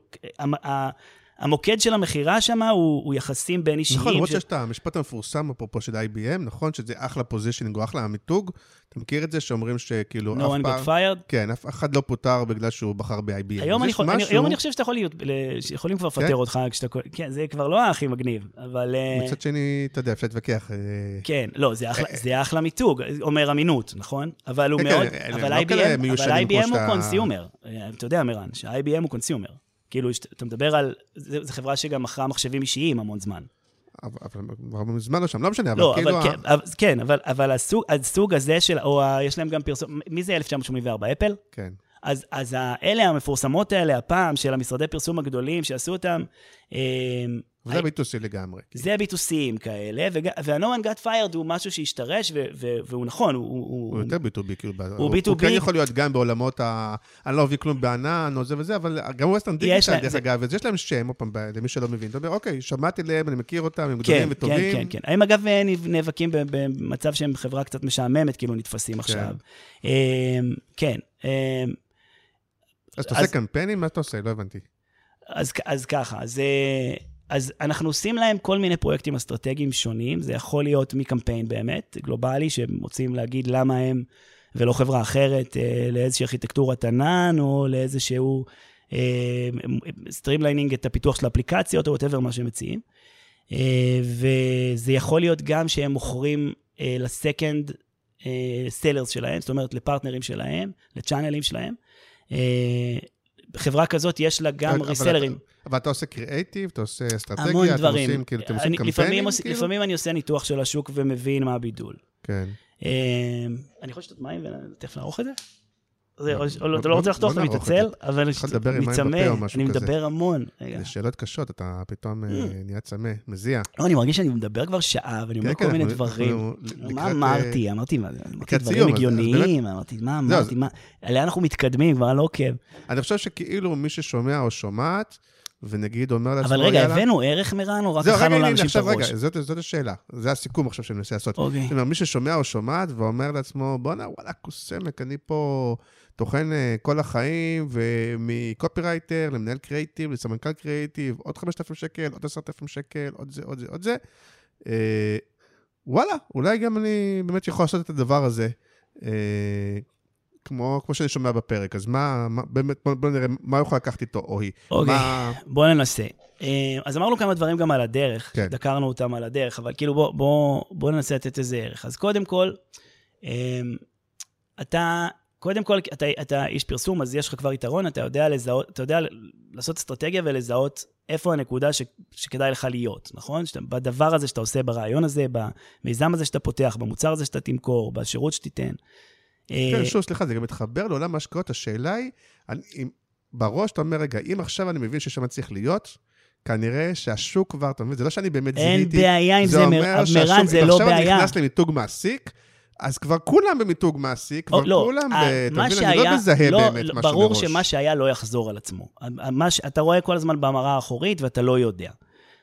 המוקד של המכירה שם הוא, הוא יחסים בין אישיים. נכון, למרות ש- שיש את המשפט המפורסם אפרופו של IBM, נכון? שזה אחלה positioning או אחלה המיתוג. אתה מכיר את זה שאומרים שכאילו No אף one got פעם... fired. כן, אף אחד לא פוטר בגלל שהוא בחר ב-IBM. היום אני, משהו- היום אני חושב שאתה יכול להיות, שיכולים כבר כן? לפטר אותך כשאתה... כן, זה כבר לא הכי מגניב, אבל... אה, מצד שני, אתה יודע, אפשר להתווכח. אה, כן, לא, זה אחלה, זה אחלה מיתוג, אומר אמינות, נכון? אבל הוא כן, מאוד, כן, אבל לא IBM, הוא consumer. אה, אתה יודע, מירן, שה-IBM הוא consumer. כאילו, אתה מדבר על, זו חברה שגם מכרה מחשבים אישיים המון זמן. אבל אבל מזמן לא שם, לא משנה, אבל לא, כאילו... אבל ה- כן, אבל- כן, אבל- אבל הסוג- הסוג הזה של, או ה- יש להם גם פרסום, מי זה 1984? אפל? כן. אז, אז אלה המפורסמות האלה, הפעם, של המשרדי פרסום הגדולים שעשו אותם, אה, וזה B2C לגמרי. זה B2Cים כאלה, וג- וה-No one got fired הוא משהו שהשתרש, ו- ו- והוא נכון, הוא... הוא יותר B2B, כאילו. הוא הוא כן B2B. יכול להיות גם בעולמות ה... אני לא מביא כלום בענן או זה וזה, אבל גם ווסטרן דיגיטל, דרך זה- אגב, אז יש להם שם, עוד פעם, למי שלא מבין. אתה אומר, אוקיי, שמעתי להם, אני מכיר אותם, הם כן, גדולים כן, וטובים. כן, כן. הם אגב אה, נאבקים במצב שהם חברה קצת משעממת, כאילו נתפסים עכשיו. אה, כן. אה, אז אתה עושה קמפיינים? מה אתה עושה? לא הבנתי. אז, אז ככה, אז, אה, אז אנחנו עושים להם כל מיני פרויקטים אסטרטגיים שונים, זה יכול להיות מקמפיין באמת, גלובלי, שהם רוצים להגיד למה הם ולא חברה אחרת, אה, לאיזושהי ארכיטקטורת ענן, או לאיזשהו streamlining את הפיתוח של האפליקציות, או whatever מה שהם מציעים. אה, וזה יכול להיות גם שהם מוכרים אה, ל second sellers שלהם, זאת אומרת לפרטנרים שלהם, ל channelים שלהם. אה, חברה כזאת יש לה גם resellerים. אבל אתה עושה קריאייטיב, אתה עושה אסטרטגיה, המון אתם דברים. עושים, כאילו, אתם עושים אני- לפעמים, קמפיינים? עוש- כאילו? לפעמים אני עושה ניתוח של השוק ומבין מה הבידול. כן. אה, אני יכול לשתות מים ותכף נערוך את זה? זה, או לא- לא- אתה לא רוצה לא- לחתוך, לא אתה את מתעצל, זה. אבל מים מצמא, אני כזה. מדבר המון. זה שאלות קשות, אתה פתאום אה, Mm. נהיה צמא, מזיע. לא, אני מרגיש שאני מדבר כבר שעה, ואני אומר כן, כל כן, מיני דברים. מה אה, אמרתי? אמרתי מה- אמרתי לקראת דברים הגיוניים, אמרתי, מה אמרתי. לאן אנחנו מתקדמים, כבר אני לא עוקב. אני חושב שכאילו מי ששומע או שומעת, ונגיד אומר לעצמו, אבל רגע, הבאנו ערך מרן, או רק זהו, רגע, הנה, לאנשים את עכשיו רגע, הראש? זאת, זאת השאלה. זה הסיכום עכשיו שאני מנסה לעשות. אוקיי. זאת אומרת, מי ששומע או שומעת ואומר לעצמו, בואנה, וואלה, קוסמק, אני פה טוחן אה, כל החיים, ומקופירייטר למנהל קריאיטיב, לסמנכ"ל קריאיטיב, עוד 5,000 שקל, עוד 10,000 שקל, עוד זה, עוד זה, עוד זה. אה, וואלה, אולי גם אני באמת יכול לעשות את הדבר הזה. אה, כמו, כמו שאני שומע בפרק, אז מה, מה באמת, בוא, בוא נראה מה יכול לקחת איתו, או היא. אוקיי. מה, בוא ננסה. אה, אז אמרנו כמה דברים גם על הדרך, כן. דקרנו אותם על הדרך, אבל כאילו בוא, בוא, בוא ננסה לתת איזה ערך. אז קודם כל, אה, אתה, קודם כל, אתה, אתה איש פרסום, אז יש לך כבר יתרון, אתה יודע לזהות, אתה יודע לעשות אסטרטגיה ולזהות איפה הנקודה ש, שכדאי לך להיות, נכון? שאתה, בדבר הזה שאתה עושה, ברעיון הזה, במיזם הזה שאתה פותח, במוצר הזה שאתה תמכור, בשירות שתיתן. אה, כן, שוב, סליחה, זה גם מתחבר לעולם ההשקעות. השאלה היא, אני, אם, בראש אתה אומר, רגע, אם עכשיו אני מבין ששם צריך להיות, כנראה שהשוק כבר, אתה מבין, זה לא שאני באמת אין זיהיתי. בעיה עם זה, מר- אומר מרן, זה אם לא עכשיו אני בעיה. נכנס למיתוג מעסיק, אז כבר כולם במיתוג מעסיק, כבר לא, כולם, ב, אתה מבין, אני לא שהיה- מזהה לא, באמת לא, משהו ברור מראש. שמה שהיה לא יחזור על עצמו. מה ש- אתה רואה כל הזמן במראה האחורית ואתה לא יודע.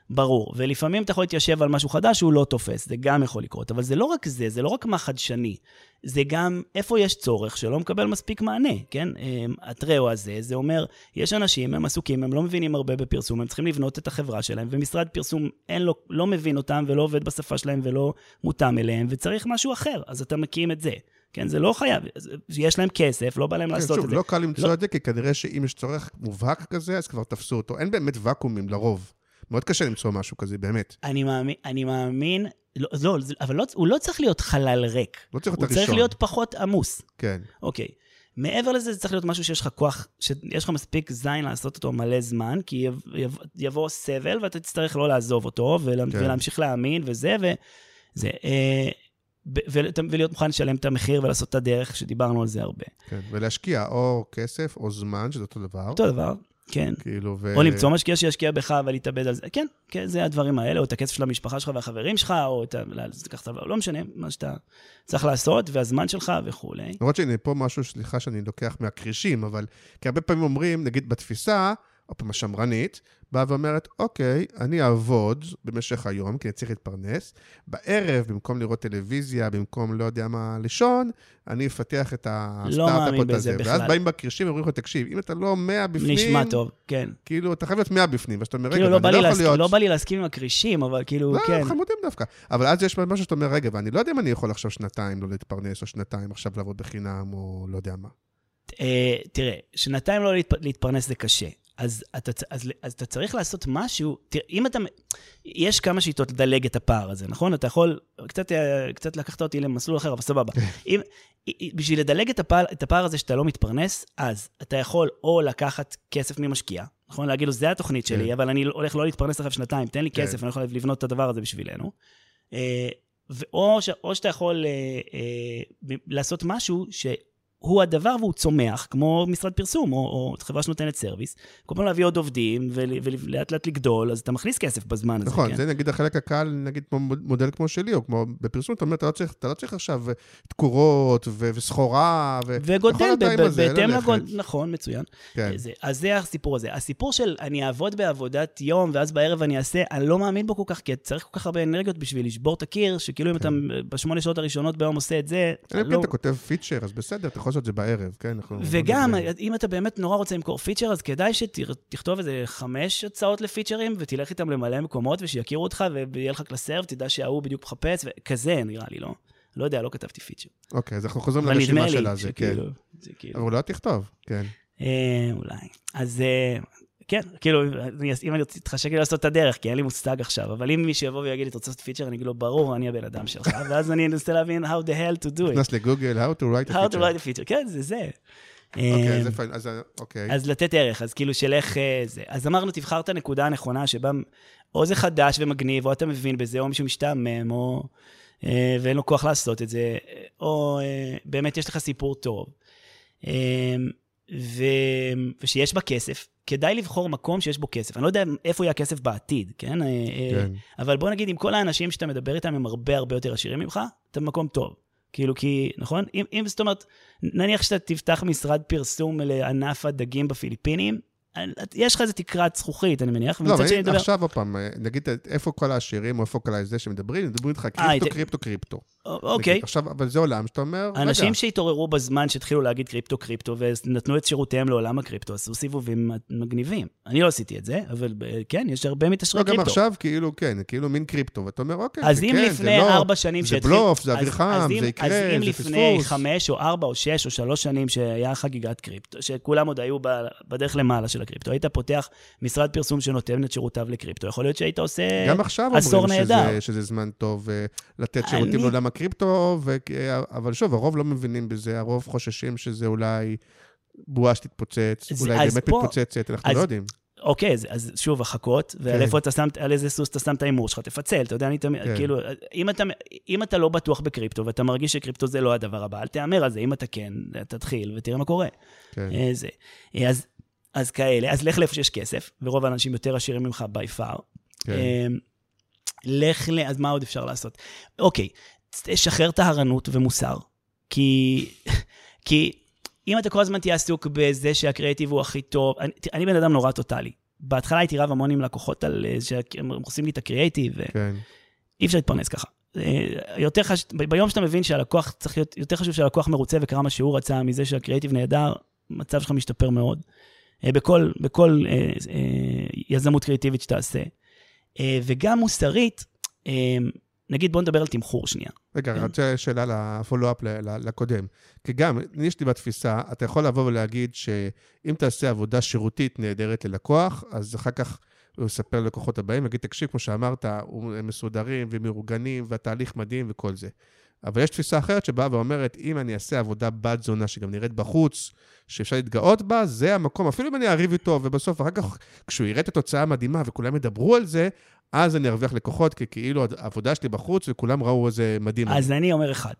ברור. ולפעמים אתה יכול להתיישב על משהו חדש שהוא לא תופס, זה גם יכול לקרות. אבל זה לא רק זה, זה לא רק מה חדשני. זה גם איפה יש צורך שלא מקבל מספיק מענה, כן? אמ, הטראו הזה, זה אומר, יש אנשים, הם עסוקים, הם לא מבינים הרבה בפרסום, הם צריכים לבנות את החברה שלהם, ומשרד פרסום אין לו, לא מבין אותם ולא עובד בשפה שלהם ולא מותאם אליהם, וצריך משהו אחר, אז אתה מקים את זה. כן, זה לא חייב, יש להם כסף, לא בא להם כן, לעשות שוב, את זה. לא קל למצוא לא- את זה, כי כנראה שאם יש צורך מובהק כזה, אז כבר תפסו אותו. אין באמת ואקומים לרוב. מאוד קשה למצוא משהו כזה, באמת. אני מאמין, אני מאמין, לא, לא, אבל לא, הוא לא צריך להיות חלל ריק. לא צריך הוא להיות צריך הראשון. להיות פחות עמוס. כן. אוקיי. מעבר לזה, זה צריך להיות משהו שיש לך כוח, שיש לך מספיק זין לעשות אותו מלא זמן, כי יב, יב, יבוא סבל ואתה תצטרך לא לעזוב אותו, ולה, כן. ולהמשיך להאמין וזה, וזה. אה, ולהיות מוכן לשלם את המחיר ולעשות את הדרך, שדיברנו על זה הרבה. כן. ולהשקיע או כסף או זמן, שזה אותו דבר. אותו דבר, כן. כאילו, ו... או למצוא משקיע שישקיע בך ולהתאבד על זה. כן, כן, זה הדברים האלה, או את הכסף של המשפחה שלך והחברים שלך, או את ה... לא משנה, מה שאתה צריך לעשות, והזמן שלך וכולי. למרות שהנה פה משהו, סליחה שאני לוקח מהכרישים, אבל כי הרבה פעמים אומרים, נגיד בתפיסה, השמרנית, באה ואומרת, אוקיי, אני אעבוד במשך היום, כי אני צריך להתפרנס. בערב, במקום לראות טלוויזיה, במקום לא יודע מה לישון, אני אפתח את לא הסטארט-אפ בזה הזה. בכלל. ואז באים בקרשים ואומרים לך, תקשיב, אם אתה לא 100 בפנים... נשמע טוב, כן. כאילו, אתה חייב להיות 100 בפנים, ואז אתה אומר, רגע, כאילו, לא לי לא יכול להיות... לא בא לי להסכים עם הכרישים, אבל כאילו, לא, כן. הם חמודים דווקא. אבל אז יש משהו שאתה אומר, רגע, ואני לא יודע אם אני יכול עכשיו שנתיים לא להתפרנס, או שנתיים עכשיו לעבוד בחינם, או לא יודע מה. אה, תראה, שנתיים לא להתפ... להתפרנס זה קשה. אז אתה, אז, אז אתה צריך לעשות משהו, תראה, אם אתה, יש כמה שיטות לדלג את הפער הזה, נכון? אתה יכול, קצת, אה, קצת לקחת אותי למסלול אחר, אבל סבבה. אם, בשביל לדלג את הפער, את הפער הזה שאתה לא מתפרנס, אז אתה יכול או לקחת כסף ממשקיע, נכון? להגיד לו, זה התוכנית שלי, כן. אבל אני הולך לא להתפרנס אחרי שנתיים, תן לי כן. כסף, אני יכול לבנות את הדבר הזה בשבילנו. אה, ואו ש, או שאתה יכול אה, אה, לעשות משהו שהוא הדבר והוא צומח, כמו משרד פרסום, או, או חברה שנותנת service, כל פעם להביא עוד עובדים ול- ולאט לאט לגדול, אז אתה מכניס כסף בזמן הזה, נכון, כן? זה נגיד החלק הקל, נגיד כמו מודל כמו שלי, או כמו בפרסום, אתה אומר, אתה לא צריך, אתה לא צריך עכשיו תקורות ו- וסחורה, ו... וגודל הזה, בהתאם. לגודל, נכון, מצוין. כן. זה, אז זה הסיפור הזה. הסיפור של אני אעבוד בעבודת יום, ואז בערב אני אעשה, אני לא מאמין בו כל כך, כי צריך כל כך הרבה אנרגיות בשביל לשבור את הקיר, שכאילו אם אתה בשמונה שעות הראשונות ביום עושה את זה, אם כן לא- אתה כותב פיצ'ר, אז בסדר, אתה יכול את זה בערב, כן? אנחנו- וגם, אם אתה באמת נורא רוצה למכור פיצ'ר, אז כדאי שתכתוב איזה חמש הצעות לפיצ'רים, ותלך איתם למלא מקומות, ושיכירו אותך, ויהיה לך קלסר, ותדע שההוא בדיוק מחפש, וכזה נראה לי, לא? לא יודע, לא כתבתי פיצ'ר. אוקיי, אז אנחנו חוזרים לרשימה שלה, זה כן. זה כאילו... אבל לא תכתוב, כן. אה, אולי. אז אה, כן, כאילו, אני- אם אני אתחשק לי לעשות את הדרך, כי אין לי מושג עכשיו, אבל אם מישהו יבוא ויגיד לי, אתה רוצה לעשות פיצ'ר, אני אגיד לו, ברור, אני הבן אדם שלך, ואז אני אנסה להבין how the hell to do it. נכנס לגוגל, how to write a how to feature. write a feature, כן, זה זה. אוקיי, אה, זה פיין, אז אוקיי. אז לתת ערך, אז כאילו של איך אה, זה. אז אמרנו, תבחר את הנקודה הנכונה שבה או זה חדש ומגניב, או אתה מבין בזה, או מישהו משתעמם, או... אה, ואין לו כוח לעשות את זה, או באמת יש לך סיפור טוב. ו... ושיש בה כסף, כדאי לבחור מקום שיש בו כסף. אני לא יודע איפה יהיה הכסף בעתיד, כן? אה, אה, כן. אבל בוא נגיד, אם כל האנשים שאתה מדבר איתם הם הרבה הרבה יותר עשירים ממך, אתה במקום טוב. כאילו, כי, נכון? אם, אם זאת אומרת, נניח שאתה תפתח משרד פרסום לענף הדגים בפיליפינים, יש לך איזה תקרת זכוכית, אני מניח, לא, אבל נדבר... עכשיו עוד פעם, אה, נגיד, איפה כל העשירים, או איפה כל הזה שמדברים, מדברים איתך קריפטו, זה- קריפטו, קריפטו. אוקיי. נגיד, עכשיו, אבל זה עולם שאתה אומר, רגע, אנשים שהתעוררו בזמן שהתחילו להגיד קריפטו קריפטו ונתנו את שירותיהם לעולם הקריפטו, עשו סיבובים מגניבים. אני לא עשיתי את זה, אבל אה, כן, יש הרבה מתעשרי לא, גם קריפטו. עכשיו כאילו, כן, כאילו מין קריפטו, ואתה אומר, אוקיי, אז זה אם כן, זה לפני לא, ארבע שנים זה שהתחיל... בלוף, זה אוויר חם, זה יקרה, אז אם זה לפני פספוס. חמש או ארבע או שש או שלוש שנים שהיה חגיגת קריפטו, שכולם עוד היו בדרך למעלה של הקריפטו, היית פותח משרד פרסום שנותן את שירותיו לקריפטו, יכול להיות שהיית עושה גם עכשיו עשור אומרים נהדר. שזה, זמן טוב אה, לתת שירותים לעולם הקריפטו, ו... אבל שוב, הרוב לא מבינים בזה, הרוב חוששים שזה אולי בועה שתתפוצץ, אז- אולי באמת פה- מתפוצצת, אנחנו אז- לא יודעים. אוקיי, אז, אז שוב, החכות, ועל כן. איפה אתה שם, על איזה סוס אתה שם את ההימור שלך, תפצל, אתה יודע, אני תמיד, כן. כאילו, אם אתה, אם אתה לא בטוח בקריפטו, ואתה מרגיש שקריפטו זה לא הדבר הבא, אל תהמר על זה, אם אתה כן, תתחיל ותראה מה קורה. כן. אה, זה. אה, אז, אז כאלה, אז לך לאיפה שיש כסף, ורוב האנשים יותר עשירים ממך by far. כן. אה, לך ל... אז מה עוד אפשר לעשות? אוקיי, שחרר טהרנות ומוסר, כי... כי אם אתה כל הזמן תהיה עסוק בזה שהקריאיטיב הוא הכי טוב, אני, אני בן אדם נורא טוטאלי. בהתחלה הייתי רב המון עם לקוחות על אה, שהם עושים לי את הקריאיטיב, כן. אפשר להתפרנס ככה. אה, יותר חש... ביום שאתה מבין שהלקוח צריך להיות, יותר חשוב שהלקוח מרוצה וקרה מה שהוא רצה מזה שהקריאיטיב נהדר, המצב שלך משתפר מאוד. אה, בכל, בכל אה, אה, יזמות קריאיטיבית שתעשה. אה, וגם מוסרית, נגיד בוא נדבר על תמחור שנייה. רגע, כן. רוצה שאלה לפולו-אפ לקודם. כי גם, יש לי בתפיסה, אתה יכול לבוא ולהגיד שאם תעשה עבודה שירותית נהדרת ללקוח, אז אחר כך הוא יספר ללקוחות הבאים, ויגיד, תקשיב, כמו שאמרת, הם מסודרים ומאורגנים, והתהליך מדהים וכל זה. אבל יש תפיסה אחרת שבאה ואומרת, אם אני אעשה עבודה בת זונה, שגם נראית בחוץ, שאפשר להתגאות בה, זה המקום. אפילו אם אני אריב איתו, ובסוף, אחר כך, כשהוא יראה את התוצאה המדהימה וכולם ידברו על זה, אז אני ארוויח לקוחות, כי כאילו העבודה שלי בחוץ, וכולם ראו איזה מדהים. אז אני אומר אחד.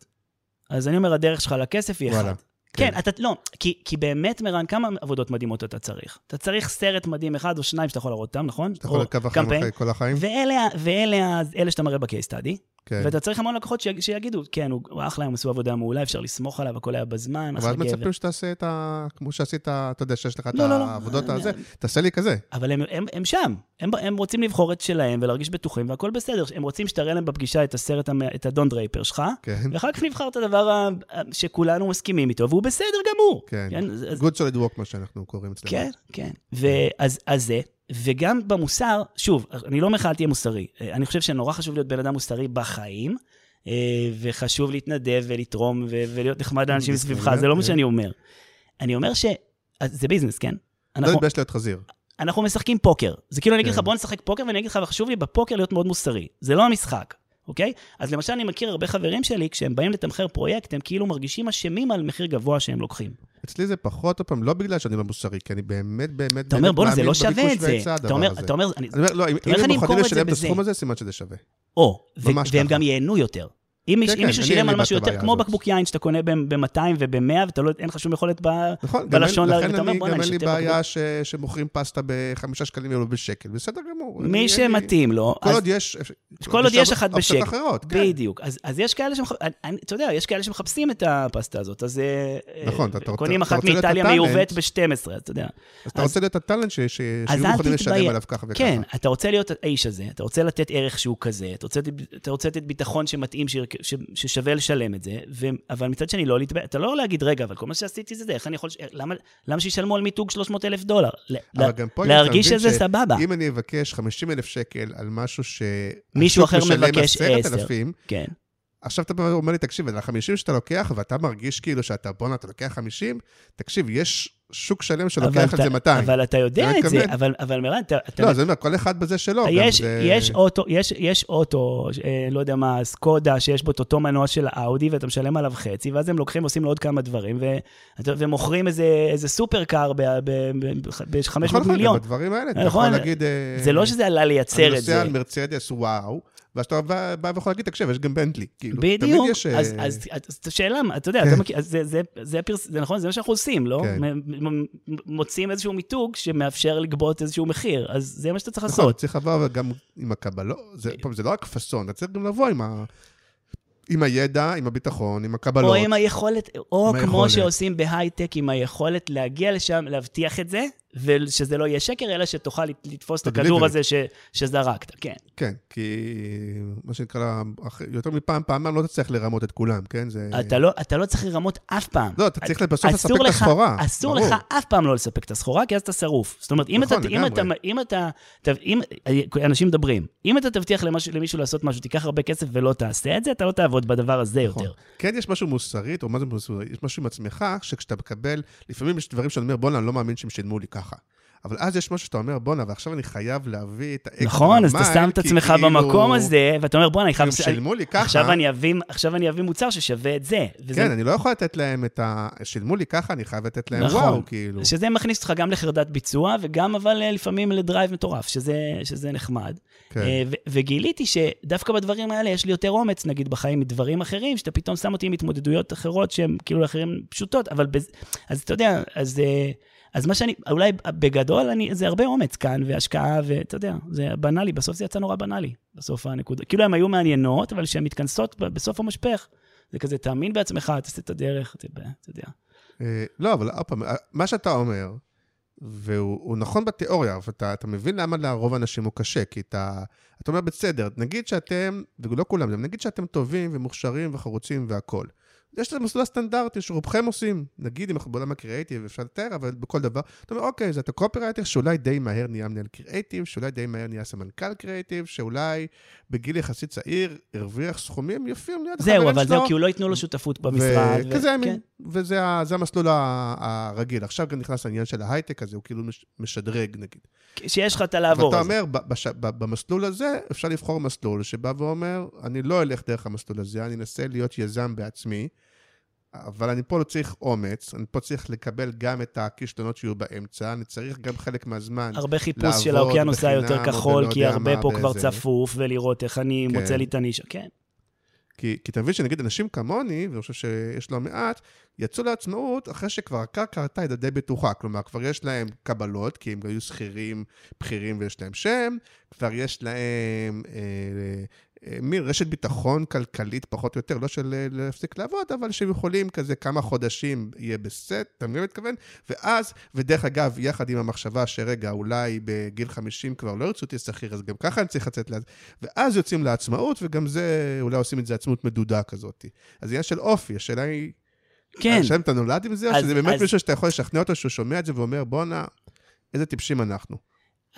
אז אני אומר, הדרך שלך לכסף היא וואלה. אחד. כן, אתה, לא, כי, כי באמת, מרן, כמה עבודות מדהימות אתה צריך? אתה צריך סרט מדהים אחד או שניים שאתה יכול להראות אותם, נכון? אתה יכול אחריהם קמפיין. אחרי כל החיים? ואלה, ואלה ה- אלה שאתה מראה בקייס סטאדי, כן. ואתה צריך המון לקוחות שיג- שיגידו, כן, הוא הוא אחלה, הם עשו עבודה מעולה, אפשר לסמוך עליו, הכל היה בזמן, אבל אחלה אז גבר. מצפים שתעשה את ה... כמו שעשית, אתה יודע, שיש לך את לא, לא, לא. העבודות אה, הזה, אה. תעשה לי כזה. אבל הם, הם, הם שם, הם, הם רוצים לבחור את שלהם ולהרגיש בטוחים, והכל בסדר. הם רוצים שתראה להם בפגישה את הסרט, את הדון דרייפר שלך, כן. ואחר כך נבחר את הדבר ה- שכולנו מסכימים איתו, והוא בסדר גמור. כן. אז- אז- Good solid work, מה שאנחנו קוראים אצלנו. כן, כן. ואז אז זה, וגם במוסר, שוב, אני לא אומר לך אל תהיה מוסרי. אה, אני חושב שנורא חשוב להיות בן אדם מוסרי בחיים, אה, וחשוב להתנדב ולתרום ולהיות נחמד לאנשים מסביבך, זה לא מה כן. שאני אומר. אני אומר ש... זה ביזנס, כן? לא אנחנו, להתבייש להיות חזיר. אנחנו משחקים פוקר. זה כאילו אני אגיד לך, כן. בוא נשחק פוקר, ואני אגיד לך, וחשוב לי בפוקר להיות מאוד מוסרי. זה לא המשחק, אוקיי? אז למשל, אני מכיר הרבה חברים שלי, כשהם באים לתמחר פרויקט, הם כאילו מרגישים אשמים על מחיר גבוה שהם לוקחים. אצלי זה פחות, עוד פעם, לא בגלל שאני לא מוסרי, כי אני באמת, באמת, אתה אומר, בואנה, זה לא שווה את זה. אתה אומר. אתה אומר, אני- אומר, לא, אם הם מוכנים לשלם את. הסכום הזה, סימן שזה שווה. או, והם. גם ייהנו יותר. אם כן, אם מישהו אני- שילם על משהו יותר, כמו הזאת. בקבוק יין שאתה קונה ב-200 וב-100, ואתה לא, אין לך שום יכולת ב... נכון, בלשון לכן אתה אומר, אני- בואנה, גם אני אין לי שותה בעיה ש- שמוכרים פסטה בחמישה שקלים ולא בשקל, בסדר גמור. מי שמתאים לו, כל עוד יש... כל עוד יש אחת בשקל. אחרות, כן. בדיוק. אז, אז יש כאלה שמח... אני- אתה יודע, יש כאלה שמחפשים את הפסטה הזאת, אז אה, נכון, אתה קונים אחת מאיטליה. מיובאת ב-12, אתה יודע. אז אתה רוצה להיות הטאלנט שיהיו מוכנים לשלם. עליו ככה וככה. כן, אתה רוצה להיות האיש הזה, אתה רוצה לתת ערך שהוא כזה, אתה רוצה, אתה רוצה לתת ביטחון שמתאים, ש, ש, ששווה לשלם את זה, ו, אבל מצד שני, לא להתבייש, אתה לא להגיד, רגע, אבל כל מה שעשיתי זה זה, איך אני יכול, ש- למה, למה שישלמו על מיתוג 300 אלף דולר? אבל גם פה להרגיש שזה סבבה. אם אני אבקש 50 אלף שקל על משהו ש... מישהו אחר מבקש 10,000, כן. עכשיו אתה בא ואומר לי, תקשיב, על ה-50 שאתה לוקח, ואתה מרגיש כאילו שאתה, בואנה, אתה לוקח 50, תקשיב, יש שוק שלם שלוקח על אתה- זה 200. אבל אתה יודע אתה את זה? אבל, אבל מירן, אתה... אתה לא, אז אני אומר, כל אחד בזה שלו. יש, זה- יש אוטו, יש, יש אוטו, אה, לא יודע מה, סקודה, שיש בו את אותו מנוע של האאודי, ואתה משלם עליו חצי, ואז הם לוקחים ועושים לו עוד כמה דברים, ו, אתה- ומוכרים איזה, איזה סופרקאר ב-500 נכון, נכון, מיליון. גם בדברים האלה, אתה נכון, יכול להגיד... אה, זה לא שזה עלה לייצר אני את זה. נוסע על מרצדס, וואו, ואז אתה בא בא ויכול להגיד, תקשיב, יש גם בנטלי. כאילו, בדיוק, יש... אה, אז, אז, אז השאלה, אתה יודע, אתה מכיר, אז זה, זה, זה, הפרס, זה נכון, זה מה שאנחנו עושים, לא? כן. מוצאים איזשהו מיתוג שמאפשר לגבות איזשהו מחיר, אז זה מה שאתה צריך נכון, לעשות. צריך לבוא גם עם הקבלות, זה, פעם, זה לא רק פאסון, אתה צריך גם לבוא עם, ה, עם הידע, עם הביטחון, עם הקבלות. או עם היכולת, או עם כמו היכולת. שעושים בהייטק, עם היכולת להגיע לשם, להבטיח את זה, ושזה לא יהיה שקר, אלא שתוכל לתפוס את הכדור. הזה ש, שזרקת, כן. כן, כי מה שנקרא, יותר מפעם, פעמיים לא תצטרך לרמות את כולם, כן? זה... אתה לא, אתה לא צריך לרמות אף פעם. לא, אתה צריך בסוף לספק את הסחורה. אסור ברור. לך אף פעם לא לספק את הסחורה, כי אז אתה שרוף. זאת אומרת, אם, נכון, אתה, אם, אתה. אם אתה, ת- אם, אנשים מדברים, אם אתה תבטיח למשהו, למישהו לעשות משהו, תיקח הרבה כסף ולא תעשה את זה, אתה לא תעבוד בדבר הזה נכון. יותר. כן, יש משהו מוסרית, או מה זה מוסרי? יש משהו עם עצמך, שכשאתה מקבל, לפעמים יש דברים שאתה אומר, בואנה, אני לא מאמין שהם שילמו לי ככה. אבל אז יש משהו שאתה אומר, בואנה, ועכשיו אני חייב להביא את האקסטרה נכון, אז אתה שם את עצמך כאילו, במקום הזה, ואתה אומר, בואנה, אני חייב... הם שילמו לי ככה. עכשיו אני אביא, עכשיו אני אביא מוצר ששווה את זה. וזה- כן, אני לא יכול לתת להם את ה... שילמו לי ככה, אני חייב לתת להם נכון. וואו, כאילו. שזה מכניס אותך גם לחרדת ביצוע, וגם אבל אה, לפעמים ל drive מטורף, שזה, שזה נחמד. כן. אה, ו- וגיליתי שדווקא בדברים האלה יש לי יותר אומץ, נגיד בחיים, מדברים אחרים, שאתה פתאום שם אותי עם התמודדויות אחרות שהן כאילו אחרים פשוטות, אבל בז... אז אתה יודע, אז, אה, אז מה שאני, אולי בגדול, אני, זה הרבה אומץ כאן, והשקעה, ואתה יודע, זה בנאלי, בסוף זה יצא נורא בנאלי, בסוף הנקודה. כאילו הן היו מעניינות, אבל כשהן מתכנסות בסוף המשפך, זה כזה, תאמין בעצמך, תעשה את הדרך, אתה אתה יודע. אה, לא, אבל עוד פעם, מה שאתה אומר, והוא הוא נכון בתיאוריה, ואתה אתה מבין למה לרוב האנשים הוא קשה, כי אתה, אתה אומר בסדר, נגיד שאתם, ולא כולם, נגיד שאתם טובים ומוכשרים וחרוצים והכול. יש את המסלול הסטנדרטי שרובכם עושים. נגיד אם אנחנו בעולם הקריאייטיב, אפשר לתאר, אבל בכל דבר, אתה אומר, אוקיי, זה אתה קופרייטר שאולי די מהר נהיה מנהל קריאייטיב, שאולי די מהר נהיה סמנכ"ל קריאייטיב, שאולי בגיל יחסית צעיר הרוויח סכומים יפים ליד החברים שלו. זהו, אבל זהו, כי הוא לא ייתנו לו שותפות במשרד. ו- וכזה, כן. וזה המסלול הרגיל. עכשיו גם נכנס העניין של ההייטק הזה, הוא כאילו מש- משדרג נגיד. שיש לך את הלעבור. ואתה הזה. אומר, בש- ב- במסלול הזה אפשר לבחור מסלול שבא ואומר, אני לא אלך דרך המסלול הזה, אני אנסה להיות יזם בעצמי, אבל אני פה לא צריך אומץ, אני פה צריך לקבל גם את הכישלונות שיהיו באמצע, אני צריך גם חלק מהזמן. הרבה חיפוש של לעבוד האוקיינוס היה יותר בחינם, כחול, בלא כי הרבה פה כבר צפוף, ולראות איך אני כן. מוצא לי את הנישה. כן. כי, כי אתה מבין שנגיד אנשים כמוני, ואני חושב שיש לא מעט, יצאו לעצמאות אחרי שכבר הקרקע הייתה די בטוחה. כלומר, כבר יש להם קבלות, כי הם היו שכירים, בכירים ויש להם שם, כבר יש להם אה, מין רשת ביטחון כלכלית פחות או יותר, לא של אה, להפסיק לעבוד, אבל שהם יכולים כזה כמה חודשים יהיה בסט, אתה מבין מה מתכוון? ואז, ודרך אגב, יחד עם המחשבה שרגע, אולי בגיל 50 כבר לא ירצו אותי שכיר, אז גם ככה אני צריך לצאת לזה, ואז יוצאים לעצמאות, וגם זה, אולי עושים את זה עצמאות מדודה כזאת. אז עניין של אופי, השאלה היא... כן. השאלה אם אתה נולד עם זה, או אז- שזה באמת אז- מישהו שאתה יכול לשכנע אותו שהוא שומע את זה ואומר, בואנה, איזה טיפשים אנחנו.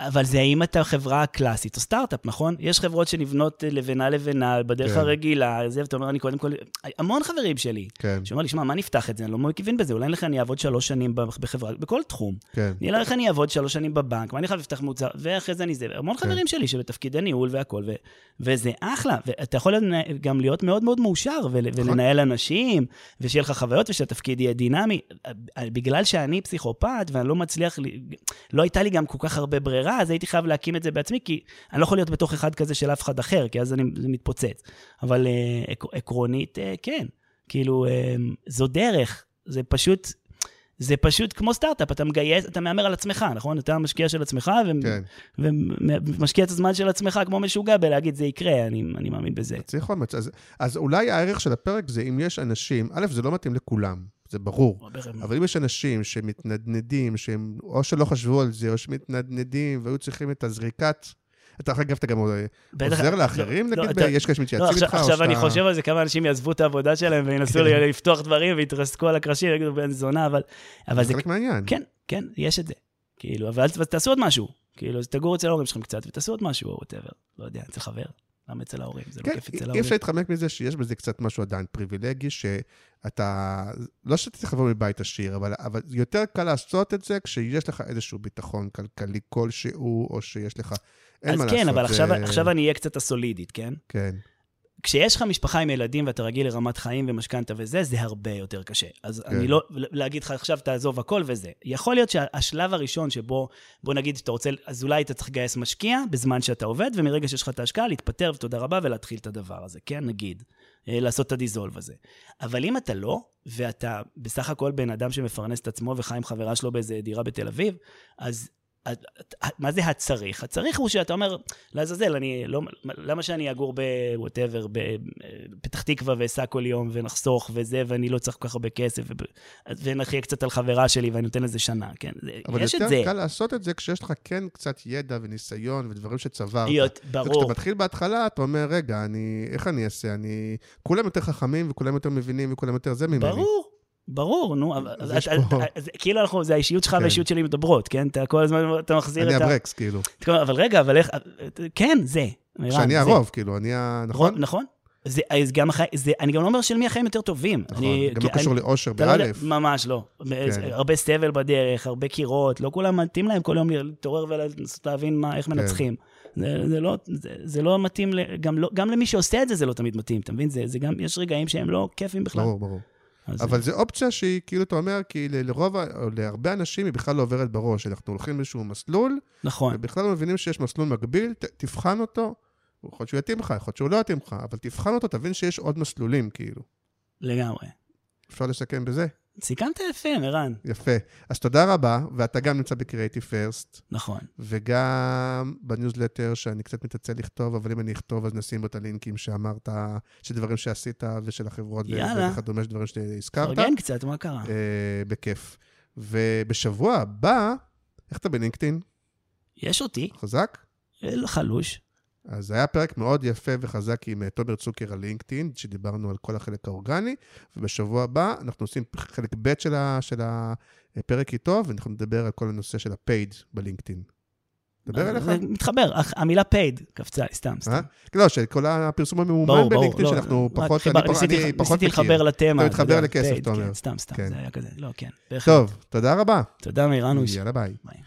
אבל זה האם אתה חברה קלאסית או סטארט-אפ, נכון? יש חברות שנבנות אה, לבנה לבנה, בדרך כן. הרגילה, זה, ואתה אומר, אני קודם כל... המון חברים שלי, כן, שאומר לי, שמע, מה נפתח את זה? אני לא מבין בזה, אולי לך אני אעבוד שלוש שנים בחברה, בכל תחום. כן. נראה לך אני אעבוד שלוש שנים בבנק, מה אני חייב לפתח מוצר, ואחרי זה אני זה. המון כן. חברים שלי שבתפקידי ניהול והכול, ו- וזה אחלה. ואתה יכול גם להיות מאוד מאוד מאושר, ול- נכון. ולנהל אנשים, ושיהיה לך חוויות, ושהתפקיד יהיה דינמי. בגלל שאני פסיכופת, ואני לא מצליח, לא הייתה לי גם כל כך הרבה ברירה, אז הייתי חייב להקים את זה בעצמי, כי אני לא יכול להיות בתוך אחד כזה של אף אחד אחר, כי אז אני, זה מתפוצץ. אבל אה, עק- עקרונית, אה, כן. כאילו, אה, זו דרך. זה פשוט... זה פשוט כמו סטארט-אפ, אתה מגייס, אתה מהמר על עצמך, נכון? אתה המשקיע של עצמך, ו- כן. ומשקיע את הזמן של עצמך כמו משוגע בלהגיד, זה יקרה, אני, אני מאמין בזה. צריך אומץ. אז, אז אולי הערך של הפרק זה אם יש אנשים, א', זה לא מתאים לכולם, זה ברור. אבל אם יש אנשים שמתנדנדים, שהם או שלא חשבו על זה, או שמתנדנדים, והיו צריכים את הזריקת... אתה, אגב, אתה גם עוזר לאחרים, לא, נגיד? יש כאלה לא, שמתייעצים עכשיו, איתך, או עכשיו שאתה... אני חושב על זה, כמה אנשים יעזבו את העבודה שלהם וינסו כן. לפתוח דברים ויתרסקו על הקרשים ויגידו בן זונה, אבל, זה. חלק מהעניין. כן, כן, יש את זה. כאילו, אבל תעשו עוד משהו. כאילו, תגורו אצל ההורים שלכם קצת ותעשו עוד משהו, או whatever. לא יודע, אצל חבר. למה אצל ההורים? זה לא כן, כיף אצל אי ההורים. אפשר להתחמק מזה שיש בזה קצת משהו עדיין פריבילגי, שאתה, לא שאתה צריך לבוא מבית עשיר, אבל, אבל יותר קל לעשות את זה כשיש לך איזשהו ביטחון כלכלי כלשהו, או שיש לך, אין אז מה כן, לעשות. אבל זה- עכשיו, עכשיו אני אהיה קצת הסולידית, כן? כן, כשיש לך משפחה עם ילדים ואתה רגיל לרמת חיים ומשכנתה וזה, זה הרבה יותר קשה. אז כן. אני לא, להגיד לך עכשיו תעזוב הכל וזה. יכול להיות שהשלב הראשון שבו, בוא נגיד שאתה רוצה, אז אולי אתה צריך לגייס משקיע בזמן שאתה עובד, ומרגע שיש לך את ההשקעה, להתפטר ותודה רבה ולהתחיל את הדבר הזה, כן? נגיד. אה, לעשות את הדיזולב הזה. אבל אם אתה לא, ואתה בסך הכל בן אדם שמפרנס את עצמו וחי עם חברה שלו באיזה דירה בתל אביב, אז מה זה הצריך? הצריך הוא שאתה אומר, לעזאזל, אני לא, למה שאני אגור בווטאבר, בפתח תקווה ואסע כל יום ונחסוך וזה, ואני לא צריך כל כך הרבה כסף, ונחיה קצת על חברה שלי ואני נותן לזה שנה, כן? אבל יש את יותר זה. קל לעשות את זה כשיש לך כן קצת ידע וניסיון ודברים שצברת. להיות, ברור. וכשאתה מתחיל בהתחלה, אתה אומר, רגע, אני, איך אני אעשה? אני... כולם יותר חכמים וכולם יותר מבינים וכולם יותר זה ממני. ברור. ברור, נו, אז אז- פה- אז- כאילו אנחנו, זה האישיות שלך כן. והאישיות שלי מדברות, כן? אתה כל הזמן, אתה מחזיר אני את ה... הברקס, כאילו. אבל רגע, אבל איך, כן, זה. שאני. הרוב, כאילו, אני ה... נכון? נכון? זה, אז גם החיים, זה, אני גם לא אומר של מי החיים יותר טובים. נכון, אני, גם לא קשור אני- לאושר לא באלף. ממש לא. כן. הרבה סבל בדרך, הרבה קירות, לא כולם מתאים להם כל יום להתעורר ולנסות להבין מה, איך כן. מנצחים. זה, זה, לא, זה, זה לא מתאים, גם, לא, גם למי שעושה את זה, זה לא תמיד מתאים, אתה מבין? זה, זה גם, יש רגעים שהם לא כיפים בכלל. ברור, ברור. אבל זו אופציה שהיא, כאילו, אתה אומר, כי לרוב, או להרבה אנשים היא בכלל לא עוברת בראש. אנחנו הולכים לאיזשהו מסלול, נכון. ובכלל לא מבינים שיש מסלול מקביל, ת- תבחן אותו. יכול להיות שהוא יתאים לך, יכול להיות שהוא לא יתאים לך, אבל תבחן אותו, תבין שיש עוד מסלולים, כאילו. לגמרי. אפשר לסכם בזה? סיכמת יפה, ערן. יפה. אז תודה רבה, ואתה גם נמצא ב Creative First, נכון. וגם בניוזלטר, שאני קצת מתעצל לכתוב, אבל אם אני אכתוב, אז נשים בו את הלינקים שאמרת, של דברים שעשית, ושל החברות, יאללה. וכדומה, של דברים שהזכרת. פרגן קצת, מה קרה? אה, בכיף. ובשבוע הבא, איך אתה בלינקדאין? יש אותי, חזק? אה, חלוש. אז היה פרק מאוד יפה וחזק עם אה, תומר צוקר על לינקדאין, שדיברנו על כל החלק האורגני, ובשבוע הבא אנחנו עושים חלק ב' של, ה, של הפרק איתו, ואנחנו נדבר על כל הנושא של הפייד בלינקדאין. נדבר אליך? זה מתחבר, המילה paid קפצה לי, סתם, סתם. אה? לא, של כל הפרסום הממומן. בלינקדאין, לא, שאנחנו פחות, אני פח- ניסיתי- אני פחות ניסיתי מכיר. לחבר לתמה. אתה מתחבר יודע, לכסף, אתה אומר. כן, סתם, סתם, כן. זה היה כזה, לא, כן. טוב, תודה רבה. תודה, מירנוש. יאללה ביי. ביי.